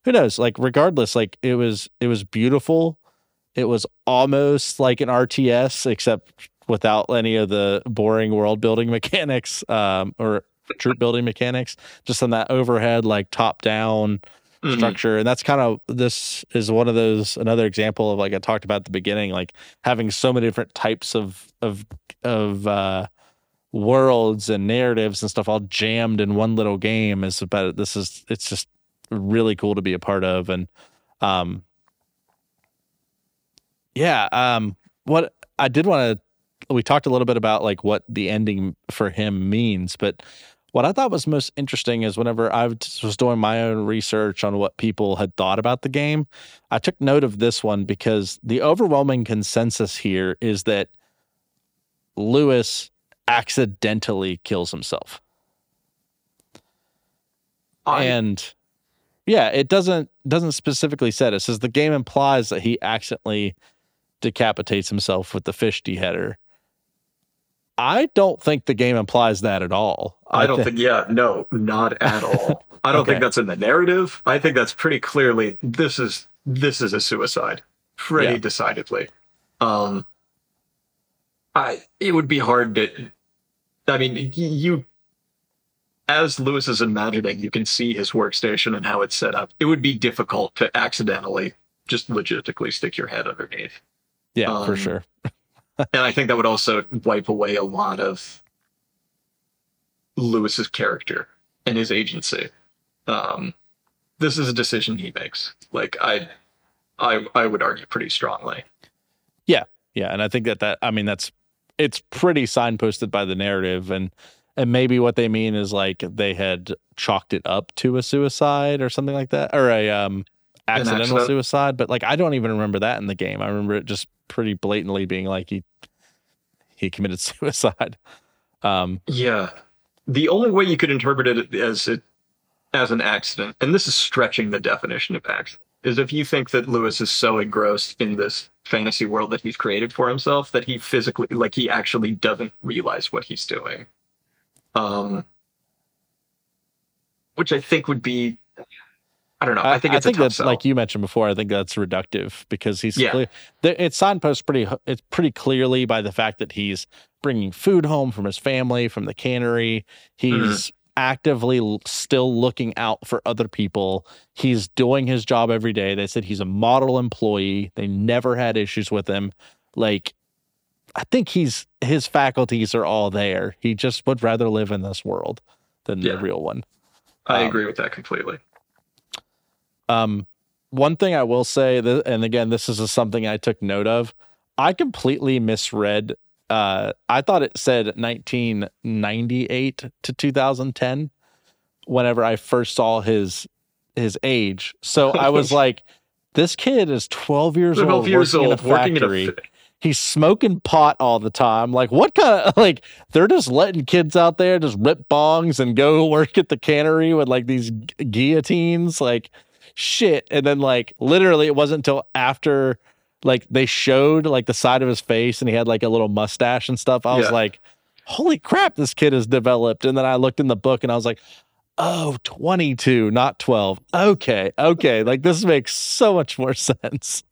who knows? Like regardless, like it was it was beautiful. It was almost like an RTS, except without any of the boring world building mechanics um, or troop building mechanics. Just on that overhead, like top down Mhm. structure and that's kind of this is one of those another example of like i talked about at the beginning like having so many different types of of of uh worlds and narratives and stuff all jammed in one little game is about this is it's just really cool to be a part of. And um yeah um what i did want to we talked a little bit about like what the ending for him means but what I thought was most interesting is whenever I was doing my own research on what people had thought about the game, I took note of this one because the overwhelming consensus here is that Lewis accidentally kills himself. I- and yeah, it doesn't doesn't specifically said it says the game implies that he accidentally decapitates himself with the fish deheader. I don't think the game implies that at all. I don't thi- think, yeah, no, not at all. I don't Okay. think that's in the narrative. I think that's pretty clearly this is this is a suicide, pretty Yeah. decidedly. Um, I it would be hard to. I mean, you as Lewis is imagining, you can see his workstation and how it's set up. It would be difficult to accidentally just logistically stick your head underneath. yeah, for um, sure. and I think that would also wipe away a lot of Lewis's character and his agency. Um, this is a decision he makes. Like I, I, I would argue pretty strongly. Yeah, yeah, and I think that that I mean that's it's pretty signposted by the narrative and and maybe what they mean is like they had chalked it up to a suicide or something like that or a um accidental accident. suicide, but like I don't even remember that in the game. I remember it just pretty blatantly being like he he committed suicide. Um Yeah, the only way you could interpret it as it as an accident, and this is stretching the definition of accident, is if you think that Lewis is so engrossed in this fantasy world that he's created for himself that he physically, like, he actually doesn't realize what he's doing. Um, which I think would be, I don't know. I, think it's a tough that's sell. like you mentioned before. I think that's reductive because he's Yeah. clear. the- It's signpost pretty. It's pretty clearly by the fact that he's bringing food home from his family from the cannery. He's Mm-hmm. Actively still looking out for other people. He's doing his job every day. They said he's a model employee. They never had issues with him. Like, I think he's his faculties are all there. He just would rather live in this world than Yeah. the real one. I um, agree with that completely. Um, one thing I will say, that, and again, this is something I took note of. I completely misread. Uh, I thought it said 1998 to 2010. Whenever I first saw his his age, so I was like, "This kid is 12 years 12 old, years working old, in a working in a factory. He's smoking pot all the time. Like, what kind of like they're just letting kids out there just rip bongs and go work at the cannery with like these gu- guillotines, like shit. And then like literally, it wasn't until after like they showed like the side of his face and he had like a little mustache and stuff. I was Yeah. like, holy crap, this kid has developed. And then I looked in the book and I was like. Oh, 22, not 12. Okay. Okay. Like this makes so much more sense.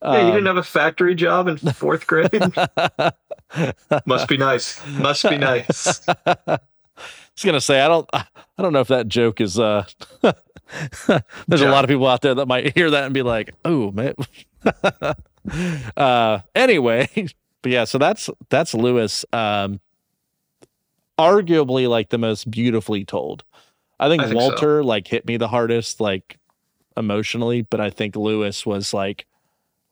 Yeah, you Um, didn't have a factory job in fourth grade. Must be nice. Must be nice. I was gonna say I don't I don't know if that joke is uh there's a lot of people out there that might hear that and be like, oh man. uh anyway, but yeah, so that's that's Lewis. Um arguably like the most beautifully told. I think, I think so. Walter like hit me the hardest, like emotionally, but I think Lewis was like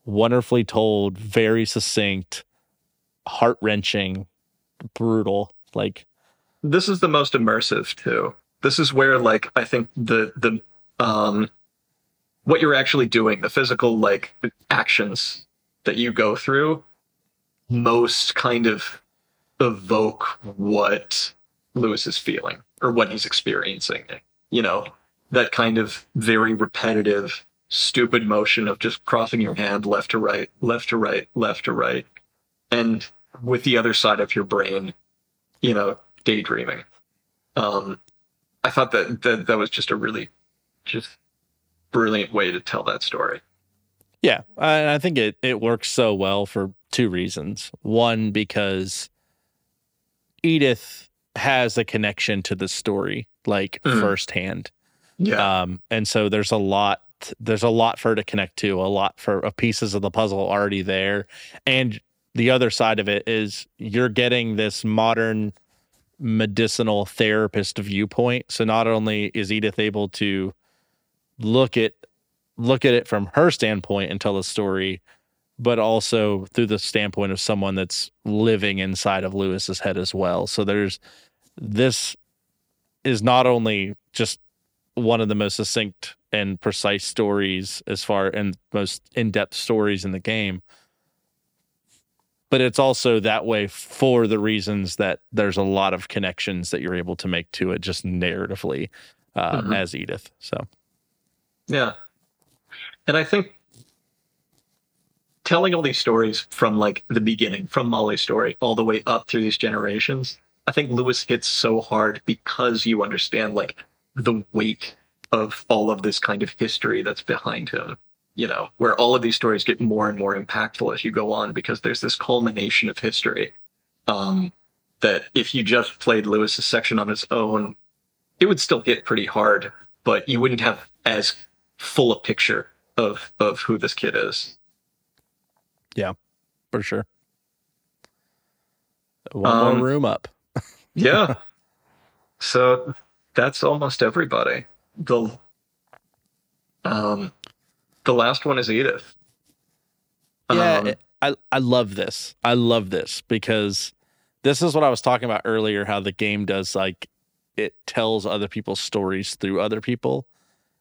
wonderfully told, very succinct, heart wrenching, brutal. Like this is the most immersive too. This is where like I think the the um what you're actually doing, the physical like actions that you go through most kind of evoke what Lewis is feeling or what he's experiencing. You know, that kind of very repetitive, stupid motion of just crossing your hand left to right, left to right, left to right. And with the other side of your brain, you know, daydreaming. Um, I thought that, that that was just a really just brilliant way to tell that story. Yeah, I, I think it it works so well for two reasons. One, because Edith has a connection to the story, like Mhm. firsthand. Yeah. Um, and so there's a lot there's a lot for her to connect to, a lot for of pieces of the puzzle already there. And the other side of it is you're getting this modern medicinal therapist viewpoint. So not only is Edith able to look at look at it from her standpoint and tell the story, but also through the standpoint of someone that's living inside of Lewis's head as well. So there's this is not only just one of the most succinct and precise stories as far and most in-depth stories in the game but it's also that way for the reasons that there's a lot of connections that you're able to make to it just narratively uh, Mhm. as edith so Yeah. And I think telling all these stories from like the beginning, from Molly's story, all the way up through these generations, I think Lewis hits so hard because you understand like the weight of all of this kind of history that's behind him. You know, where all of these stories get more and more impactful as you go on because there's this culmination of history. Um, that if you just played Lewis's section on its own, it would still hit pretty hard, but you wouldn't have as full a picture of of who this kid is. Yeah, for sure one Um, more room up Yeah. so that's almost everybody. The um the last one is Edith. Yeah, Um, I I love this. I love this because this is what I was talking about earlier. How the game does like it tells other people's stories through other people.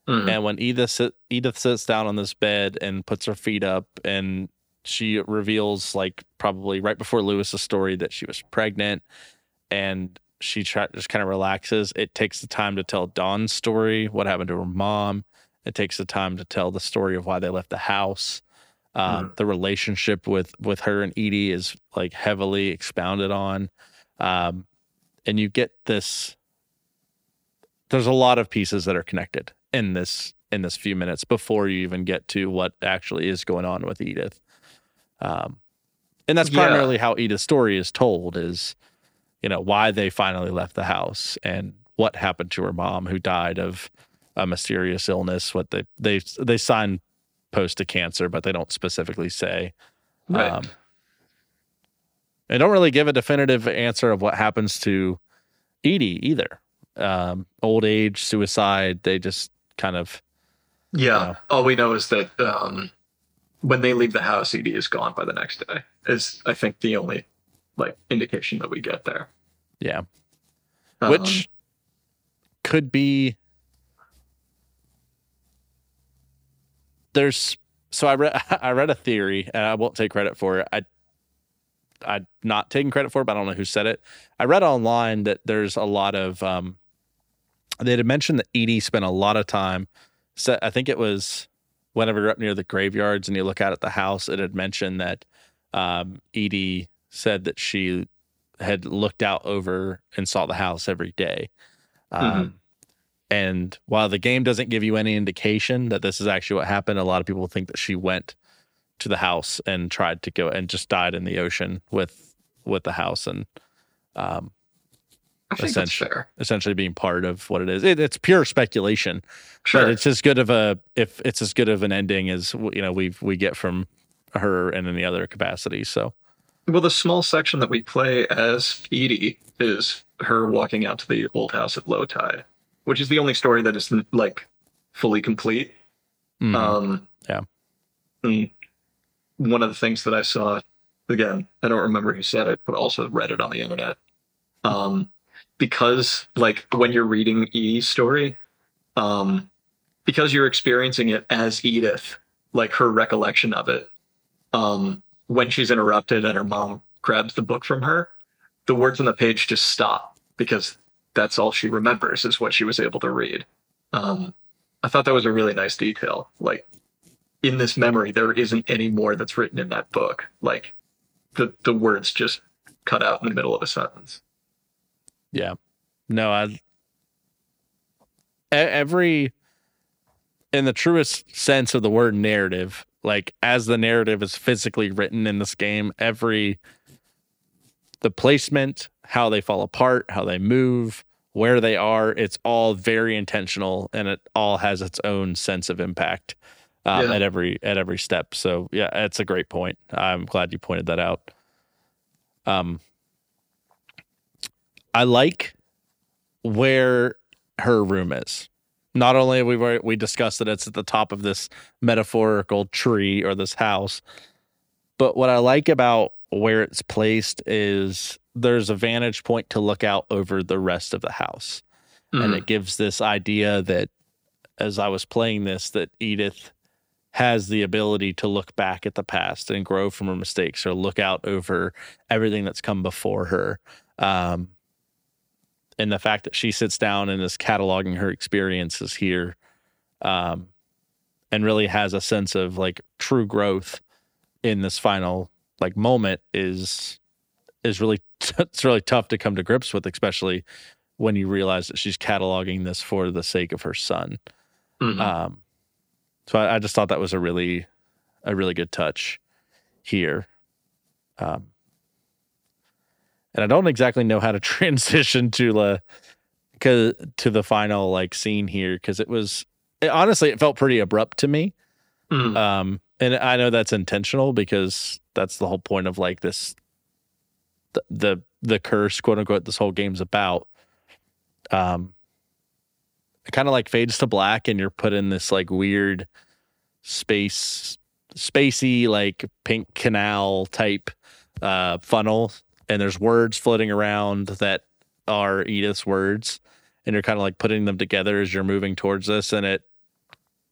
mhm. And when Edith sit, Edith sits down on this bed and puts her feet up, and she reveals like probably right before Lewis's story that she was pregnant, and she try, just kind of relaxes. It takes the time to tell Dawn's story, what happened to her mom. It takes the time to tell the story of why they left the house. Um, The relationship with with her and Edie is like heavily expounded on, um, and you get this. There's a lot of pieces that are connected in this in this few minutes before you even get to what actually is going on with Edith. Um, and that's Yeah. primarily how Edith's story is told is, you know, why they finally left the house and what happened to her mom who died of a mysterious illness. What they they they sign post to cancer, but they don't specifically say. right. Um, they don't really give a definitive answer of what happens to Edie either. Um, old age, suicide. They just kind of yeah. know. All we know is that um when they leave the house, Edie is gone by the next day. Is I think the only like indication that we get there. yeah, Um, which could be. There's so I read I read a theory and I won't take credit for it. I I'm not taking credit for it, but I don't know who said it. I read online that there's a lot of um they had mentioned that Edie spent a lot of time. So I think it was whenever you're up near the graveyards and you look out at the house, it had mentioned that um, Edie said that she had looked out over and saw the house every day. Um, And while the game doesn't give you any indication that this is actually what happened, a lot of people think that she went to the house and tried to go and just died in the ocean with with the house and um, I think that's essentially- essentially being part of what it is. It, it's pure speculation, Sure. but it's as good of a if it's as good of an ending as you know we we get from her in any other capacity. So Well, the small section that we play as Edie is her walking out to the old house at low tide, which is the only story that is like fully complete. mhm. Um, Yeah. one of the things that I saw again, I don't remember who said it, but also read it on the internet. Um, because like when you're reading Edie's story, um, because you're experiencing it as Edith, like her recollection of it, um, when she's interrupted and her mom grabs the book from her, the words on the page just stop because that's all she remembers is what she was able to read. Um, I thought that was a really nice detail. Like in this memory, there isn't any more that's written in that book. Like the the words just cut out in the middle of a sentence. Yeah. No, I every in the truest sense of the word narrative, like as the narrative is physically written in this game, every the placement, how they fall apart, how they move, where they are, it's all very intentional and it all has its own sense of impact um, Yeah. at every at every step. So yeah, it's a great point. I'm glad you pointed that out. Um I like where her room is. Not only we we discussed that it's at the top of this metaphorical tree or this house, but what I like about where it's placed is there's a vantage point to look out over the rest of the house. And Mhm. it gives this idea that as I was playing this, that Edith has the ability to look back at the past and grow from her mistakes or look out over everything that's come before her. Um, and the fact that she sits down and is cataloging her experiences here um, and really has a sense of like true growth in this final like moment is is really it's really tough to come to grips with especially when you realize that she's cataloging this for the sake of her son Mhm. um, so I, I just thought that was a really, a really good touch here. Um, and I don't exactly know how to transition to the, cause to the final like scene here because it was it, honestly it felt pretty abrupt to me. Mhm. Um, and I know that's intentional because that's the whole point of like this, the the, the curse, quote unquote, this whole game's about. Um, it kind of like fades to black, and you're put in this like weird space, spacey like pink canal type uh, funnel, and there's words floating around that are Edith's words, and you're kind of like putting them together as you're moving towards this, and it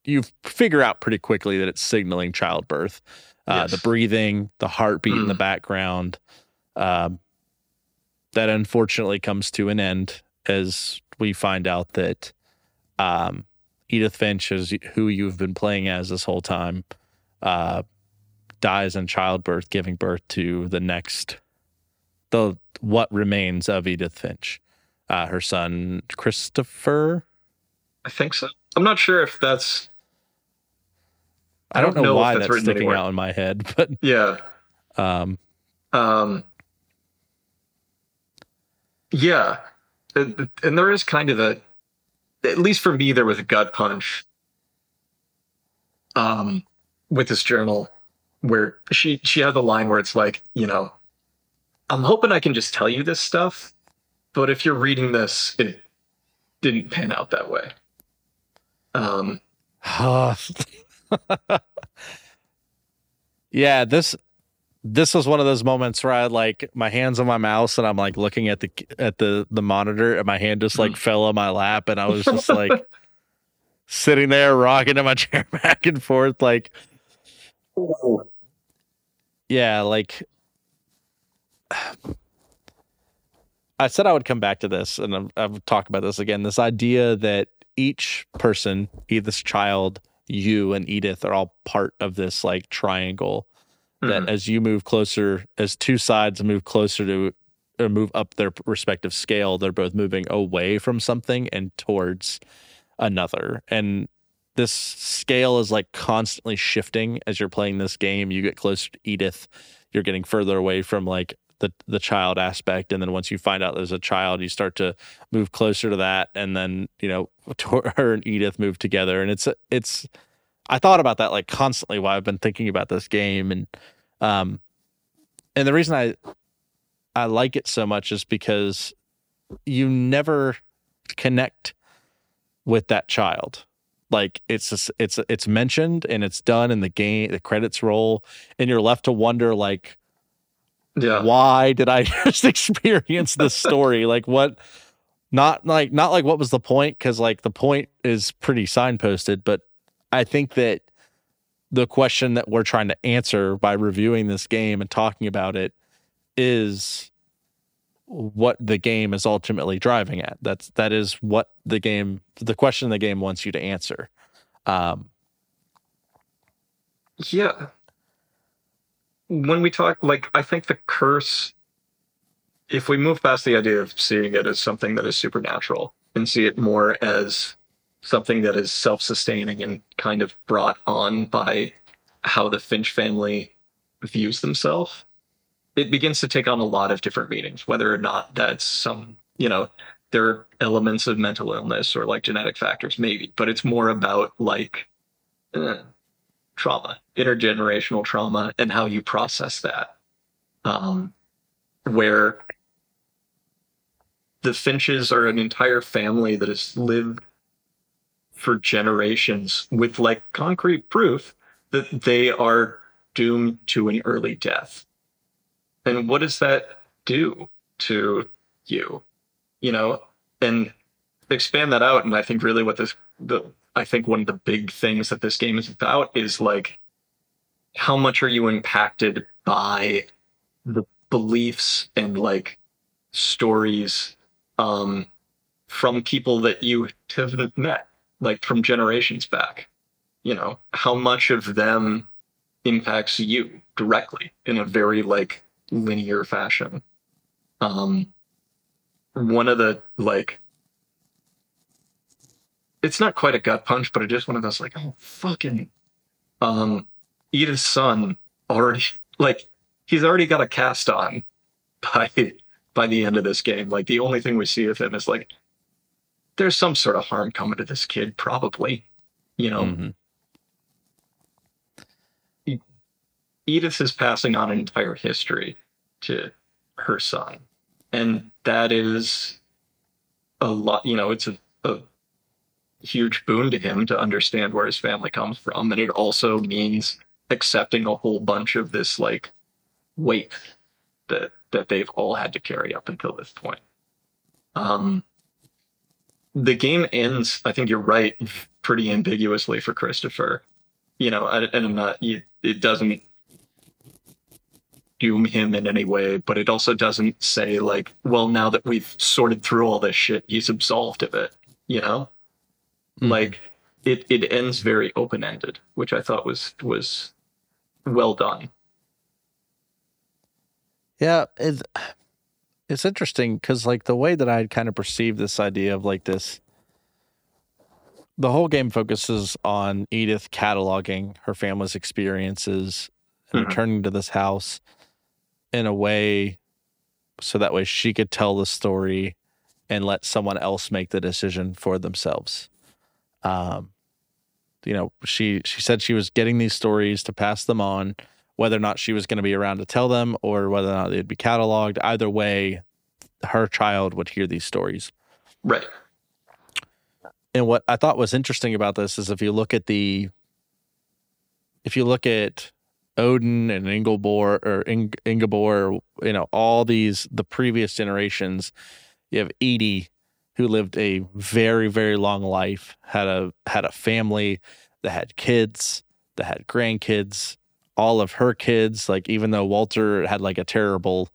you figure out pretty quickly that it's signaling childbirth. Uh, Yes. The breathing, the heartbeat in the Mm. background. Um, that unfortunately comes to an end as we find out that um, Edith Finch, is who you've been playing as this whole time, uh, dies in childbirth, giving birth to the next, the what remains of Edith Finch, uh, her son Christopher. I think so. I'm not sure if that's I don't, know, know if why that's that's, sticking anywhere. out in my head, but yeah. um, Um, yeah, and, there is kind of a, at least for me, there was a gut punch. Um, with this journal, where she she had the line where it's like, you know, I'm hoping I can just tell you this stuff, but if you're reading this, it didn't pan out that way. Um, yeah, this this was one of those moments where I had like my hands on my mouse and I'm like looking at the at the the monitor and my hand just like mm. fell on my lap and I was just like sitting there rocking in my chair back and forth like yeah, like I said I would come back to this and I've, I've talked about this again. This idea that each person, Edith's child, you, and Edith are all part of this like triangle. That mhm. as you move closer, as two sides move closer to or move up their respective scale, they're both moving away from something and towards another. And this scale is like constantly shifting as you're playing this game. You get closer to Edith, you're getting further away from like the the child aspect, and then once you find out there's a child, you start to move closer to that, and then you know her and Edith move together, and it's it's. I thought about that like constantly while I've been thinking about this game, and um, and the reason I I like it so much is because you never connect with that child like it's just, it's it's mentioned and it's done in the game the credits roll and you're left to wonder like Yeah. why did I just experience this story? like what not like not like what was the point cuz like the point is pretty signposted, but I think that the question that we're trying to answer by reviewing this game and talking about it is what the game is ultimately driving at. That's that is what the game the question the game wants you to answer. Um Yeah. When we talk, like, I think the curse, if we move past the idea of seeing it as something that is supernatural and see it more as something that is self sustaining and kind of brought on by how the Finch family views themselves, it begins to take on a lot of different meanings, whether or not that's some, you know, there are elements of mental illness or like genetic factors, maybe, but it's more about like, uh, trauma, intergenerational trauma, and how you process that. Um, where the Finches are an entire family that has lived for generations with like concrete proof that they are doomed to an early death. And what does that do to you? You know, and expand that out. And I think really what this the I think one of the big things that this game is about is like how much are you impacted by the beliefs and like stories um, from people that you haven't met, like from generations back. You know, how much of them impacts you directly in a very like linear fashion. Um, one of the like it's not quite a gut punch, but it is one of those like, oh fucking um Edith's son already like he's already got a cast on by by the end of this game. Like the only thing we see of him is like there's some sort of harm coming to this kid, probably. You know, mhm. Edith is passing on an entire history to her son. And that is a lot, you know, it's a, a huge boon to him to understand where his family comes from. And it also means accepting a whole bunch of this like weight that that they've all had to carry up until this point. Um the game ends, I think you're right, pretty ambiguously for Christopher. You know, and and I'm not, you- it doesn't doom him in any way, but it also doesn't say like, well, now that we've sorted through all this shit, he's absolved of it. You know, Mhm. like it it ends very open ended, which I thought was was well done. Yeah, it's it's interesting because like the way that I had kind of perceived this idea of like this, the whole game focuses on Edith cataloging her family's experiences and Mhm. returning to this house in a way so that way she could tell the story and let someone else make the decision for themselves. Um, you know, she she said she was getting these stories to pass them on whether or not she was going to be around to tell them or whether or not they'd be cataloged. Either way, her child would hear these stories. Right. And what I thought was interesting about this is if you look at the, if you look at Odin and Ingeborg or Ing, Ingeborg, you know, all these, the previous generations, you have Edie who lived a very, very long life, had a, had a family that had kids, that had grandkids, all of her kids, like even though Walter had like a terrible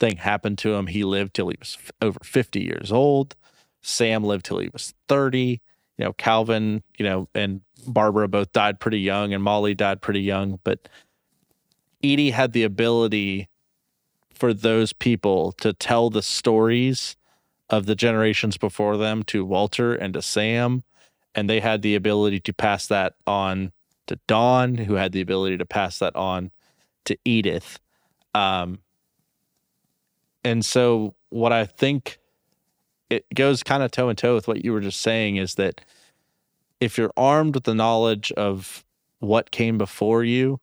thing happen to him, he lived till he was f- over 50 years old. Sam lived till he was 30. You know, Calvin, you know, and Barbara both died pretty young, and Molly died pretty young. But Edie had the ability for those people to tell the stories of the generations before them to Walter and to Sam. And they had the ability to pass that on to Dawn, who had the ability to pass that on to Edith. Um, and so, what I think it goes kind of toe in toe with what you were just saying is that if you're armed with the knowledge of what came before you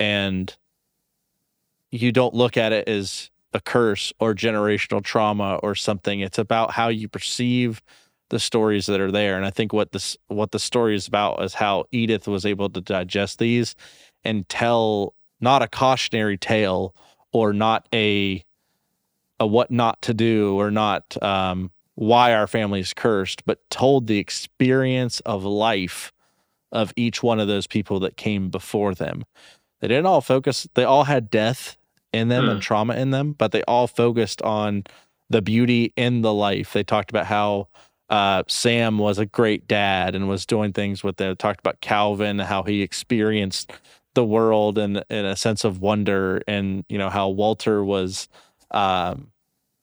and you don't look at it as a curse or generational trauma or something, it's about how you perceive the stories that are there. And I think what this what the story is about is how Edith was able to digest these and tell not a cautionary tale or not a a what not to do or not um, why our family is cursed, but told the experience of life of each one of those people that came before them. They didn't all focus, they all had death in them and trauma in them, but they all focused on the beauty in the life. They talked about how uh, Sam was a great dad and was doing things with them. Talked about Calvin, how he experienced the world and in a sense of wonder, and you know how Walter was um,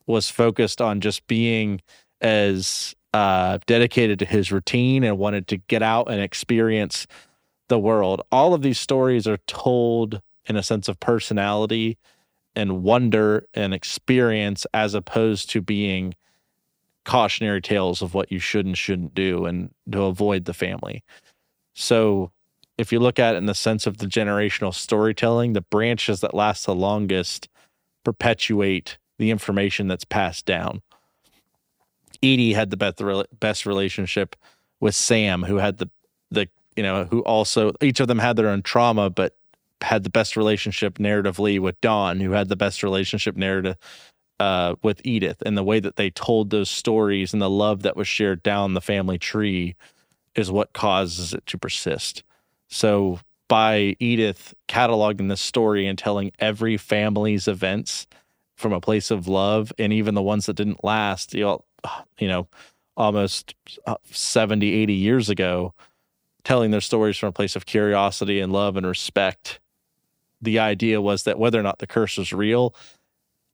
was focused on just being as uh, dedicated to his routine and wanted to get out and experience the world. All of these stories are told in a sense of personality and wonder and experience as opposed to being cautionary tales of what you should and shouldn't do and to avoid the family. So if you look at it in the sense of the generational storytelling, the branches that last the longest perpetuate the information that's passed down. Edie had the best relationship with Sam, who had the the you know who also each of them had their own trauma, but had the best relationship narratively with Dawn, who had the best relationship narrative uh, with Edith, and the way that they told those stories and the love that was shared down the family tree is what causes it to persist. So by Edith cataloging this story and telling every family's events from a place of love, and even the ones that didn't last, you know, you know almost uh, 70, 80 years ago, telling their stories from a place of curiosity and love and respect the idea was that whether or not the curse was real,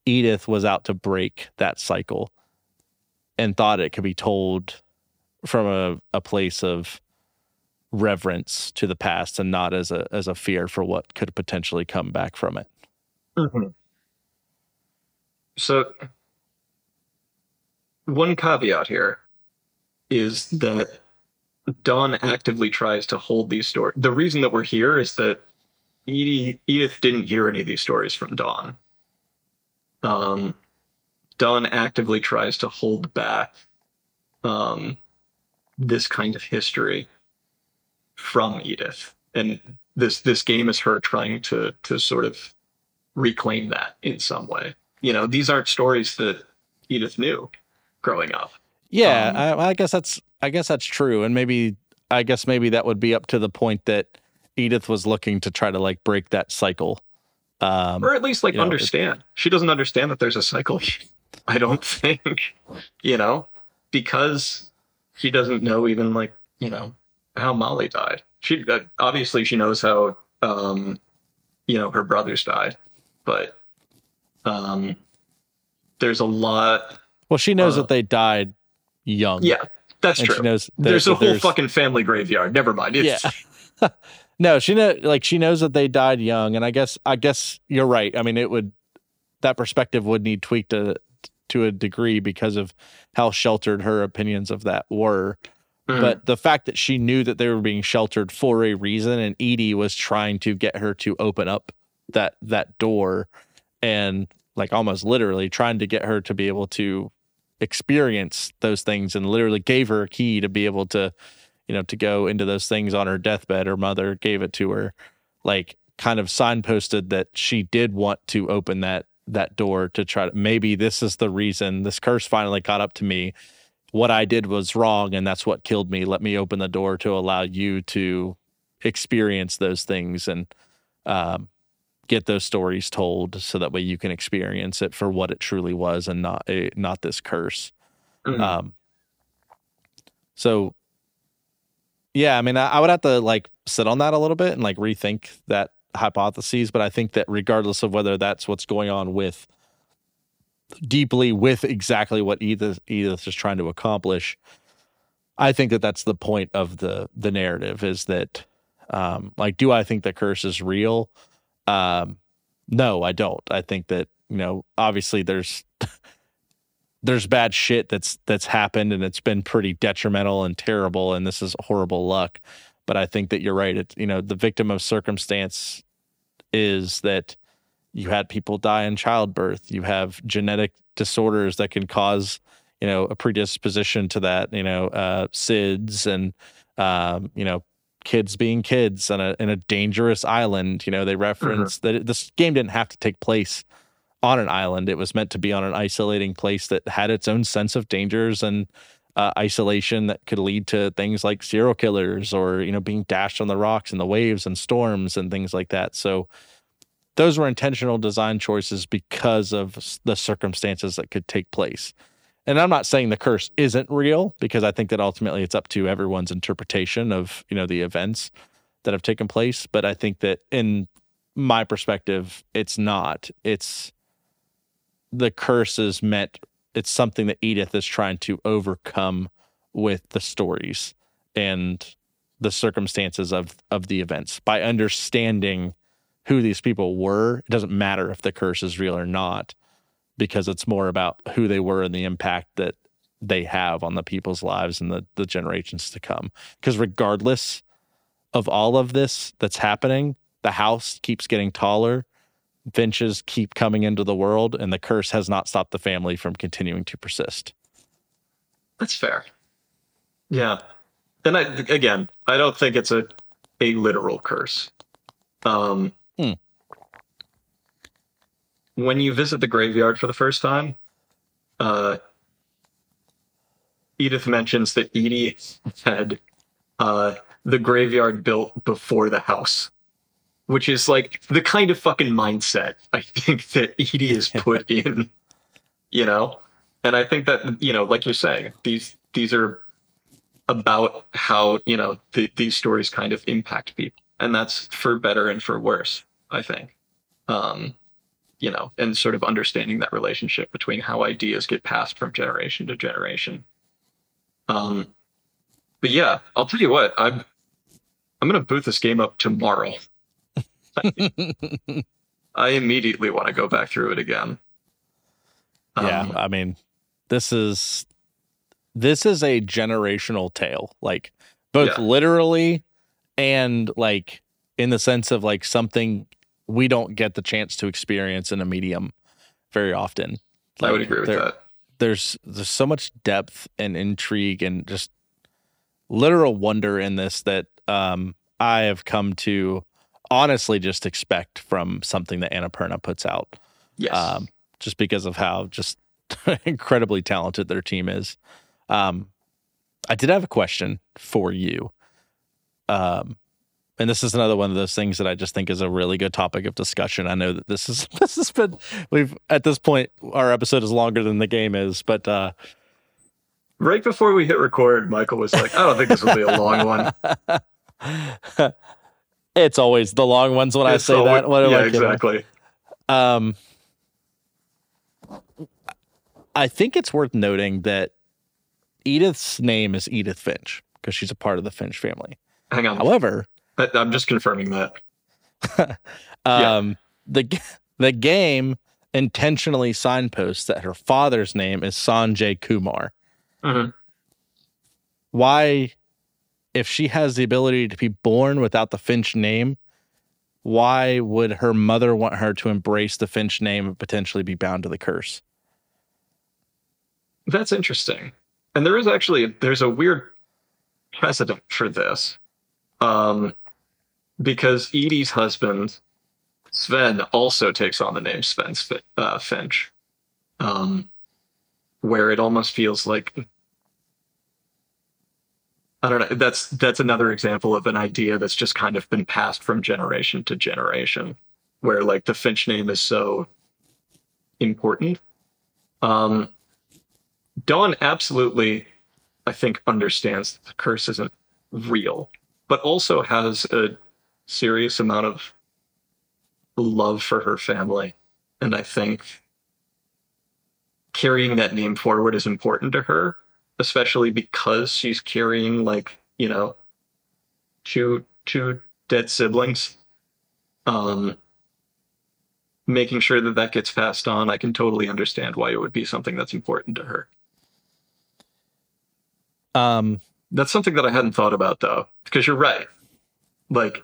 Edith was out to break that cycle and thought it could be told from a, a place of reverence to the past and not as a as a fear for what could potentially come back from it. Mm-hmm. So one caveat here is that Dawn actively tries to hold these stories. The reason that we're here is that Edie, Edith didn't hear any of these stories from Dawn. Um, Dawn actively tries to hold back um, this kind of history from Edith, and this this game is her trying to to sort of reclaim that in some way. You know, these aren't stories that Edith knew growing up. Yeah, um, I, I guess that's I guess that's true, and maybe I guess maybe that would be up to the point that Edith was looking to try to like break that cycle. Um, or at least like understand. Know, she doesn't understand that there's a cycle. I don't think, you know, because she doesn't know even like, you know, how Molly died. She uh, obviously she knows how, um, you know, her brothers died, but um, there's a lot. Well, she knows uh, that they died young. Yeah, that's true. She knows there's a whole there's, fucking family graveyard. Never mind. It's, yeah. No, she know like she knows that they died young, and I guess I guess you're right. I mean, it would that perspective would need tweaked to to a degree because of how sheltered her opinions of that were. Mm-hmm. But the fact that she knew that they were being sheltered for a reason, and Edie was trying to get her to open up that that door, and like almost literally trying to get her to be able to experience those things, and literally gave her a key to be able to you know, to go into those things on her deathbed. Her mother gave it to her, like kind of signposted that she did want to open that that door to try to maybe this is the reason this curse finally caught up to me. What I did was wrong, and that's what killed me. Let me open the door to allow you to experience those things and um, get those stories told, so that way you can experience it for what it truly was, and not a not this curse. Mm-hmm. Um, so yeah, I mean, I, I would have to like sit on that a little bit and like rethink that hypotheses. But I think that regardless of whether that's what's going on with deeply with exactly what Edith Edith is trying to accomplish, I think that that's the point of the the narrative is that um like do I think the curse is real? Um no, I don't. I think that, you know, obviously there's there's bad shit that's that's happened and it's been pretty detrimental and terrible and this is horrible luck. But i think that you're right. It's you know the victim of circumstance is that you had people die in childbirth. You have genetic disorders that can cause you know a predisposition to that you know uh sids and um you know kids being kids on a in a dangerous island. You know they reference mm-hmm. that this game didn't have to take place on an island. It was meant to be on an isolating place that had its own sense of dangers and uh, isolation that could lead to things like serial killers or you know being dashed on the rocks and the waves and storms and things like that. So those were intentional design choices because of the circumstances that could take place. And I'm not saying the curse isn't real because I think that ultimately it's up to everyone's interpretation of, you know, the events that have taken place, but I think that in my perspective it's not. It's the curse is meant it's something that Edith is trying to overcome with the stories and the circumstances of of the events by understanding who these people were. It doesn't matter if the curse is real or not because it's more about who they were and the impact that they have on the people's lives and the the generations to come. Because regardless of all of this that's happening, the house keeps getting taller Finches keep coming into the world, and the curse has not stopped the family from continuing to persist. That's fair. Yeah, and I again, I don't think it's a a literal curse. Um, hmm. When you visit the graveyard for the first time, uh, Edith mentions that Edie had uh, the graveyard built before the house which is like the kind of fucking mindset I think that Edie is put in, you know? And I think that, you know, like you're saying, these these are about how, you know, the, these stories kind of impact people. And that's for better and for worse, I think. Um, you know, and sort of understanding that relationship between how ideas get passed from generation to generation. Um, but yeah, I'll tell you what, I'm I'm gonna boot this game up tomorrow. I immediately want to go back through it again. Yeah, um, I mean, this is this is a generational tale, like both yeah. literally and like in the sense of like something we don't get the chance to experience in a medium very often. Like, I would agree with there, that. There's there's so much depth and intrigue and just literal wonder in this that um, I have come to honestly just expect from something that Annapurna puts out. Yes. Um, just because of how just incredibly talented their team is. Um, I did have a question for you. Um, and this is another one of those things that I just think is a really good topic of discussion. I know that this is this has been we've at this point our episode is longer than the game is, but uh, right before we hit record, Michael was like, "I don't think this will be a long one." It's always the long ones when it's I say always, that. What yeah, exactly. Um, I think it's worth noting that Edith's name is Edith Finch because she's a part of the Finch family. Hang on. However, I'm just confirming that. um, yeah. the the game intentionally signposts that her father's name is Sanjay Kumar. Mm-hmm. Why if she has the ability to be born without the Finch name, why would her mother want her to embrace the Finch name and potentially be bound to the curse? That's interesting. And there is actually there's a weird precedent for this. Um because Edie's husband Sven also takes on the name Sven uh, Finch. Um where it almost feels like I don't know. That's that's another example of an idea that's just kind of been passed from generation to generation, where like the Finch name is so important. Um, Dawn absolutely, I think, understands that the curse isn't real, but also has a serious amount of love for her family, and I think carrying that name forward is important to her especially because she's carrying like you know two two dead siblings. Um making sure that that gets passed on i can totally understand why it would be something that's important to her. Um that's something that i hadn't thought about though because you're right. Like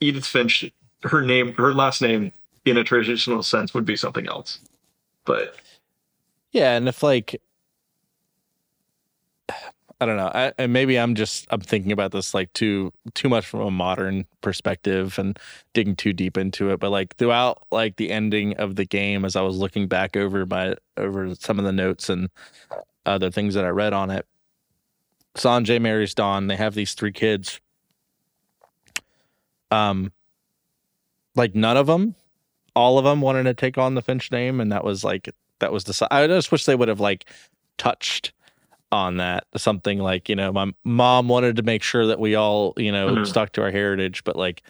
edith finch her name her last name in a traditional sense would be something else but yeah and if like I don't know. I, and maybe I'm just I'm thinking about this like too too much from a modern perspective and digging too deep into it. But like throughout like the ending of the game, as I was looking back over my over some of the notes and other things that I read on it, Sanjay marries Dawn. They have these three kids. Um, like none of them, all of them wanted to take on the Finch name, and that was like that was the. I just wish they would have like touched on that something like you know my mom wanted to make sure that we all you know Mhm. stuck to our heritage but like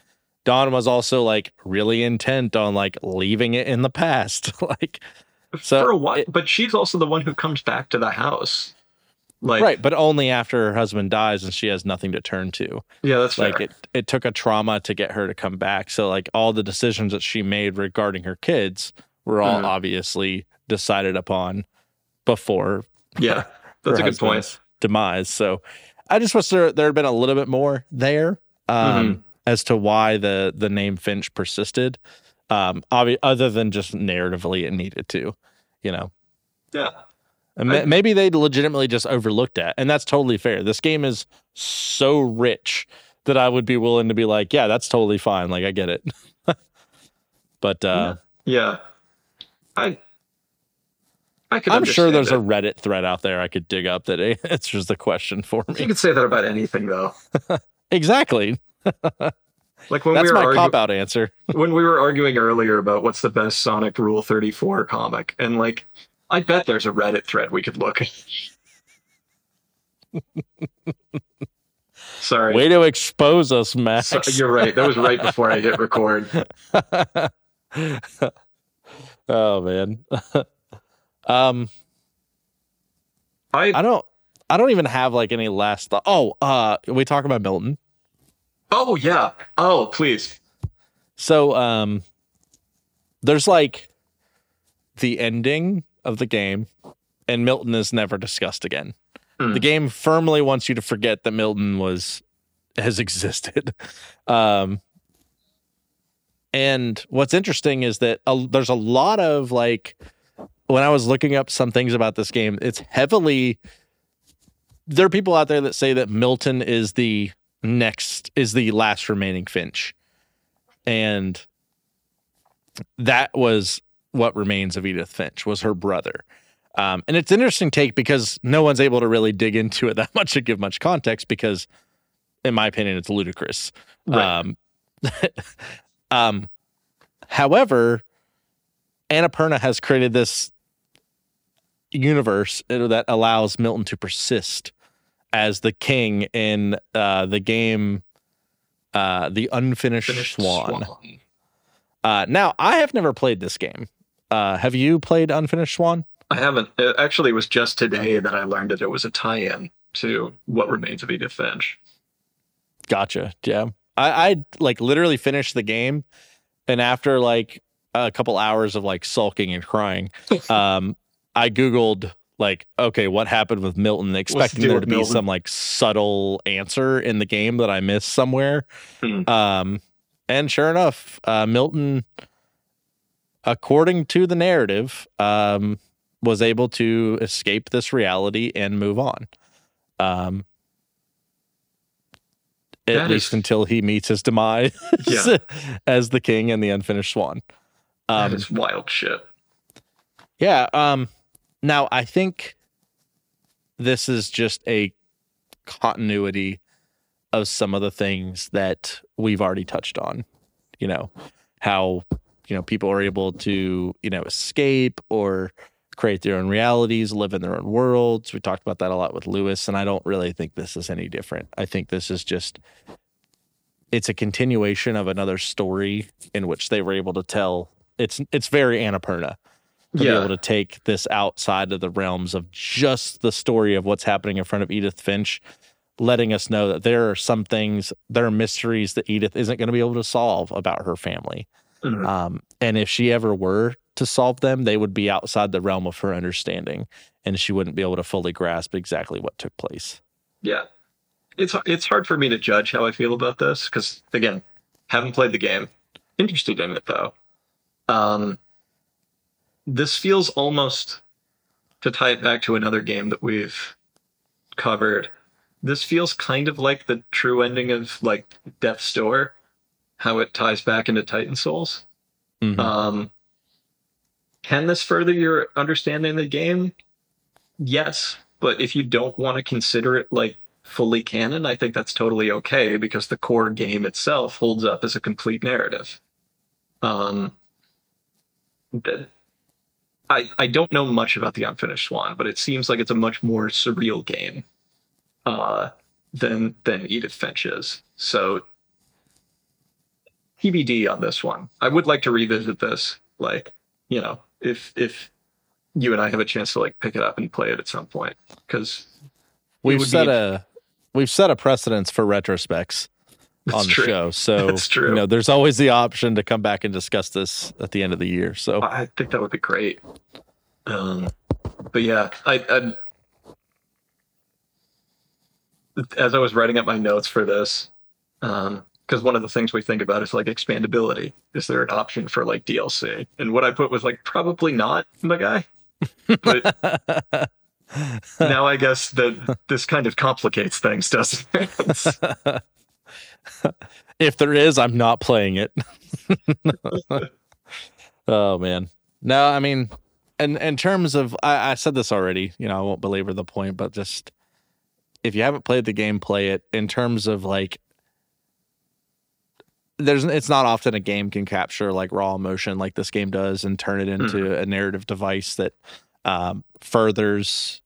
Dawn was also like really intent on like leaving it in the past like So, for a while, it- but she's also the one who comes back to the house. Like, right but only after her husband dies and she has nothing to turn to yeah, that's like fair. it it took a trauma to get her to come back so like all the decisions that she made regarding her kids were all Mhm. obviously decided upon before yeah, that's a good point. demise. So I just wish there there had been a little bit more there um, Mm-hmm. as to why the the name Finch persisted. Um, obvi- other than just narratively it needed to, you know. Yeah, And I- maybe they legitimately just overlooked that, and that's totally fair. This game is so rich that I would be willing to be like, yeah, that's totally fine. Like I get it. but uh, yeah. I, I could. I'm sure there's understand a Reddit thread out there I could dig up that answers the question for it. You could say that about anything, though. Exactly. Like when That's we were my argu- cop out answer. when we were arguing earlier about what's the best Sonic Rule 34 comic, and like, I bet there's a Reddit thread we could look. at. Sorry. Way to expose us, Max. So- you're right. That was right before I hit record. oh man. Um, I I don't. I don't even have like any last thought. Oh, uh, we talk about Milton. oh yeah. Oh please. So, um, there's like the ending of the game, and Milton is never discussed again. Hmm. The game firmly wants you to forget that Milton was has existed. Um, and what's interesting is that there's a lot of like when I was looking up some things about this game, it's heavily there are people out there that say that Milton is the next is the last remaining Finch. And that was what remains of Edith Finch was her brother. Um, and it's an interesting take because no one's able to really dig into it that much to give much context because, in my opinion, it's ludicrous. Right. Um, um, however, Annapurna has created this universe that allows Milton to persist as the king in uh, the game, uh, the Unfinished Finished Swan. Uh, now, I have never played this game. Uh, have you played Unfinished Swan? I haven't. It actually it was just today that I learned that it was a tie-in to What Remains of Edith Finch. Gotcha. Yeah. I, I like literally finished the game and after like a couple hours of like sulking and crying, um, I Googled like, okay, what happened with Milton, expecting there to be Milton? some like subtle answer in the game that I missed somewhere. Hmm. Um, and sure enough, uh, Milton, according to the narrative, um, was able to escape this reality and move on. Um, at That least is- until he meets his demise Yeah. as the king and the unfinished swan. That Um, is wild shit. yeah. Um, now I think this is just a continuity of some of the things that we've already touched on. You know, how, you know, people are able to, you know, escape or create their own realities, live in their own worlds. We talked about that a lot with Lewis, and I don't really think this is any different. I think this is just it's a continuation of another story in which they were able to tell it's it's very Annapurna to be able to take this outside of the realms of just the story of what's happening in front of Edith Finch, letting us know that there are some things, there are mysteries that Edith isn't going to be able to solve about her family. Mhm. Um, and if she ever were to solve them, they would be outside the realm of her understanding, and she wouldn't be able to fully grasp exactly what took place. Yeah. It's it's hard for me to judge how I feel about this because again, haven't played the game. Interested in it though. Um, this feels almost to tie it back to another game that we've covered. this feels kind of like the true ending of like Death's Door, how it ties back into Titan Souls. Mhm. Um, can this further your understanding of the game? Yes, but if you don't want to consider it like fully canon, I think that's totally okay because the core game itself holds up as a complete narrative. Um, I I don't know much about the Unfinished Swan, but it seems like it's a much more surreal game uh, than than Edith Finch is. So TBD on this one. I would like to revisit this, like you know, if if you and I have a chance to like pick it up and play it at some point, because we've would set be- a we've set a precedence for retrospects That's on the true. show. So That's true. you know, there's always the option to come back and discuss this at the end of the year. So I think that would be great. Um, but yeah, I, I as I was writing up my notes for this, because one of the things we think about is like expandability. Is there an option for like DLC? And what I put was like probably not, my guy. But now I guess that this kind of complicates things, doesn't it? if there is, I'm not playing it. oh man. No, I mean, and in terms of, I, I said this already. You know, I won't belabor the point, but just if you haven't played the game, play it. In terms of like, there's, it's not often a game can capture like raw emotion like this game does and turn it into a narrative device that um, furthers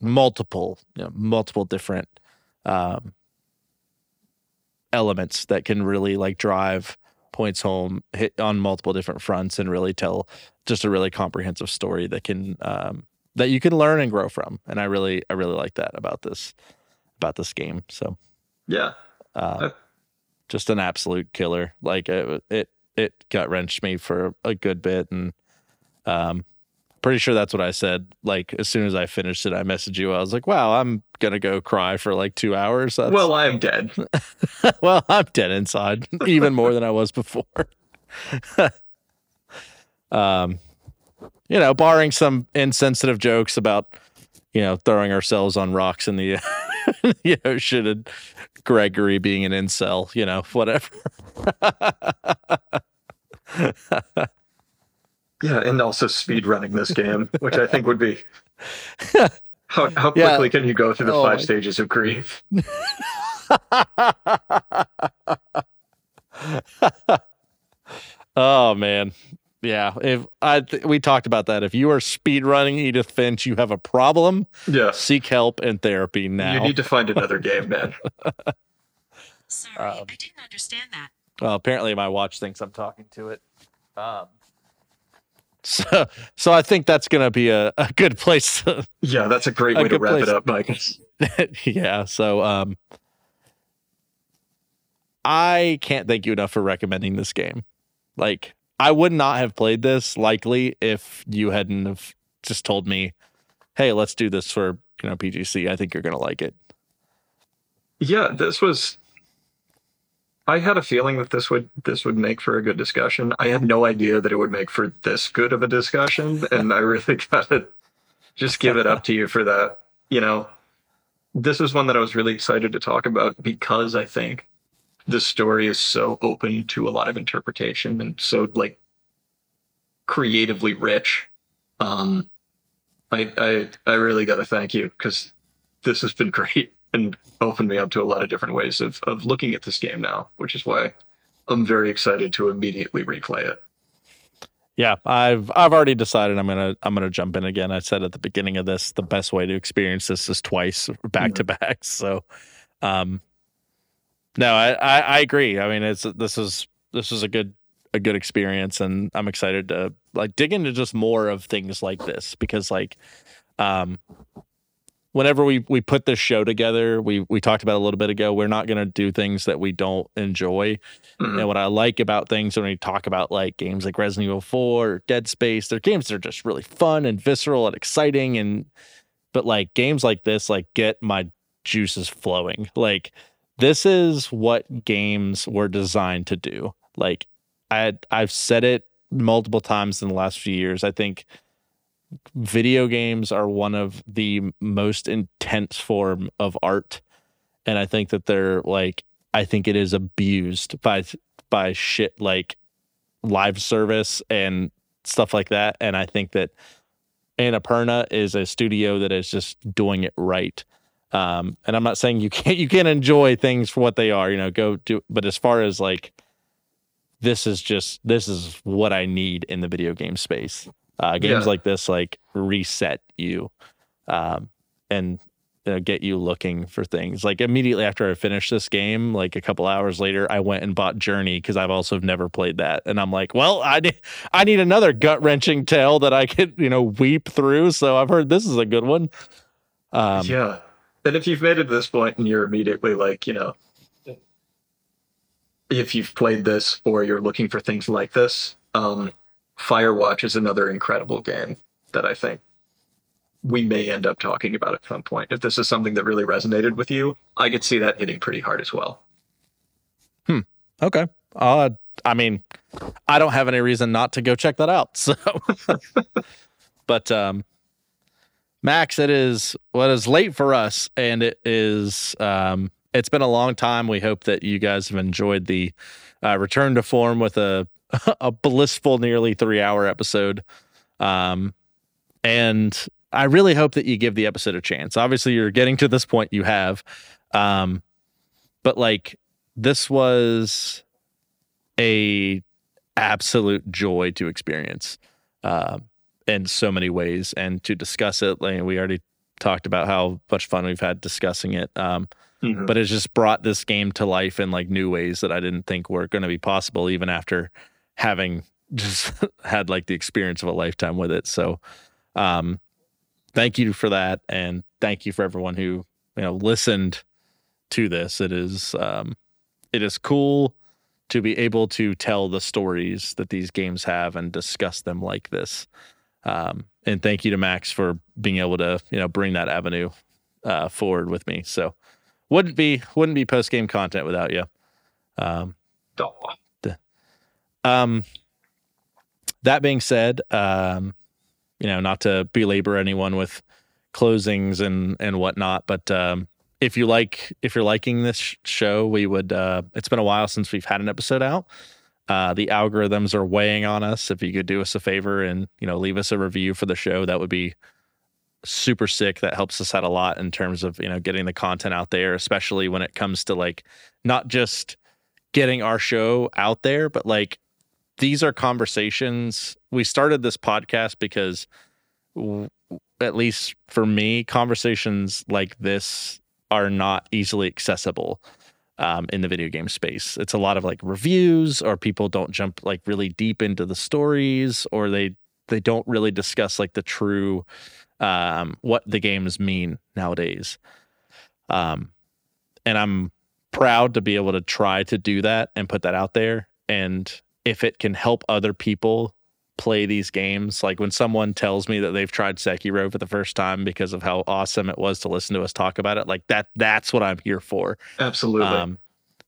multiple, you know, multiple different um, elements that can really like drive points home hit on multiple different fronts and really tell just a really comprehensive story that can um that you can learn and grow from. And i really i really like that about this about this game. So yeah. uh Uh, just an absolute killer. Like it it, it gut wrenched me for a good bit and um pretty sure that's what i said. Like as soon as i finished it i messaged you. I was like wow i'm gonna go cry for like two hours That's- Well, I am dead. well, I'm dead inside, even more than I was before. um, you know, barring some insensitive jokes about, you know, throwing ourselves on rocks in the, you know, ocean and Gregory being an incel, you know, whatever. Yeah, and also speed running this game, which I think would be. How, how Yeah. quickly can you go through the Oh five my- stages of grief? oh man. Yeah, if I th- we talked about that. If you are speed running Edith Finch, you have a problem. Yeah, Seek help and therapy now. you need to find another game, man. Sorry, Um, I didn't understand that. Well, apparently my watch thinks I'm talking to it. Um, so, so I think that's going to be a, a good place. To, Yeah, that's a great A way to wrap place. it up, Mike. yeah. So, um, I can't thank you enough for recommending this game. Like, I would not have played this likely if you hadn't have just told me, "Hey, let's do this for you know PGC. I think you're going to like it." Yeah, this was. I had a feeling that this would this would make for a good discussion. I had no idea that it would make for this good of a discussion, and I really gotta just give it up to you for that. You know, this is one that I was really excited to talk about because I think the story is so open to a lot of interpretation and so like creatively rich. Um, I I I really gotta thank you because this has been great and opened me up to a lot of different ways of, of looking at this game now, which is why I'm very excited to immediately replay it. Yeah, I've I've already decided I'm gonna I'm gonna jump in again. I said at the beginning of this, the best way to experience this is twice back to back. So, um, no, I, I I agree. I mean, it's this is this is a good a good experience, and I'm excited to like dig into just more of things like this because like, um, whenever we we put this show together, we we talked about a little bit ago. We're not gonna do things that we don't enjoy. Mhm. And what I like about things when we talk about like games like Resident Evil 4 or Dead Space, they're games that are just really fun and visceral and exciting. And but like games like this, like get my juices flowing. Like this is what games were designed to do. Like I I've said it multiple times in the last few years. I think video games are one of the most intense form of art and I think that they're like I think it is abused by by shit like live service and stuff like that. And I think that Annapurna is a studio that is just doing it right. Um, and I'm not saying you can't you can't enjoy things for what they are, you know, go do but as far as like this is just this is what I need in the video game space. Uh, games Yeah. like this like reset you um, and you know, get you looking for things. Like immediately after I finished this game, like a couple hours later, I went and bought Journey because I've also never played that, and I'm like, well, I need I need another gut wrenching tale that I could you know weep through. So I've heard this is a good one. Um, yeah. And if you've made it to this point and you're immediately like, you know, if you've played this or you're looking for things like this, um, Firewatch is another incredible game that I think we may end up talking about at some point. If this is something that really resonated with you, I could see that hitting pretty hard as well. Hmm. Okay. Uh, I mean, I don't have any reason not to go check that out. So, but um, Max, it is what is late for us, and it is um, it's been a long time. We hope that you guys have enjoyed the uh, return to form with a a blissful, nearly three hour episode. Um, and I really hope that you give the episode a chance. Obviously, you're getting to this point, you have, um, but like this was a absolute joy to experience uh, in so many ways and to discuss it like we already talked about how much fun we've had discussing it um, Mhm. but it's just brought this game to life in like new ways that i didn't think were going to be possible even after having just had like the experience of a lifetime with it so um, thank you for that and thank you for everyone who you know listened to this it is um, it is cool to be able to tell the stories that these games have and discuss them like this. Um, and thank you to Max for being able to, you know, bring that avenue uh, forward with me. So wouldn't be wouldn't be post game content without you. Um. Um, that being said, um, you know, not to belabor anyone with closings and and whatnot, but um, if you like, if you're liking this sh- show, we would. Uh, it's been a while since we've had an episode out. Uh, the algorithms are weighing on us. If you could do us a favor and you know leave us a review for the show, that would be super sick. That helps us out a lot in terms of you know getting the content out there, especially when it comes to like not just getting our show out there, but like these are conversations. We started this podcast because, w- at least for me, conversations like this are not easily accessible um, in the video game space. It's a lot of like reviews, or people don't jump like really deep into the stories, or they they don't really discuss like the true um, what the games mean nowadays. Um, and I'm proud to be able to try to do that and put that out there. And if it can help other people play these games, like when someone tells me that they've tried Sekiro for the first time because of how awesome it was to listen to us talk about it, like that, that's what I'm here for. Absolutely. Um,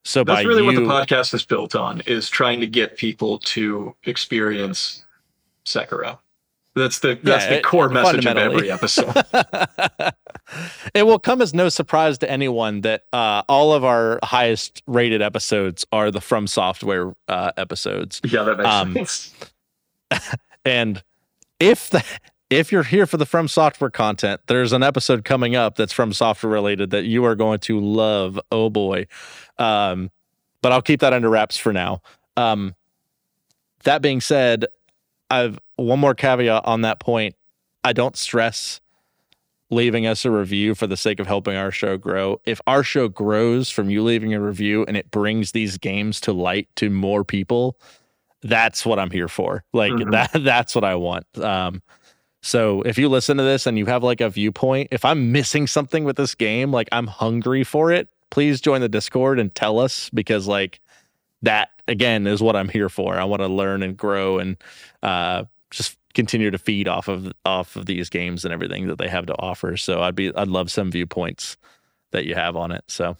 so That's really you, what the podcast is built on, is trying to get people to experience Sekiro. That's the that's Yeah, the it- core message of every episode. it will come as no surprise to anyone that uh, all of our highest rated episodes are the From Software uh, episodes. yeah, that makes Um, sense. And if the, if you're here for the From Software content, there's an episode coming up that's From Software related that you are going to love. Oh boy. Um, but I'll keep that under wraps for now. Um, that being said, I've one more caveat on that point. I don't stress leaving us a review for the sake of helping our show grow. If our show grows from you leaving a review and it brings these games to light to more people, that's what I'm here for. Like Mhm. that that's what I want. Um so if you listen to this and you have like a viewpoint, if I'm missing something with this game, like I'm hungry for it, please join the Discord and tell us because like that again is what I'm here for. I want to learn and grow and uh just continue to feed off of off of these games and everything that they have to offer. So I'd be I'd love some viewpoints that you have on it. So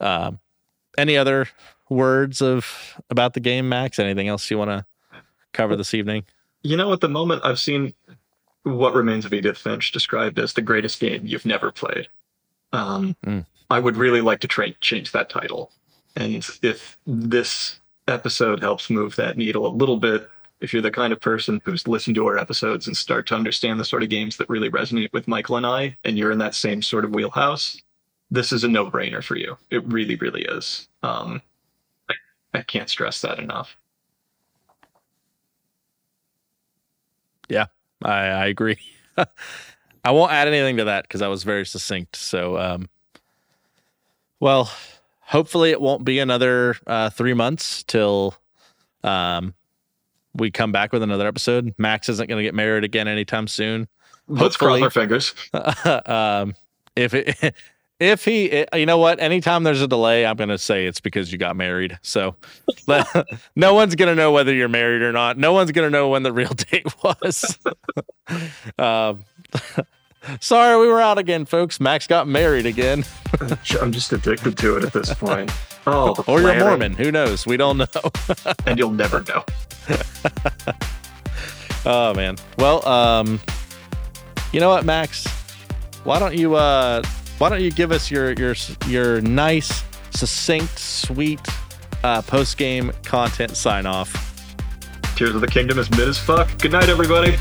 um any other words of about the game, Max? Anything else you want to cover this evening? You know, at the moment, I've seen what remains of Edith Finch described as the greatest game you've never played. Um, Mm. I would really like to tra- change that title. And if this episode helps move that needle a little bit, if you're the kind of person who's listened to our episodes and start to understand the sort of games that really resonate with Michael and I, and you're in that same sort of wheelhouse, this is a no brainer for you. It really, really is. Um, I, I can't stress that enough. Yeah, I, I agree. I won't add anything to that because I was very succinct. So, um, well, hopefully it won't be another uh, three months till um, we come back with another episode. Max isn't going to get married again anytime soon. Let's cross our fingers. um, if it, if he, you know what? Anytime there's a delay, I'm gonna say it's because you got married. So, no one's gonna know whether you're married or not. No one's gonna know when the real date was. um, sorry, we were out again, folks. Max got married again, I'm just addicted to it at this point. Oh, or you're. Mormon. Who knows? We don't know. and you'll never know. Oh man. Well, um, you know what, Max? Why don't you uh, why don't you give us your your your nice, succinct, sweet uh, post game content sign off? Tears of the Kingdom is mid as fuck. Good night, everybody.